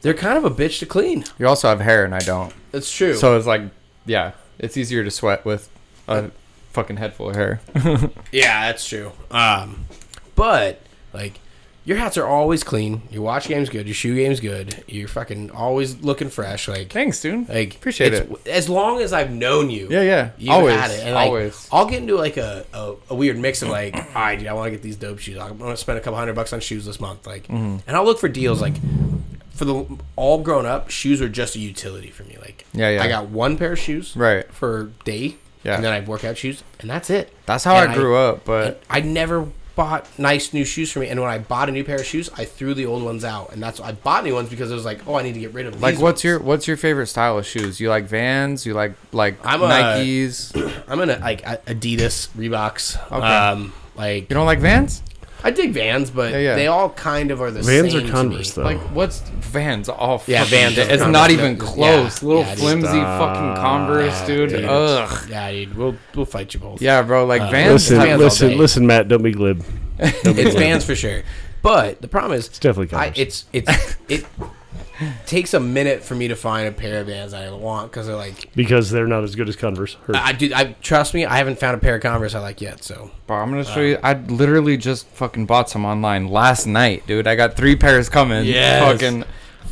they're kind of a bitch to clean. you also have hair, and I don't. It's true. So it's like, yeah, it's easier to sweat with a fucking head full of hair. [laughs] Yeah, that's true. Um, but like your hats are always clean. Your watch game's good. Your shoe game's good. You're fucking always looking fresh. Like Thanks, dude. Like Appreciate it. As long as I've known you, Yeah, yeah. you've Always, had it. And like, always. I'll get into like a, a, a weird mix of like, [clears throat] all right, dude, I want to get these dope shoes. I'm gonna spend a couple hundred bucks on shoes this month. Like, Mm-hmm. and I'll look for deals. Like, for the all grown up, shoes are just a utility for me. Like, Yeah, yeah. I got one pair of shoes, Right. for day, Yeah. and then I have workout shoes, and that's it. That's how And I grew up, but I never bought nice new shoes for me. And when I bought a new pair of shoes, I threw the old ones out, and that's I bought new ones because it was like, oh, I need to get rid of. like what's ones. your what's your favorite style of shoes? You like Vans? You like like I'm a- Nikes? [clears throat] I'm in a, like a- Adidas, Reeboks. Okay. Um, like you don't like Vans? I dig Vans, but Yeah, yeah. they all kind of are the Vans same Vans are to Converse me. though. Like what's Vans? Oh, Yeah, Vans It's Converse. not even Yeah, close. Little yeah, dude. flimsy Stop. fucking Converse, Yeah, dude. dude. Ugh. Yeah, dude, we'll we'll fight you both. Yeah, bro. Like Uh, Vans. listen, Vans listen, listen, Matt. Don't be glib. [laughs] Don't be it's glib. Vans for sure. But the problem is, It's definitely I, Converse. it's it's [laughs] it takes a minute for me to find a pair of Vans I want because they're like, because they're not as good as Converse. Or- I do. I trust me, I haven't found a pair of Converse I like yet. So Bro, I'm gonna show uh, you. I literally just fucking bought some online last night, dude. I got three pairs coming. Yeah, Fucking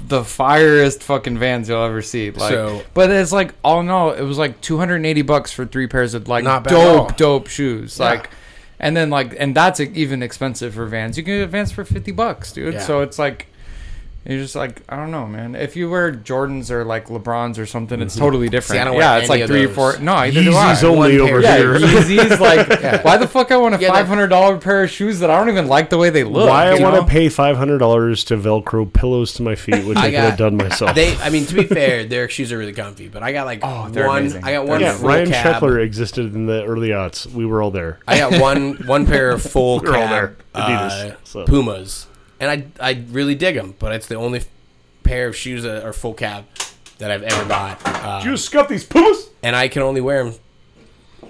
the firest fucking Vans you'll ever see. Like, So- but it's like all in all, it was like 280 bucks for three pairs of like Not bad at all. dope, dope shoes. Yeah. Like, and then like, and that's even expensive for Vans. You can get Vans for 50 bucks, dude. Yeah. So it's like. You're just like I don't know, man. If you wear Jordans or like LeBrons or something, it's totally different. I don't wear yeah, it's any like of three or four. No, either do I. Yeezys only One over pair. Yeah, here. Yeezys. Like, [laughs] why the fuck I want a Yeah, five hundred dollar pair of shoes that I don't even like the way they look? Why I want to pay five hundred dollars to Velcro pillows to my feet, which I, I could have done myself. they, I mean, to be fair, their shoes are really comfy. But I got like Oh, they're one. amazing. I got one yeah, Ryan cab. Sheckler existed in the early aughts. We were all there. I got one one pair of full [laughs] We're all cab there. Adidas, uh, so. Pumas, and I I really dig them. But it's the only pair of shoes that are full cab that I've ever bought. Uh, just scuff these pumas. and I can only wear them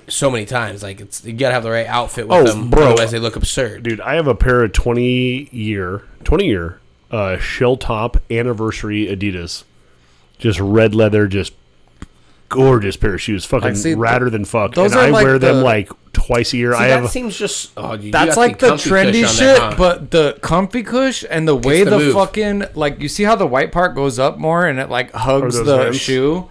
so many times. Like it's you gotta have the right outfit with Oh, them, bro. otherwise they look absurd. Dude, I have a pair of twenty year, twenty year, uh, shell toe anniversary Adidas, just red leather, just gorgeous pair of shoes, fucking Like, see, radder than fuck. those and are I like wear them like twice a year. See, I that have. seems just oh, dude, you That's like the trendy shit, there, huh? but the comfy cush and the way the the, move. fucking like you see how the white part goes up more and it like hugs those the Vans? shoe.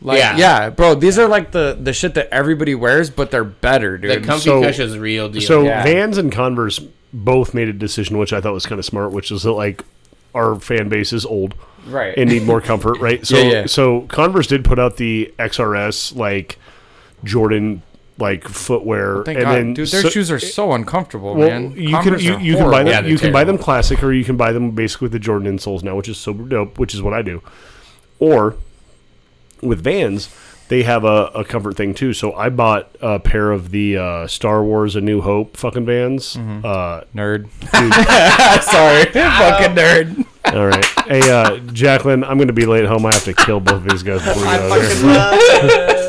Like Yeah. yeah. bro, these are like the the shit that everybody wears, but they're better, the dude. comfy So- cush is real deal. So Yeah. Vans and Converse both made a decision, which I thought was kind of smart, which is that like our fan base is old right. and need more comfort, right? [laughs] So Yeah, yeah. so Converse did put out the XRS like Jordan like footwear, Thank and God, then dude, their so- shoes are so uncomfortable, Well, man. you Converse can you, you can buy them Yeah, they're you can buy them classic or you can buy them basically with the Jordan insoles now, which is super dope, which is what I do. Or with Vans, they have a, a comfort thing too. So I bought a pair of the uh, Star Wars: A New Hope fucking Vans. Mm-hmm. Uh, nerd. [laughs] Sorry, [laughs] fucking nerd. all right, hey uh, Jacqueline, I'm going to be late home. I have to kill both of these guys before we get out of here.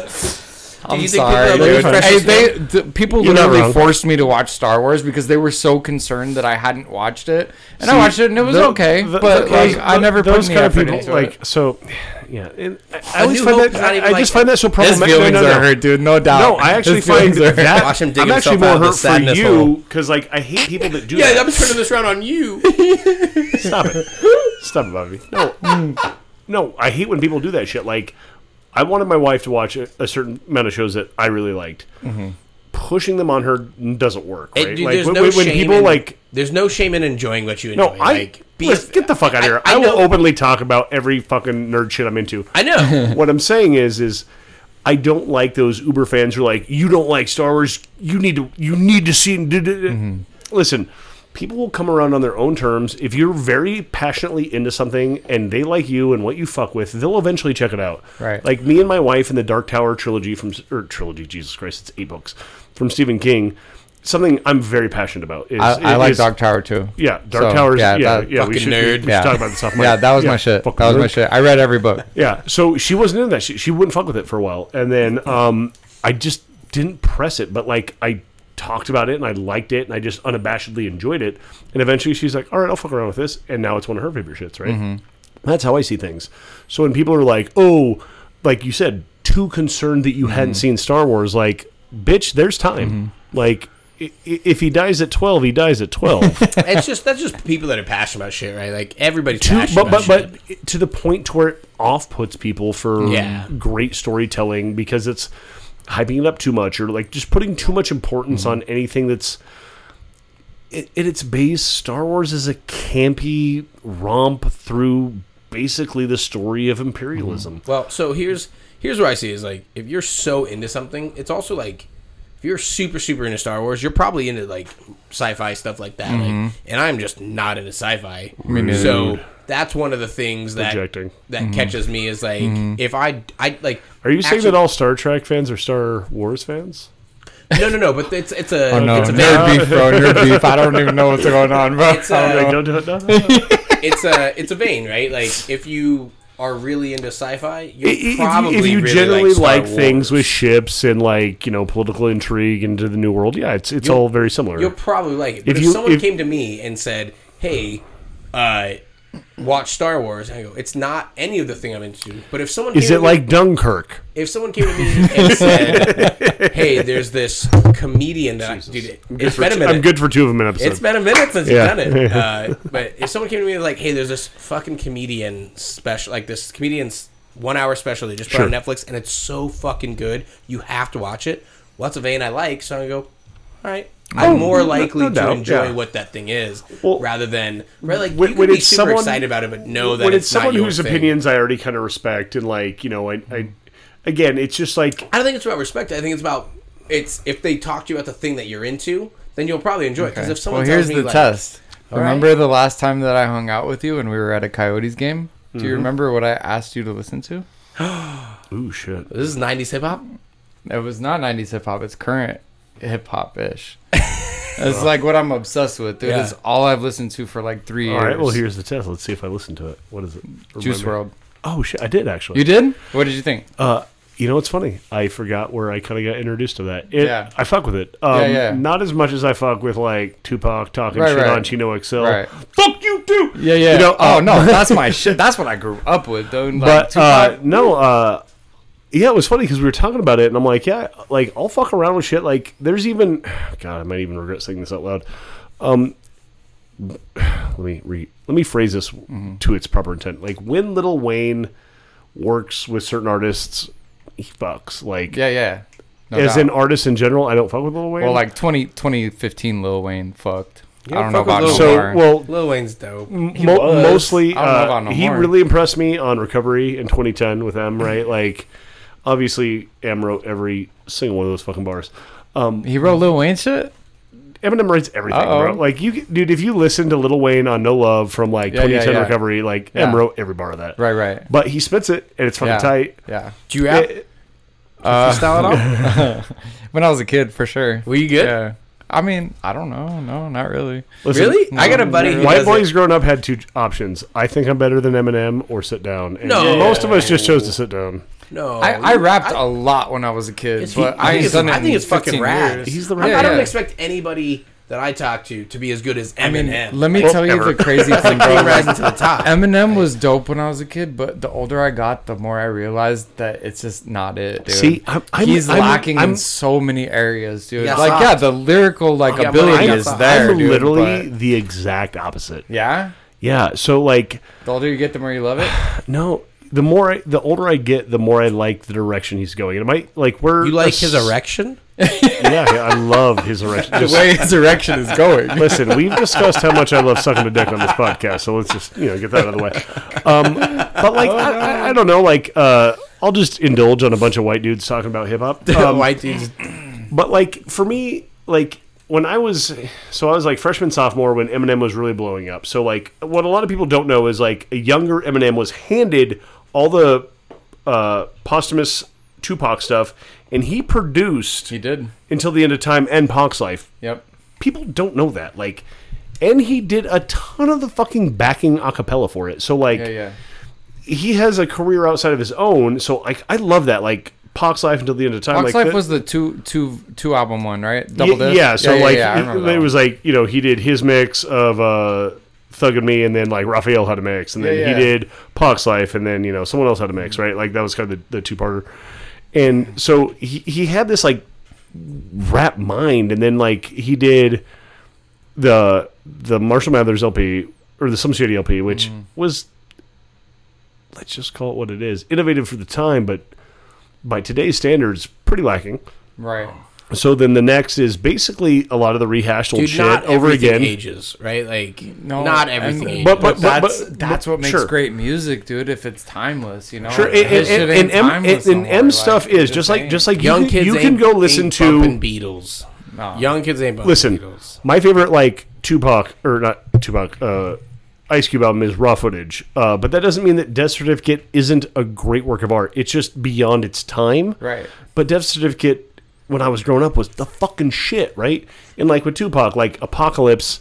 I'm you think sorry, people are dude. looking for Hey, Christmas they, th- people You're literally forced me to watch Star Wars because they were so concerned that I hadn't watched it, and I watched it and it was tho- okay. th- but those- like, I never put those any kind of people into like it. so. Yeah, and I, I A always find Hope that is not I, I like- just find that so His problematic. feelings no, no, are hurt, dude. No doubt. No, I actually His find feelings hurt. that Watch him dig I'm actually himself more out of hurt for sadness you because like I hate people that do yeah, that. I'm turning this around on you. Stop it. Stop it, Bobby. No. [laughs] no, I hate when people do that shit. Like, I wanted my wife to watch a, a certain amount of shows that I really liked. Mm-hmm. Pushing them on her doesn't work, It- right? dude, like, there's when, no when shame people in, like. There's no shame in enjoying what you enjoy. No, I. like, be listen, a- get the fuck out of here. I- I, I will know- openly talk about every fucking nerd shit I'm into. I know. [laughs] what I'm saying is, is I don't like those Uber fans who are like, you don't like Star Wars. You need to, you need to see. Mm-hmm. Listen, people will come around on their own terms. If you're very passionately into something and they like you and what you fuck with, they'll eventually check it out. Right. Like me and my wife in the Dark Tower trilogy from or trilogy. Jesus Christ, it's eight books from Stephen King. Something I'm very passionate about. Is, I, I like is- Dark Tower too. Yeah, Dark So, Towers. yeah, Yeah, that- yeah. we should, we- nerd. we should Yeah. talk about this off. Yeah, that was Yeah, my shit. That was my shit. I read every book. Yeah, so she wasn't into that. She, she wouldn't fuck with it for a while, and then um, I just didn't press it. But like I talked about it, and I liked it, and I just unabashedly enjoyed it. And eventually, she's like, "All right, I'll fuck around with this," and now it's one of her favorite shits. Right? Mm-hmm. That's how I see things. So when people are like, "Oh," like you said, too concerned that you hadn't mm-hmm. seen Star Wars, like, bitch, there's time. Mm-hmm. Like. i- i- if he dies at twelve, he dies at twelve. [laughs] it's just that's just people that are passionate about shit, right? Like everybody's to, passionate but about but shit. but to the point to where it off puts people for Yeah. great storytelling because it's hyping it up too much or like just putting too much importance Mm-hmm. on anything that's at, at its base star wars is a campy romp through basically the story of imperialism Well, so here's here's where I see is like if you're so into something, it's also like if you're super super into Star Wars, you're probably into like sci-fi stuff like that. Like, and I'm just not into sci-fi. neither. so that's one of the things that Projecting. that catches me is like if I I like. are you saying actually- that all star trek fans are star wars fans No, no, no. But it's it's a Oh no, it's a nerd beef, bro. Nerd [laughs] beef. I don't even know what's going on, bro. It's, I uh, don't like, know. don't do it no, no, no. it's a it's a vein, right? Like if you are really into sci-fi, you'll if, probably you, if you really generally like, like things with ships and like you know political intrigue into the new world, yeah, it's it's You'll- all very similar. You'll probably like it. But If if, you- someone if- came to me and said, "Hey, uh, watch Star Wars," I go, "It's not any of the thing I'm into." But if someone Is came it to me- like Dunkirk? if someone came to me and said, [laughs] "Hey, there's this comedian that I, dude, it's been a minute." I'm good for two of them an episode. It's been a minute since Yeah. you've done it. [laughs] Uh, but if someone came to me and like, "Hey, there's this fucking comedian special, like this comedian's one hour special they just put on Netflix, and it's so fucking good, you have to watch it." Well, that's a vein I like, so I go, "All right." I'm more likely no to doubt, enjoy yeah. what that thing is, Well, rather than right, like when- you can be it's super someone- excited about it, but know that when it's, it's someone not your whose thing. opinions I already kind of respect and like you know I, I again it's just like I don't think it's about respect. I think it's about it's if they talk to you about the thing that you're into, then you'll probably enjoy it. Because if someone well, tells here's me the like, test. All remember the last time that I hung out with you and we were at a Coyotes game? Do Mm-hmm. you remember what I asked you to listen to? [gasps] ooh shit. this is '90s hip hop. It was not 90s hip hop. It's current hip hop ish. It's like what I'm obsessed with, dude. Yeah. It's all I've listened to for like three years. All right, well here's the test. Let's see if I listen to it. What is it? Juice WRLD. Oh shit, I did actually. You did? What did you think? Uh, you know it's funny? I forgot where I kind of got introduced to that. It, Yeah. I fuck with it. Um, Yeah, yeah. Not as much as I fuck with like Tupac talking Right, shit right. on Chino XL. Right. Fuck you too. Yeah, yeah. You know, oh uh, no, that's [laughs] my shit. That's what I grew up with, dude. Like, but uh, no, uh, yeah, it was funny because we were talking about it, and I'm like, yeah, like I'll fuck around with shit. Like, there's even, [sighs] God, I might even regret saying this out loud. Um, [sighs] let me re, let me phrase this Mm-hmm. to its proper intent. Like when Lil Wayne works with certain artists, he fucks. Like yeah, yeah. No as doubt. an artist in general, I don't fuck with Lil Wayne. well, like 20, 2015 Lil Wayne fucked. You I don't know about with no Lil so more. well. Lil Wayne's dope. Mo- was. mostly, I don't know uh, about no he more. really impressed me on Recovery in 2010 with them. Right, like obviously, M wrote every single one of those fucking bars. Um, he wrote Lil Wayne shit. Eminem writes everything, Uh-oh. bro. Like you, dude, if you listen to Lil Wayne on No Love from like Yeah, yeah, 2010 yeah. Recovery, like Yeah. M wrote every bar of that. Right, right. But he spits it, and it's fucking Yeah. tight. Yeah. Do you rap? It- Uh, style at all? [laughs] when I was a kid, for sure. Were you good? Yeah. I mean, I don't know. No, not really. listen, really? I got a buddy. Who White does boys it. growing up had two options. I think I'm better than Eminem or sit down. And No. most of us just chose to sit down. No, I, I rapped I- a lot when I was a kid, It's- but he- I, I think ain't it's- done it I think in it's fucking 15 rad. years. He's the I, right I don't Yeah. expect anybody that I talk to to be as good as Eminem. I mean, let me Well, tell you ever. the crazy [laughs] thing, like bro. rising to the top. Eminem was dope when I was a kid, but the older I got, the more I realized that it's just not it, dude. See, I'm, I'm, He's I'm, lacking I'm, in so many areas, dude. Yeah, like, soft. yeah, the lyrical like Yeah, ability is I'm there, I'm dude. literally but- the exact opposite. yeah. Yeah. So like, The older you get, the more you love it. [sighs] no, the more I, the older I get, the more I like the direction he's going. And it might like we're you like his s- erection? Yeah, [laughs] yeah, I love his erection. the way his erection is going. [laughs] Listen, we've discussed how much I love sucking a dick on this podcast, so let's just you know get that out of the way. Um, but like, I, I, I don't know, like, uh, I'll just indulge on a bunch of white dudes talking about hip hop. [laughs] Um, White dudes. But like for me, like when I was so I was like freshman sophomore when Eminem was really blowing up. So like what a lot of people don't know is like a younger Eminem was handed all the uh, posthumous Tupac stuff, and he produced He did. until the end of time and Pac's life. Yep. People don't know that. Like, and he did a ton of the fucking backing a cappella for it. So like Yeah, yeah. he has a career outside of his own. So like I love that. Like Pac's life until the end of time. Fox like Life the- was the two two two album one, right? Double disc. Yeah, so yeah, like yeah, it, it was like you know he did his mix of uh, Thug and Me, and then like Raphael had a mix, and then Yeah, he did Pac's Life, and then you know someone else had a mix, mm-hmm. right? Like that was kind of the, the two parter. And so he he had this like rap mind, and then like he did the the Marshall Mathers LP or the Slim Shady LP, which mm-hmm. was let's just call it what it is, innovative for the time, but by today's standards, pretty lacking. Right. So then the next is basically a lot of the rehashed old Dude, shit not over everything again. ages, right? Like, No, not and- everything ages. But- But, but- that's but- that's what makes sure. great music, dude. If it's timeless, you know. Sure, and, His and, and, M, and, and M more, stuff like, is just just like just like young you, kids you can go listen ain't to bumping Beatles. No. Young kids ain't bumping listen. Beatles. My favorite like Tupac or not Tupac, uh, Ice Cube album is Raw Footage, uh, but that doesn't mean that Death Certificate isn't a great work of art. It's just beyond its time. Right. But Death Certificate, when I was growing up, was the fucking shit, right? And like with Tupac, like Apocalypse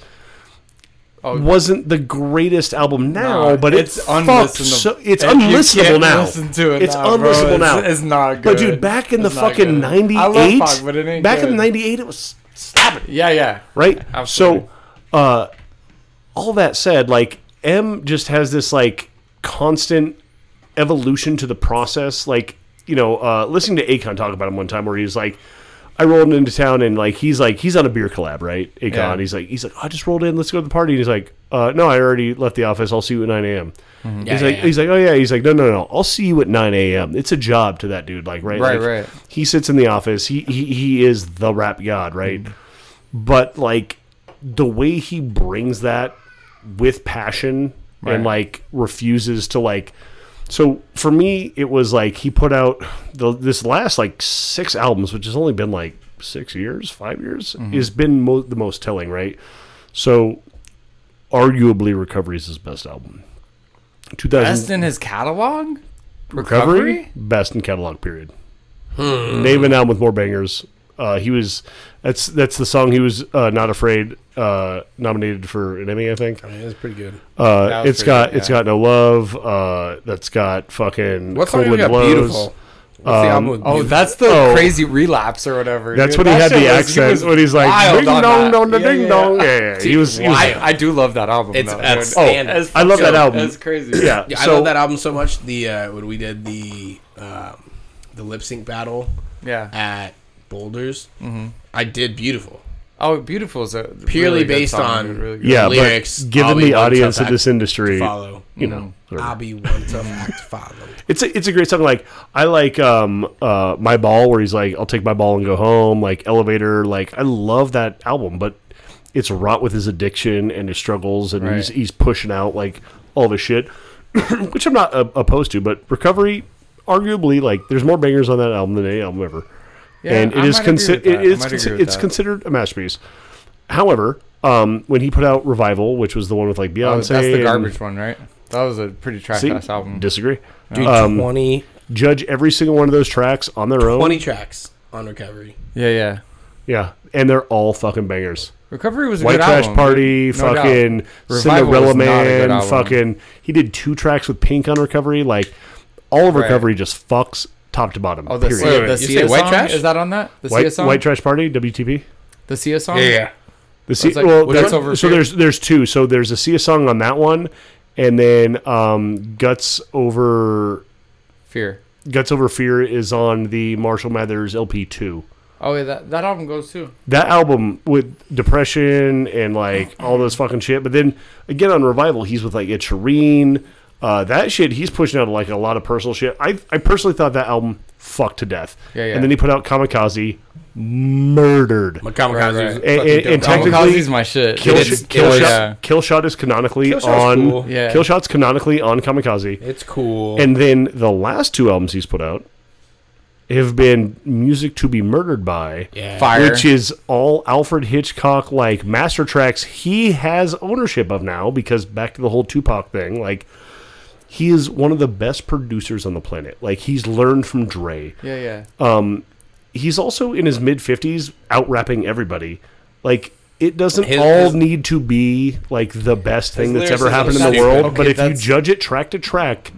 Oh, wasn't the greatest album now, No, but it's it's unlistenable. So, it's unlistenable now. listen to it it's now, unlistenable it's- now. it's not good. But dude, back in the It's not fucking ninety eight, ninety I love eight, Pac, but it ain't back in the ninety eight, it was slapping Yeah, yeah. right? Absolutely. So, uh, all that said, like M just has this like constant evolution to the process. Like you know, uh, listening to Akon talk about him one time, where he was like, "I rolled into town and like he's like he's on a beer collab, right?" Akon, Yeah. he's like he's like I just rolled in, let's go to the party. And he's like, uh, "No, I already left the office. I'll see you at nine a.m." Mm-hmm. Yeah, he's yeah, like, he's like, oh yeah. He's like, no, no, no. I'll see you at nine a.m. It's a job to that dude, like, right, Right, Like, right. He sits in the office. He he he is the rap god, right? But like the way he brings that with passion Right. and like refuses to like. So for me, it was like he put out the, this last like six albums, which has only been like six years, five years, Mm-hmm. has been mo- the most telling, right? So arguably, Recovery is his best album. 2000, Best in his catalog. Recovery, best in catalog period. Name an album with more bangers. Uh, he was that's that's the song he was uh, not afraid uh, nominated for an Emmy, I think. I mean, it's pretty good. Uh, That it's pretty got good, it's yeah. got no love. Uh, that's got fucking What song Cold Wind got? Blows. Beautiful. What's the Oh, that's the Oh. crazy relapse or whatever. That's dude. when he That had the shit was- he accent was when he's like ding on dong that. dong da Yeah, ding yeah, dong. yeah. Yeah, yeah, he was. He was I, I do love that album. It's though, that's dude. standard. It's I love that album. It's crazy. yeah. Yeah, I so love that album so much. The uh, when we did the um, the lip sync battle Yeah. at Boulders, I did beautiful. Oh, beautiful is a Purely really based song, on- really yeah, lyrics, given I'll the audience of this industry, follow. you know, whatever. I'll be one tough act to follow. It's a, it's a great song. Like I like um uh my ball where he's like I'll take my ball and go home. Like elevator. Like I love that album, but it's wrought with his addiction and his struggles, and he's Right. he's pushing out like all this shit, [clears throat] which I'm not uh, opposed to. But recovery, arguably, like there's more bangers on that album than any album ever, Yeah, and it I is considered with that. it I is might consi- it's that. considered a masterpiece. However, um, when he put out Revival, which was the one with like Oh, Beyonce, that's the and- garbage one, right? That was a pretty trash See, ass album. disagree. Dude, Um, 20, Judge every single one of those tracks on their own. 20 tracks on Recovery. yeah, yeah. Yeah, and they're all fucking bangers. Recovery was a White good Trash album. Party, dude. No doubt. fucking Revival Cinderella was not a good Man, album. fucking. He did two tracks with Pink on Recovery. Like all of Right. Recovery just fucks top to bottom. Oh, the period. Sia, Wait, wait, the you Sia say White song? Trash? Is that on that? The Sia White, song? White Trash Party, WTP. the Sia song? Yeah, The Sia, like- well, which that's over so Fear? there's there's two. So there's a Sia song on that one, and then um, Guts over Fear. Guts over Fear is on the Marshall Mathers LP two. Oh, yeah, that, that album goes too. that album with depression and like all those fucking shit. But then again on revival, he's with like Ed Sheeran. Uh, that shit, he's pushing out like a lot of personal shit. I I personally thought that album fucked to death. Yeah, yeah. And then he put out Kamikaze, murdered. Kamikaze Right, right. And- and- dope. and technically- Kamikaze's my shit. Kill, It's- kill, it's- shot, yeah. kill shot is canonically Kill Shot's on. cool. Yeah. Kill shot's canonically on Kamikaze. It's cool. And then the last two albums he's put out have been music to be murdered by. yeah. Fire. which is all Alfred Hitchcock like master tracks he has ownership of now because back to the whole Tupac thing like he is one of the best producers on the planet. Like he's learned from Dre. Yeah, yeah. Uh, he's also in his mid 50s out rapping everybody. Like it doesn't His- all his- need to be like the best thing that's ever happened in the world Okay, but if you judge it track to track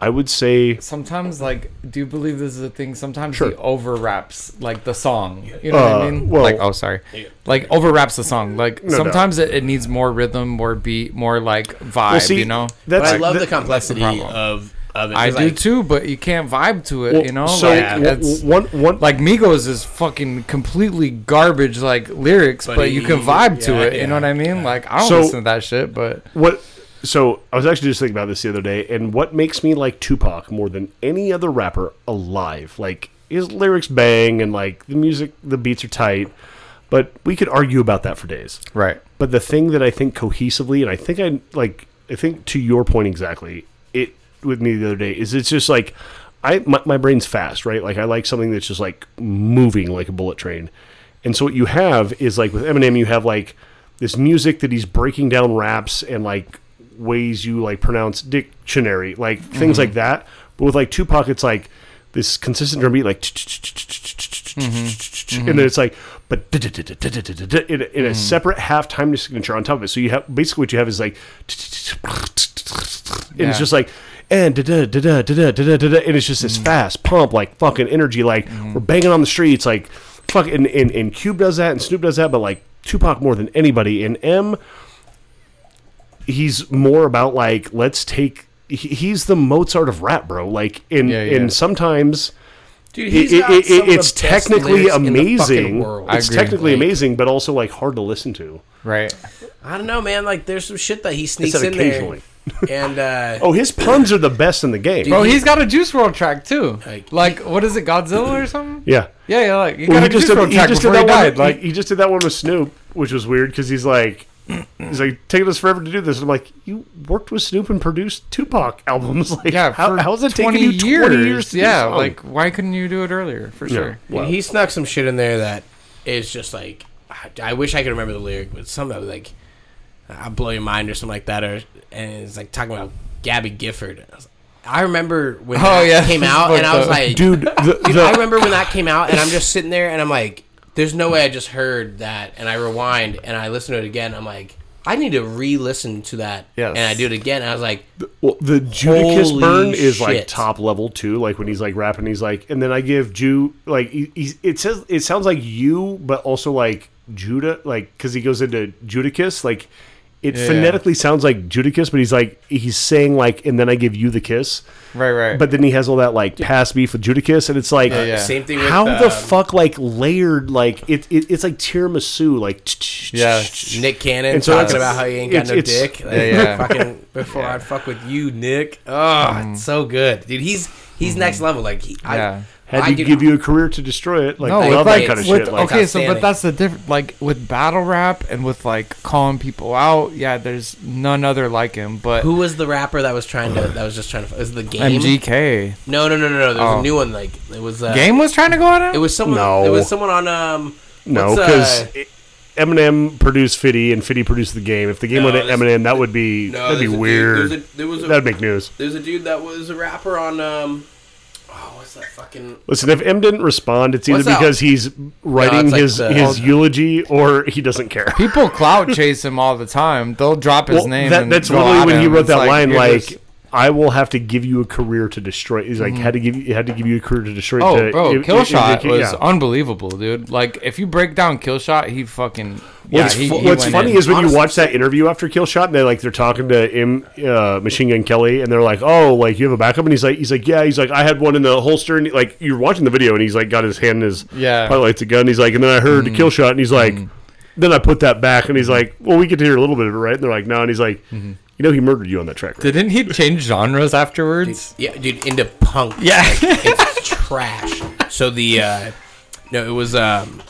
I would say Sometimes, like, do you believe this is a thing? Sometimes Sure. he over raps, like, the song. You know what Uh, I mean? well- like, oh, sorry. Like, overwraps the song. Like, No doubt. sometimes it, it needs more rhythm, more beat, more, like, vibe, well, see, you know? that's But I love that- the complexity problem. of of it. I 'cause, do too, but you can't vibe to it. Well, you know, so like w- it's one one like Migos is fucking completely garbage like lyrics, But but, you can he- vibe to yeah, it. You know what I mean? yeah. Like I don't So- listen to that shit, but what so I was actually just thinking about this the other day, and what makes me like Tupac more than any other rapper alive, like his lyrics bang and like the music, the beats are tight, but we could argue about that for days. right. But the thing that I think cohesively, and I think I like, I think to your point exactly, it with me the other day is it's just like, I my, my brain's fast, right? Like I like something that's just like moving like a bullet train, and so what you have is like with Eminem, you have like this music that he's breaking down raps and like ways you like pronounce dictionary, like things like that. But with like Tupac, it's like this consistent drum beat, like, and then it's like, but in a, in a separate half time signature on top of it. So you have basically what you have is like, and it's just like, and da da da da da da da da, and it's just this fast pump, like fucking energy, like we're banging on the streets, like fuck, and, and and Cube does that, and Snoop does that, but like Tupac more than anybody, and M he's more about like let's take he's the Mozart of rap, bro. Like in Yeah, yeah. and sometimes Dude, it, he's it, got it, some of the it's best technically in the fucking amazing. world. It's agree. technically Like- amazing, but also like hard to listen to. Right. I don't know, man. Like, there's some shit that he sneaks said in occasionally. there, [laughs] and uh, Oh, his puns are the best in the game. Bro, he's got a Juice WRLD track too. Like- Like, what is it, Godzilla or something? yeah. Yeah, yeah. Like he Well, got he a just Juice did, World he track just did before that he one. died. Like, he, he just did that one with Snoop, which was weird because he's like, [clears throat] he's like taking us forever to do this. I'm like, you worked with Snoop and produced Tupac albums. [laughs] Like, yeah, how, for how's it taking you years? 20 years? to do yeah, a like why couldn't you do it earlier? For Yeah. sure. Dude, he snuck some shit in there that is just like I, I wish I could remember the lyric, but some that like "I'll blow your mind" or something like that, or and it's like talking about Gabby Gifford. I, was- I remember when Oh, that yeah. came [laughs] out, and I was like, dude, the, the- I remember when that came out, and I'm just sitting there, and I'm like, "There's no way I just heard that." And I rewind, and I listen to it again. I'm like, I need to re-listen to that, Yes. and I do it again. And I was like, Well, the Judicus burn is like top level too. Like when he's like rapping, he's like, and then I give Jew like he, he's, it says it sounds like you, but also like Judah, like because he goes into Judicus, like it Yeah. phonetically sounds like Judicus, but he's like he's saying like, and then I give you the kiss, Right, right. but then he has all that like past beef with Judicus, and it's like. Yeah, yeah. same thing with How um, the fuck like layered like it, it it's like tiramisu like Yeah. Nick Cannon And so talking about how he ain't got it's- no it's- dick. [laughs] Like, Yeah, yeah. Fucking before I'd fuck with you, Nick. Oh, it's so good, dude. He's he's next level. Like, he, Yeah. Had I, to I did- give you a career to destroy it like No, I with love like, that kind of with, shit like okay, so but that's the difference. Like with battle rap and with like calling people out, yeah, there's none other like him. But Who was the rapper that was trying to? That was just trying to. Was the game? MGK No, no, no, no, no. There was Oh. a new one. Like it was. Uh, game was trying to go at him. It was someone. No. It was someone on. Um. No, what's, because uh, Eminem produced Fitty and Fitty produced the game. If the game No, went to Eminem, that would be no, that'd be there's a dude- weird. there's a- there was a That'd make news. there's a dude that was a rapper on. Um. What's that fucking? Listen, if M didn't respond, it's either What's that? because he's writing it's like his the- his eulogy or he doesn't care. People clout [laughs] chase him all the time. They'll drop his Well, name. that, and that's go literally at when he him. wrote It's that line. you're Like, just- I will have to give you a career to destroy. He's like, mm. had to give you had to give you a career to destroy. oh, to, bro, i- i- Killshot indicate- was yeah. unbelievable, dude. Like if you break down Killshot, he fucking yeah. What's, he, fu- he what's funny in. is when you watch that interview after Killshot, and they like they're talking to him, uh, Machine Gun Kelly, and they're like, "Oh, like you have a backup," and he's like, "He's like, yeah." He's like, "I had one in the holster," and like you're watching the video, and he's like got his hand in his Yeah. probably lights a gun. He's like, and then I heard the Killshot, and he's like, mm. then I put that back, and he's like, "Well, we get to hear a little bit of it, right?" And they're like, "No," and he's like, mm-hmm. "You know, he murdered you on that track." Right? Didn't he change genres afterwards? Yeah, dude, into punk. Yeah. Like, it's trash. So the uh no, it was um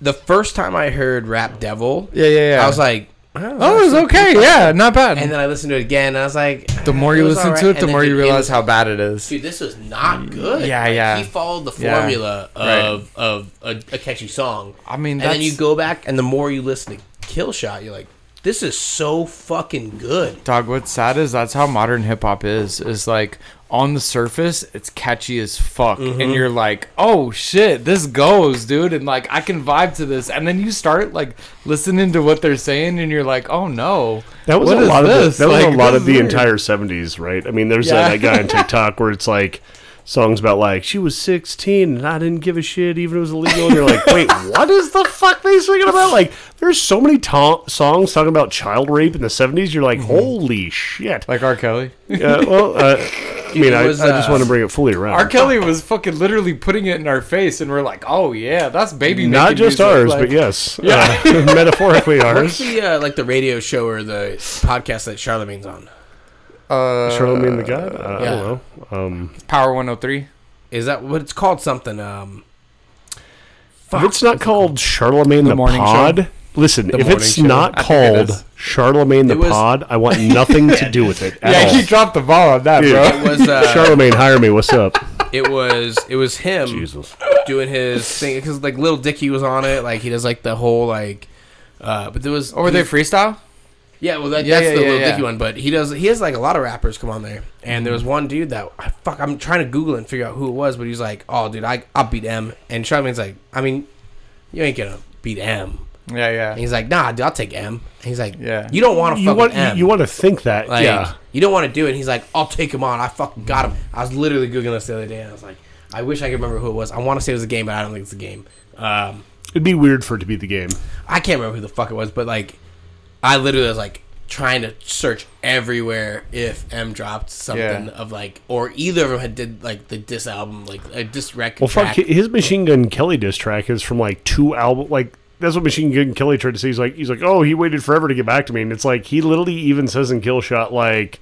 the first time I heard Rap Devil, Yeah, yeah, yeah. I was like, oh, oh, it was okay. Yeah, not bad. and then I listened to it again, and I was like, the more you listen alright. to it, And the then, more you dude, realize was- how bad it is. Dude, this is not good. Yeah, Like, yeah. He followed the Yeah. formula Right. of of a, a catchy song. I mean, and then you go back, and the more you listen to Killshot, you're like, this is so fucking good. Dog, what's sad is that's how modern hip hop is. Is like on the surface, it's catchy as fuck, Mm-hmm. and you're like, oh shit, this goes, dude, and like I can vibe to this, and then you start like listening to what they're saying, and you're like, oh no, That was what a is lot of the, this? that was Like, a lot of the weird. entire '70s, right? I mean, there's Yeah. uh, that guy on [laughs] TikTok where it's like songs about like she was 16 and I didn't give a shit even if it was illegal. And you're like, wait, [laughs] what is the fuck they singing about? [laughs] Like, there's so many to- songs talking about child rape in the 70s. You're like, holy shit. Like R. Kelly. Yeah, well, uh, I [laughs] mean, I, was, I just uh, want to bring it fully around. R. Kelly was fucking literally putting it in our face, and we're like, "Oh yeah, that's baby." Not just music, ours, like- but yes, Yeah. uh, metaphorically What's ours. the uh, like the radio show or the podcast that Charlemagne's on? Uh, Charlemagne the God. I yeah. don't know. Um, Power 103. Is that what it's called? Something. Um, if it's not called Charlemagne the, The morning Pod, listen. The if morning it's show. not I think it called. Charlemagne the was- Pod, I want nothing to do with it [laughs] at Yeah, all. he dropped the ball on that, Dude. bro. it was. Uh, Charlemagne, hire me. What's up? it was. It was him Jesus. doing his thing because like Lil Dicky was on it. Like he does like the whole like. Uh, but there was. Or were they freestyle? Yeah, well, that, Yeah, that's yeah, the yeah, Little yeah. Dicky one. But he does. He has like a lot of rappers come on there, and there was one dude that I fuck. I'm trying to Google and figure out who it was, but he's like, "Oh, dude, I I'll beat M." And Charlemagne's like, "I mean, you ain't gonna beat M." Yeah, yeah. And he's like, "Nah, dude, I'll take M." And he's like, Yeah. you don't want to You fuck want with M." you want to think that? Like, yeah. you don't want to do it. And he's like, I'll take him on. I fucking got him. I was literally googling this the other day, and I was like, I wish I could remember who it was. I want to say it was a game, but I don't think it's a game. Um, It'd be weird for it to be the game. I can't remember who the fuck it was, but like, I literally was like trying to search everywhere if M dropped something Yeah. of like, or either of them had did like the diss album, like a diss record. Well, fuck. His Machine Gun Kelly diss track is from like two album. Like that's what Machine Gun Kelly tried to say. He's like, he's like, oh, he waited forever to get back to me, and it's like he literally even says in Kill Shot like,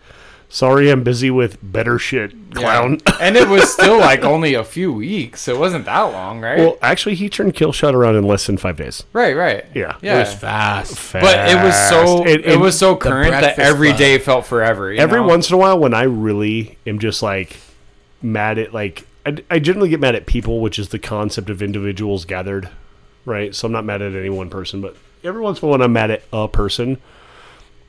sorry, I'm busy with better shit, clown. Yeah. [laughs] and it was still [laughs] like only a few weeks. It wasn't that long, right? well, actually, he turned Kill Shot around in less than five days. right, right. Yeah. Yeah. it was fast. fast. but it was so And- it and was so current that Breakfast every Club. day felt forever. you every know? once in a while when I really am just like mad at like I, I generally get mad at people, which is the concept of individuals gathered, right? So I'm not mad at any one person, but every once in a while when I'm mad at a person,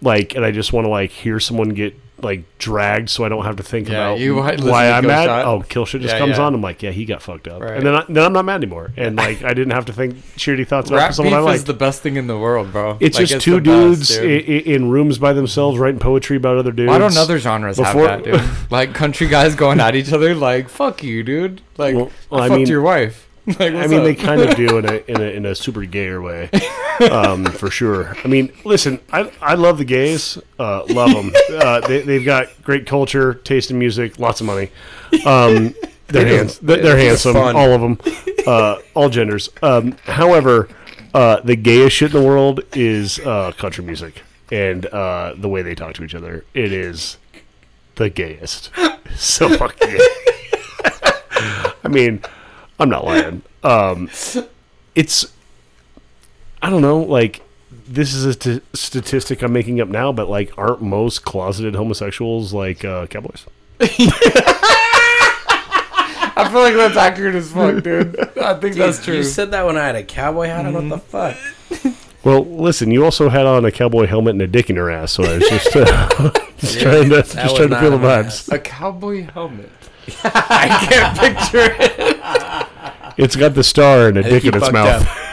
like, and I just want to like hear someone get like dragged, so I don't have to think Yeah, about you why I'm mad. Shot. Oh, kill shit just Yeah, comes yeah. on. I'm like, yeah, he got fucked up, Right. and then I, then I'm not mad anymore, and like I didn't have to think shitty thoughts about someone I like. is the best thing in the world, bro. it's Like, just the two best, dudes dude. i- i- in rooms by themselves writing poetry about other dudes. Why don't other genres Before- have that, dude? [laughs] Like country guys going at each other, like "fuck you, dude." Like Well, I, I fucked mean- your wife. [laughs] like, I mean, up? they kind of do in a [laughs] in a, in a super gayer way, um, for sure. I mean, listen, I I love the gays, uh, love them. [laughs] Uh, they they've got great culture, taste in music, lots of money. Um, they're hands, they're, they're handsome, fun. all of them, uh, all genders. Um, however, uh, the gayest shit in the world is uh, country music and uh, the way they talk to each other. It is the gayest. So fucking gay. I mean, I'm not lying. Um, it's, I don't know, like, this is a statistic I'm making up now, but like, aren't most closeted homosexuals like uh, cowboys? I feel like that's accurate as fuck, dude. I think that's true. You said that when I had a cowboy hat on. What the fuck? Well, listen, you also had on a cowboy helmet and a dick in your ass, so I was just, uh, [laughs] just trying to just trying to feel the on my vibes. a cowboy helmet. [laughs] I can't picture it. It's got the star and a I dick in its mouth. [laughs]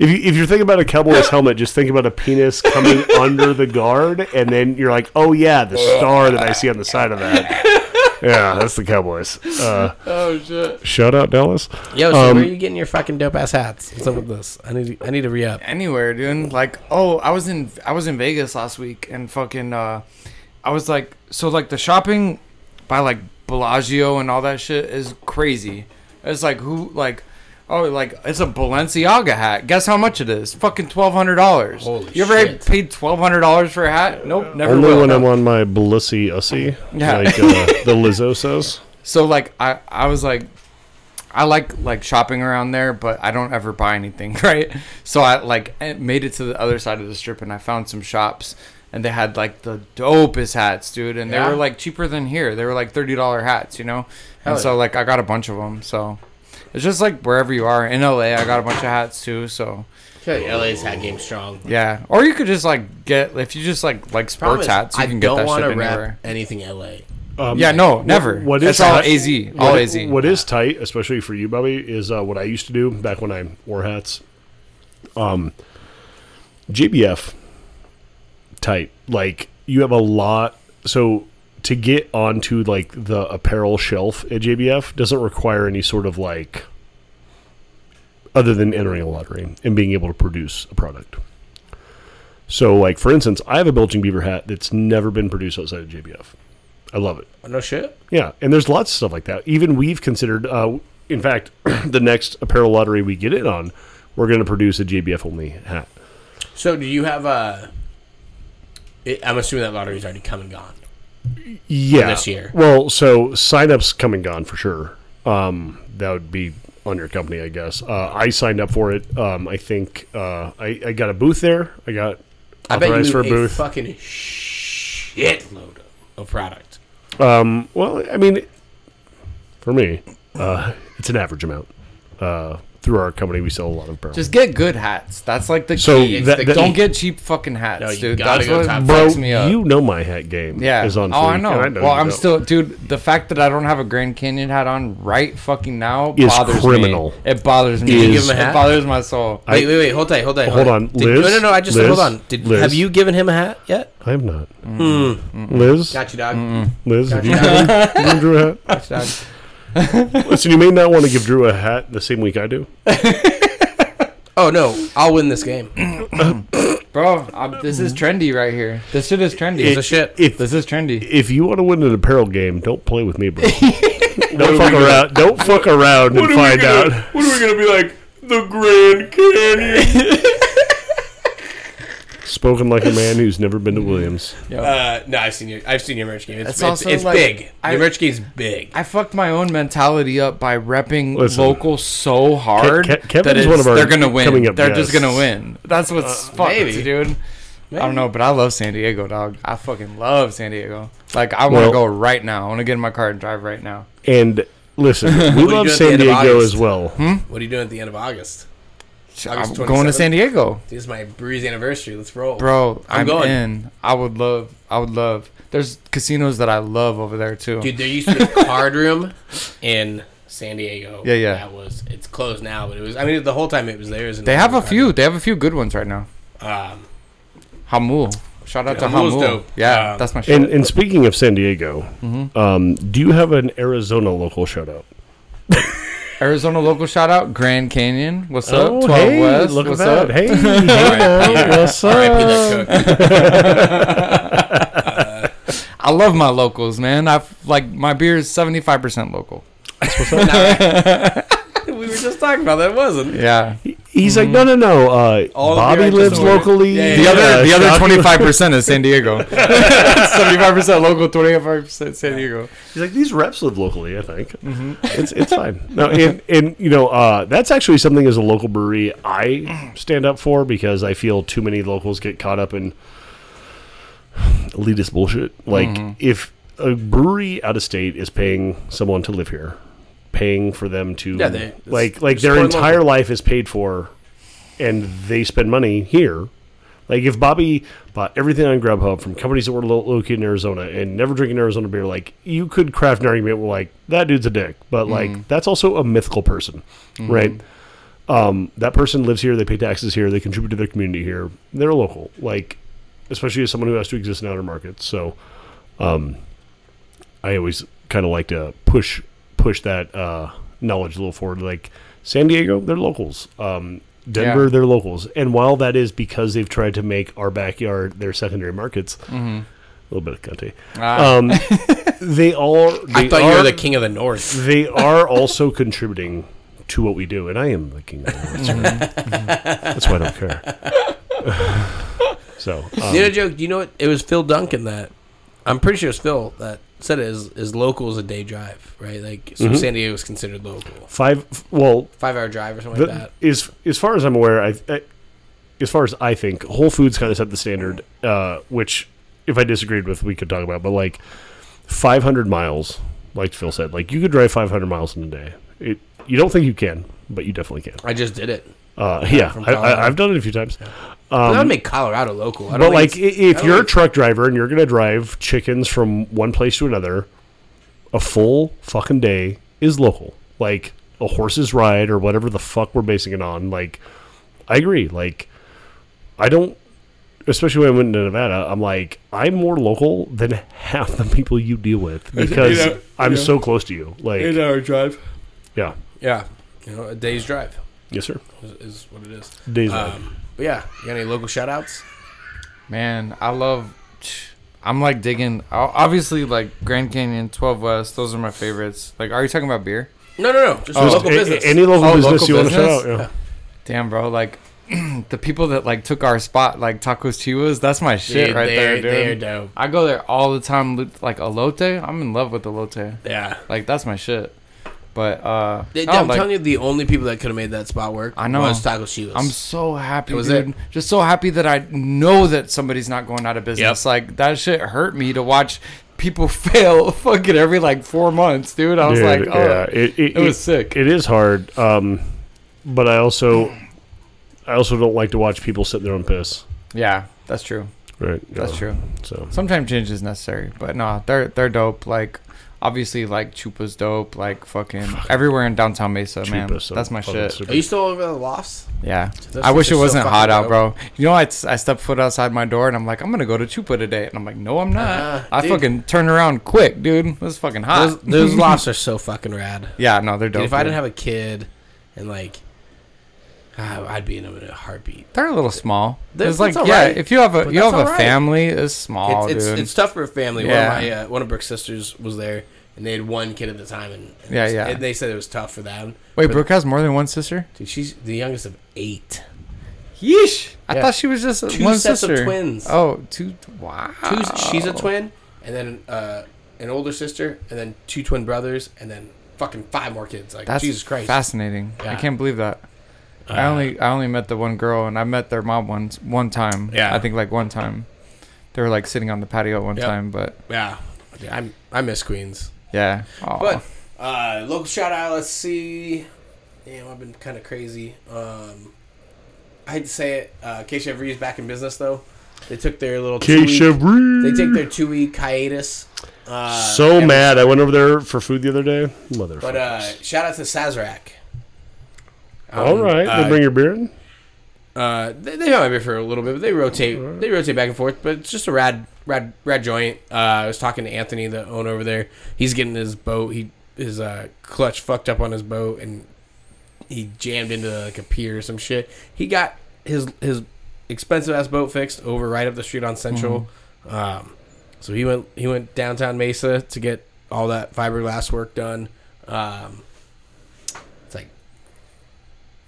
If you if you're thinking about a cowboy's helmet, just think about a penis coming [laughs] under the guard, and then you're like, oh yeah, the star that I see on the side of that. Yeah, that's the Cowboys. Uh, Oh shit. shout out Dallas. Yo, so Um, where are you getting your fucking dope ass hats? What's up with this? I need I need to re up. Anywhere, dude. Like, oh, I was in I was in Vegas last week and fucking uh I was like so like the shopping by like Bellagio and all that shit is crazy. It's like who like oh like it's a Balenciaga hat. Guess how much it is? Fucking twelve hundred dollars. Holy You ever shit. paid twelve hundred dollars for a hat? Nope, never Only will. when I'm on my Belissi Ussy, Yeah. like uh, [laughs] the Lizzo says. So like I I was like I like like shopping around there, but I don't ever buy anything, [laughs] right? So I like eh, made it to the other side of the strip and I found some shops and they had like the dopest hats, dude, and they were like cheaper than here. They were like thirty dollar hats, you know. Hell and so like I got a bunch of them. So it's just like wherever you are in LA, I got a bunch of hats too. So I feel like LA's hat game strong. yeah, or you could just like get if you just like like sports is, hats, you I can get don't that want shit to rap anywhere. anything LA. Um, Yeah, no, never. what it's is all tight- AZ, all what, AZ. What is tight, especially for you, Bobby, is uh, what I used to do back when I wore hats. Um, JBF, tight. Like you have a lot. So to get onto like the apparel shelf at JBF doesn't require any sort of like other than entering a lottery and being able to produce a product. So, like for instance, I have a Belching Beaver hat that's never been produced outside of JBF. I love it. Oh, no shit. Yeah, and there's lots of stuff like that. Even we've considered. Uh, in fact, [clears throat] the next apparel lottery we get in on, we're going to produce a JBF only hat. So, do you have a? It, I'm assuming that lottery's already come and gone. Yeah, this year. Well, so signups come and gone for sure. Um, that would be on your company, I guess. Uh, I signed up for it. Um, I think uh, I, I got a booth there. I got I bet you for a a booth. fucking shitload of product. Um, well, I mean, for me, uh, it's an average amount. Uh, through our company, we sell a lot of apparel. Just get good hats. That's like the So key. that- the that- Don't get cheap fucking hats, No, you dude. gotta That's go what top Bro, fucks me up. you know my hat game yeah. is on oh, I fleek, know. and well, you I'm don't. still, dude. The fact that I don't have a Grand Canyon hat on right fucking now Is bothers criminal. me. It bothers me. Did you give him a hat? It bothers my soul. I- Wait, wait, wait. Hold tight. Hold tight. Hold on, Did- Liz? no, no, no. I just Liz? hold on. Did Liz? have you given him a hat yet? I have not. Hmm. Liz, Got you, dog. Liz, have you given, given Drew a hat? Got you, dog. [laughs] Listen, you may not want to give Drew a hat the same week I do. [laughs] Oh no, I'll win this game. [coughs] Bro, I'm, this is trendy right here. This shit is trendy. Piece of shit. If this is trendy. if you want to win an apparel game, don't play with me, bro. [laughs] don't fuck around. Don't fuck around and find out. What are we gonna be like? The Grand Canyon. Spoken like a man who's never been to Williams. uh, no, I've seen your. I've seen your merch game. It's It's it's, also it's like- big. I- your merch game's big. I fucked my own mentality up by repping Listen. local so hard Ke- Kevin's that it's, one of our they're gonna win. coming up they're just guests. gonna win. That's what's fucked, maybe. dude. I don't know, but I love San Diego, dog. I fucking love San Diego. Like I want Well- to go right now. I want to get in my car and drive right now. And listen, [laughs] we What are you love at the San end of Diego August? as well. What are you doing at the end of August? I'm going to San Diego, This is my breeze anniversary. Let's roll, bro. I'm I'm, going. in. I would love. I would love. There's casinos that I love over there too. Dude, there used to be a card room in San Diego. Yeah, yeah. That was. It's closed now, but it was. I mean, the whole time it was there. they have a few. They have a few good ones right now. Um, Jamul. Shout out Yeah, to Jamul's Jamul. dope. Yeah, Um, that's my shit. And, and speaking of San Diego, Mm-hmm. um, do you have an Arizona local shout out? [laughs] Arizona local shout out, Grand Canyon. What's Oh, up? 12 hey, West. look What's at that. up? Hey, [laughs] hey now, what's R.I.P. up? that cook. [laughs] [laughs] I love my locals, man. I like my beer is seventy five percent local. we were just talking about that, wasn't it? Yeah. He's like, no, no, no. Uh, Bobby lives locally. Yeah, The yeah, other the other twenty five percent is San Diego. [laughs] Seventy five percent local, twenty five percent San Diego. He's like, these reps live locally. I think Mm-hmm. it's it's fine. No, and, and you know, uh, that's actually something as a local brewery I stand up for because I feel too many locals get caught up in elitist bullshit. Like Mm-hmm. if a brewery out of state is paying someone to live here, paying for them to Yeah, they- like like their entire local. life is paid for, and they spend money here. Like if Bobby bought everything on Grubhub from companies that were lo- located in Arizona and never drinking Arizona beer, like you could craft an argument where like that dude's a dick, but like that's also a mythical person, right? Um, that person lives here, they pay taxes here, they contribute to their community here, they're local. Like, especially as someone who has to exist in outer markets. So, um, I always kind of like to push push that uh, knowledge a little forward. Like San Diego, they're locals. Um, Denver, Yeah. they're locals. And while that is because they've tried to make our backyard their secondary markets, Mm-hmm. a little bit of Conte, Ah, um, [laughs] they all they I thought are, you were the king of the north. they [laughs] are also contributing to what we do, and I am the king of the North. sir. That's why I don't care. [laughs] so, um, you know, joke. Do you know what? It was Phil Duncan that I'm pretty sure it's Phil that said it is is local is a day drive, right? Like so, Mhm. San Diego is considered local, five. Well, five hour drive or something the, like that. as as far as I'm aware, I, I as far as I think, Whole Foods kind of set the standard, uh, which if I disagreed with, we could talk about. But like 500 miles, like Phil said, like you could drive 500 miles in a day. It you don't think you can, but you definitely can. I just did it. Uh, yeah, I, I, I've done it a few times. But that would Um, make Colorado local. I don't but like, i- I if don't you're a truck driver and you're gonna drive chickens from one place to another, a full fucking day is local. Like a horse's ride or whatever the fuck we're basing it on. Like, I agree. Like, I don't. especially when I went to Nevada, I'm like, I'm more local than half the people you deal with because know, I'm yeah. so close to you. Like, eight hour drive. yeah, Yeah, you know, a day's drive yes, sir. is, is what it is. Days off. Um, but yeah, you got any local shout outs? Man, I love. I'm like digging. Obviously, like Grand Canyon, 12 West. Those are my favorites. Like, are you talking about beer? No, no, no. Just Oh. local A- a- business. Any local Oh, business local you want to shout out? business? Yeah. Damn, bro. Like, [clears throat] the people that like took our spot, like Tacos Chiwas. That's my shit Dude, right they're, there, They're dude. dope. I go there all the time. li- Like elote, I'm in love with elote. Yeah. Like that's my shit. But uh, They- no, I'm like, telling you, the only people that could have made that spot work I know. was Taco Chiwas. I'm so happy, It was dude. it. Just so happy that I know that somebody's not going out of business. Like that shit hurt me to watch people [laughs] fail [laughs] fucking every like four months, dude. I was Dude, like, oh, yeah, it, it, it was sick. It is hard, um, but I also, I also don't like to watch people sit there and piss. yeah, that's true. Right. That's yeah. true. So Sometimes change is necessary, but no, they're they're dope. Like obviously, like Chupa's dope. Like fucking everywhere in downtown Mesa, man. Chupa's so That's my fucking shit. super. Are you still over at the lofts? Yeah. Those I wish shits it so wasn't fucking hot out, bro. You know, I, I stepped foot outside my door and I'm like, I'm gonna go to Chupa today, and I'm like, no, I'm not. Uh, I dude. fucking turn around quick, dude. It was fucking hot. Those, those [laughs] lofts are so fucking rad. yeah, no, they're dope. Dude, if I dude. didn't have a kid and like, I'd be in them in a heartbeat. They're a little small. It's like yeah, if you have a but you have a alright. family, it's small, it's, it's, it's tough for a family. Yeah. One of my uh, one of Brooke's sisters was there, and they had one kid at the time, and, and Yeah, was- yeah. and they said it was tough for them. Wait, Brooke has more than one sister. Dude, she's the youngest of eight. Yeesh! I Yeah. thought she was just Two one sets sister. of twins. Oh, two. Wow. Two, she's a twin, and then uh, an older sister, and then two twin brothers, and then fucking five more kids. Like That's Jesus Christ. fascinating. I can't believe that. I Uh, only I only met the one girl, and I met their mom once one time. Yeah. I think like one time. They were like sitting on the patio one Yep. time, but Yeah, Yeah, I'm, I miss Queens. yeah. Aw. But uh, local shout out. Let's see. Damn, I've been kind of crazy. Um, I hate to say it. Uh, K Chevrolet's back in business though. They took their little two week, They take their two week hiatus. Uh, so mad. I went over there for food the other day. Motherfucker. But uh, shout out to Sazerac. All right, uh, they bring your beer in. Uh, they, they have my beer for a little bit, but they rotate. They rotate back and forth. But it's just a rad, rad, rad joint. Uh, I was talking to Anthony, the owner over there. He's getting his boat. He his uh, clutch fucked up on his boat, and he jammed into like a pier or some shit. He got his his expensive ass boat fixed over right up the street on Central. Um, so he went he went downtown Mesa to get all that fiberglass work done. Um,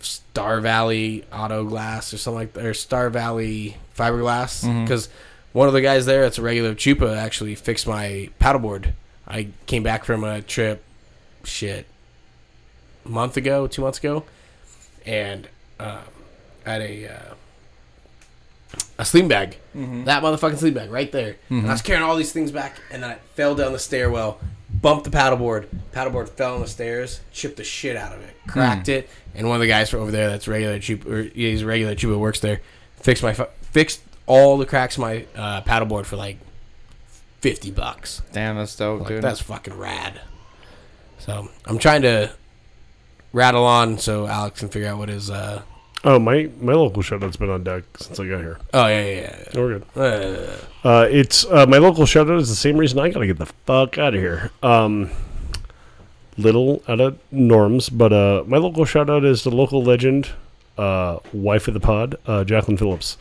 Star Valley Auto Glass or something like that, or Star Valley Fiberglass. Mm-hmm. Because one of the guys there, it's a regular Chupa, actually fixed my paddleboard. I came back from a trip, shit, a month ago, two months ago, and I had a uh, a sleeping bag. Mm-hmm. That motherfucking sleeping bag right there. And I mm-hmm. was carrying all these things back, and then I fell down the stairwell, bumped the paddleboard. Paddleboard fell on the stairs, chipped the shit out of it, cracked it. And one of the guys from over there, that's regular or yeah, he's a regular Chupa, works there, fixed my fixed all the cracks in my uh, paddleboard for like fifty bucks. Damn, that's dope, Like dude. that's fucking rad. So I'm trying to rattle on so Alex can figure out what his. Uh, Oh, my my local shout out's been on deck since I got here. oh yeah yeah Oh, we're good. Uh, Uh, it's uh, my local shout out is the same reason I gotta get the fuck out of here. Um, little out of norms, but uh, my local shout out is the local legend, uh, wife of the pod, uh, Jacqueline Phillips.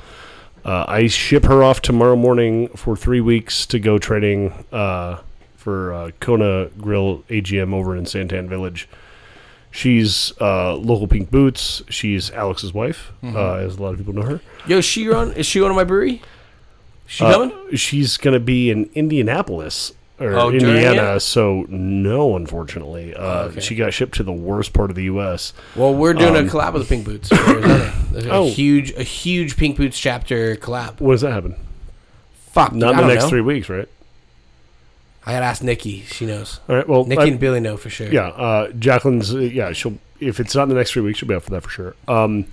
Uh, I ship her off tomorrow morning for three weeks to go training uh, for uh, Kona Grill AGM over in Santan Village. She's uh, local Pink Boots. She's Alex's wife, uh, as a lot of people know her. Yo, she on? Is she on my brewery? She Uh, coming? she's going to be in Indianapolis or Oh, Indiana, so no, unfortunately. Uh, Oh, okay. She got shipped to the worst part of the U.S. Well, we're doing um, a collab with the Pink Boots. for Arizona. There's a Oh. huge, a huge Pink Boots chapter collab. When does that happen? Fuck, Not in the next know. three weeks, right? I gotta ask Nikki. She knows. All right. Well, Nikki I- and Billy know for sure. yeah, uh, Jacqueline's. Uh, yeah, she'll. If it's not in the next three weeks, she'll be up for that for sure. Um,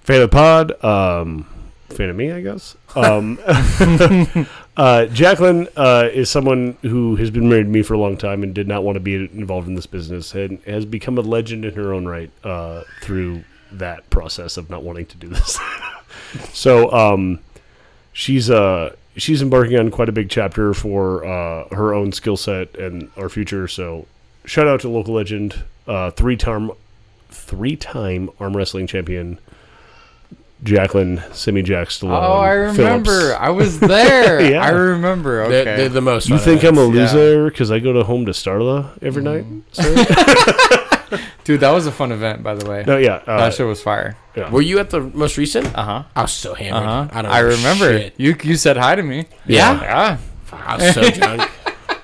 fan of the pod. Um, fan of me, I guess. Um, [laughs] uh, Jacqueline uh, is someone who has been married to me for a long time and did not want to be involved in this business and has become a legend in her own right uh, through that process of not wanting to do this. [laughs] so, um, she's uh she's embarking on quite a big chapter for uh, her own skill set and our future. So shout out to local legend, uh, three time three time arm wrestling champion. Jacqueline Simi Jack Stallone. Oh, I remember. Phillips. I was [laughs] there. Yeah. I remember. Okay. They're, they're the most. You think I'm a loser because I go to home to Starla every night? [laughs] sir? [laughs] Dude, that was a fun event, by the way. no, yeah. Uh, that show was fire. Were you at the most recent? Uh huh. I was so hammered. Uh huh. I don't. I know remember. shit. You you said hi to me. Yeah? Yeah. I was so [laughs] drunk.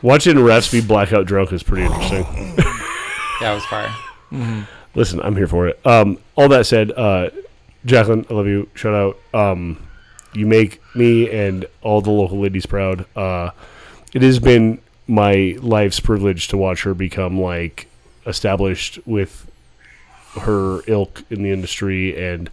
watching refs be blackout drunk is pretty interesting. [laughs] Yeah, it was fire. Listen, I'm here for it. Um, all that said, uh, Jacqueline, I love you. Shout out. Um, you make me and all the local ladies proud. Uh, it has been my life's privilege to watch her become like established with her ilk in the industry and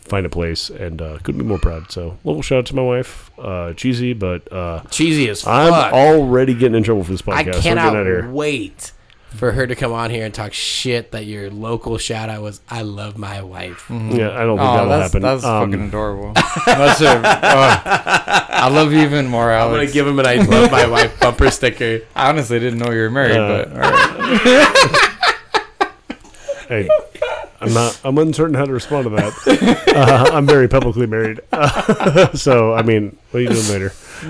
find a place. And uh, couldn't be more proud. So, little shout out to my wife. Uh, cheesy, but uh, Cheesy as I'm already getting in trouble for this I podcast. We're out here. cannot wait for her to come on here and talk shit that your local shout out was I love my wife. Yeah, I don't think Oh, that'll that's happen. that's Um, fucking adorable. [laughs] That's it. Oh, I love you even more, I'm gonna give him an I love my wife bumper sticker. [laughs] I honestly didn't know you were married, Uh, but all right. [laughs] Hey, I'm not. I'm uncertain how to respond to that. Uh, I'm very publicly married, [laughs] so I mean, what are you doing later? [laughs]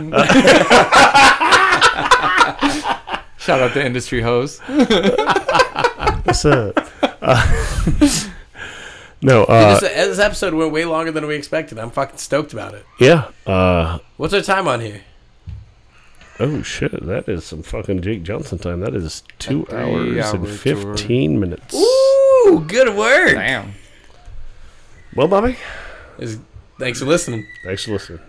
shout out to industry host. [laughs] What's up? Uh, no, Dude, uh, this, this episode went way longer than we expected. I'm fucking stoked about it. yeah. Uh, What's our time on here? oh shit, that is some fucking Jake Johnson time. That is two A hours and three-hour fifteen minutes. Ooh, good work. Damn. Well, Bobby, Is- Thanks for listening. thanks for listening.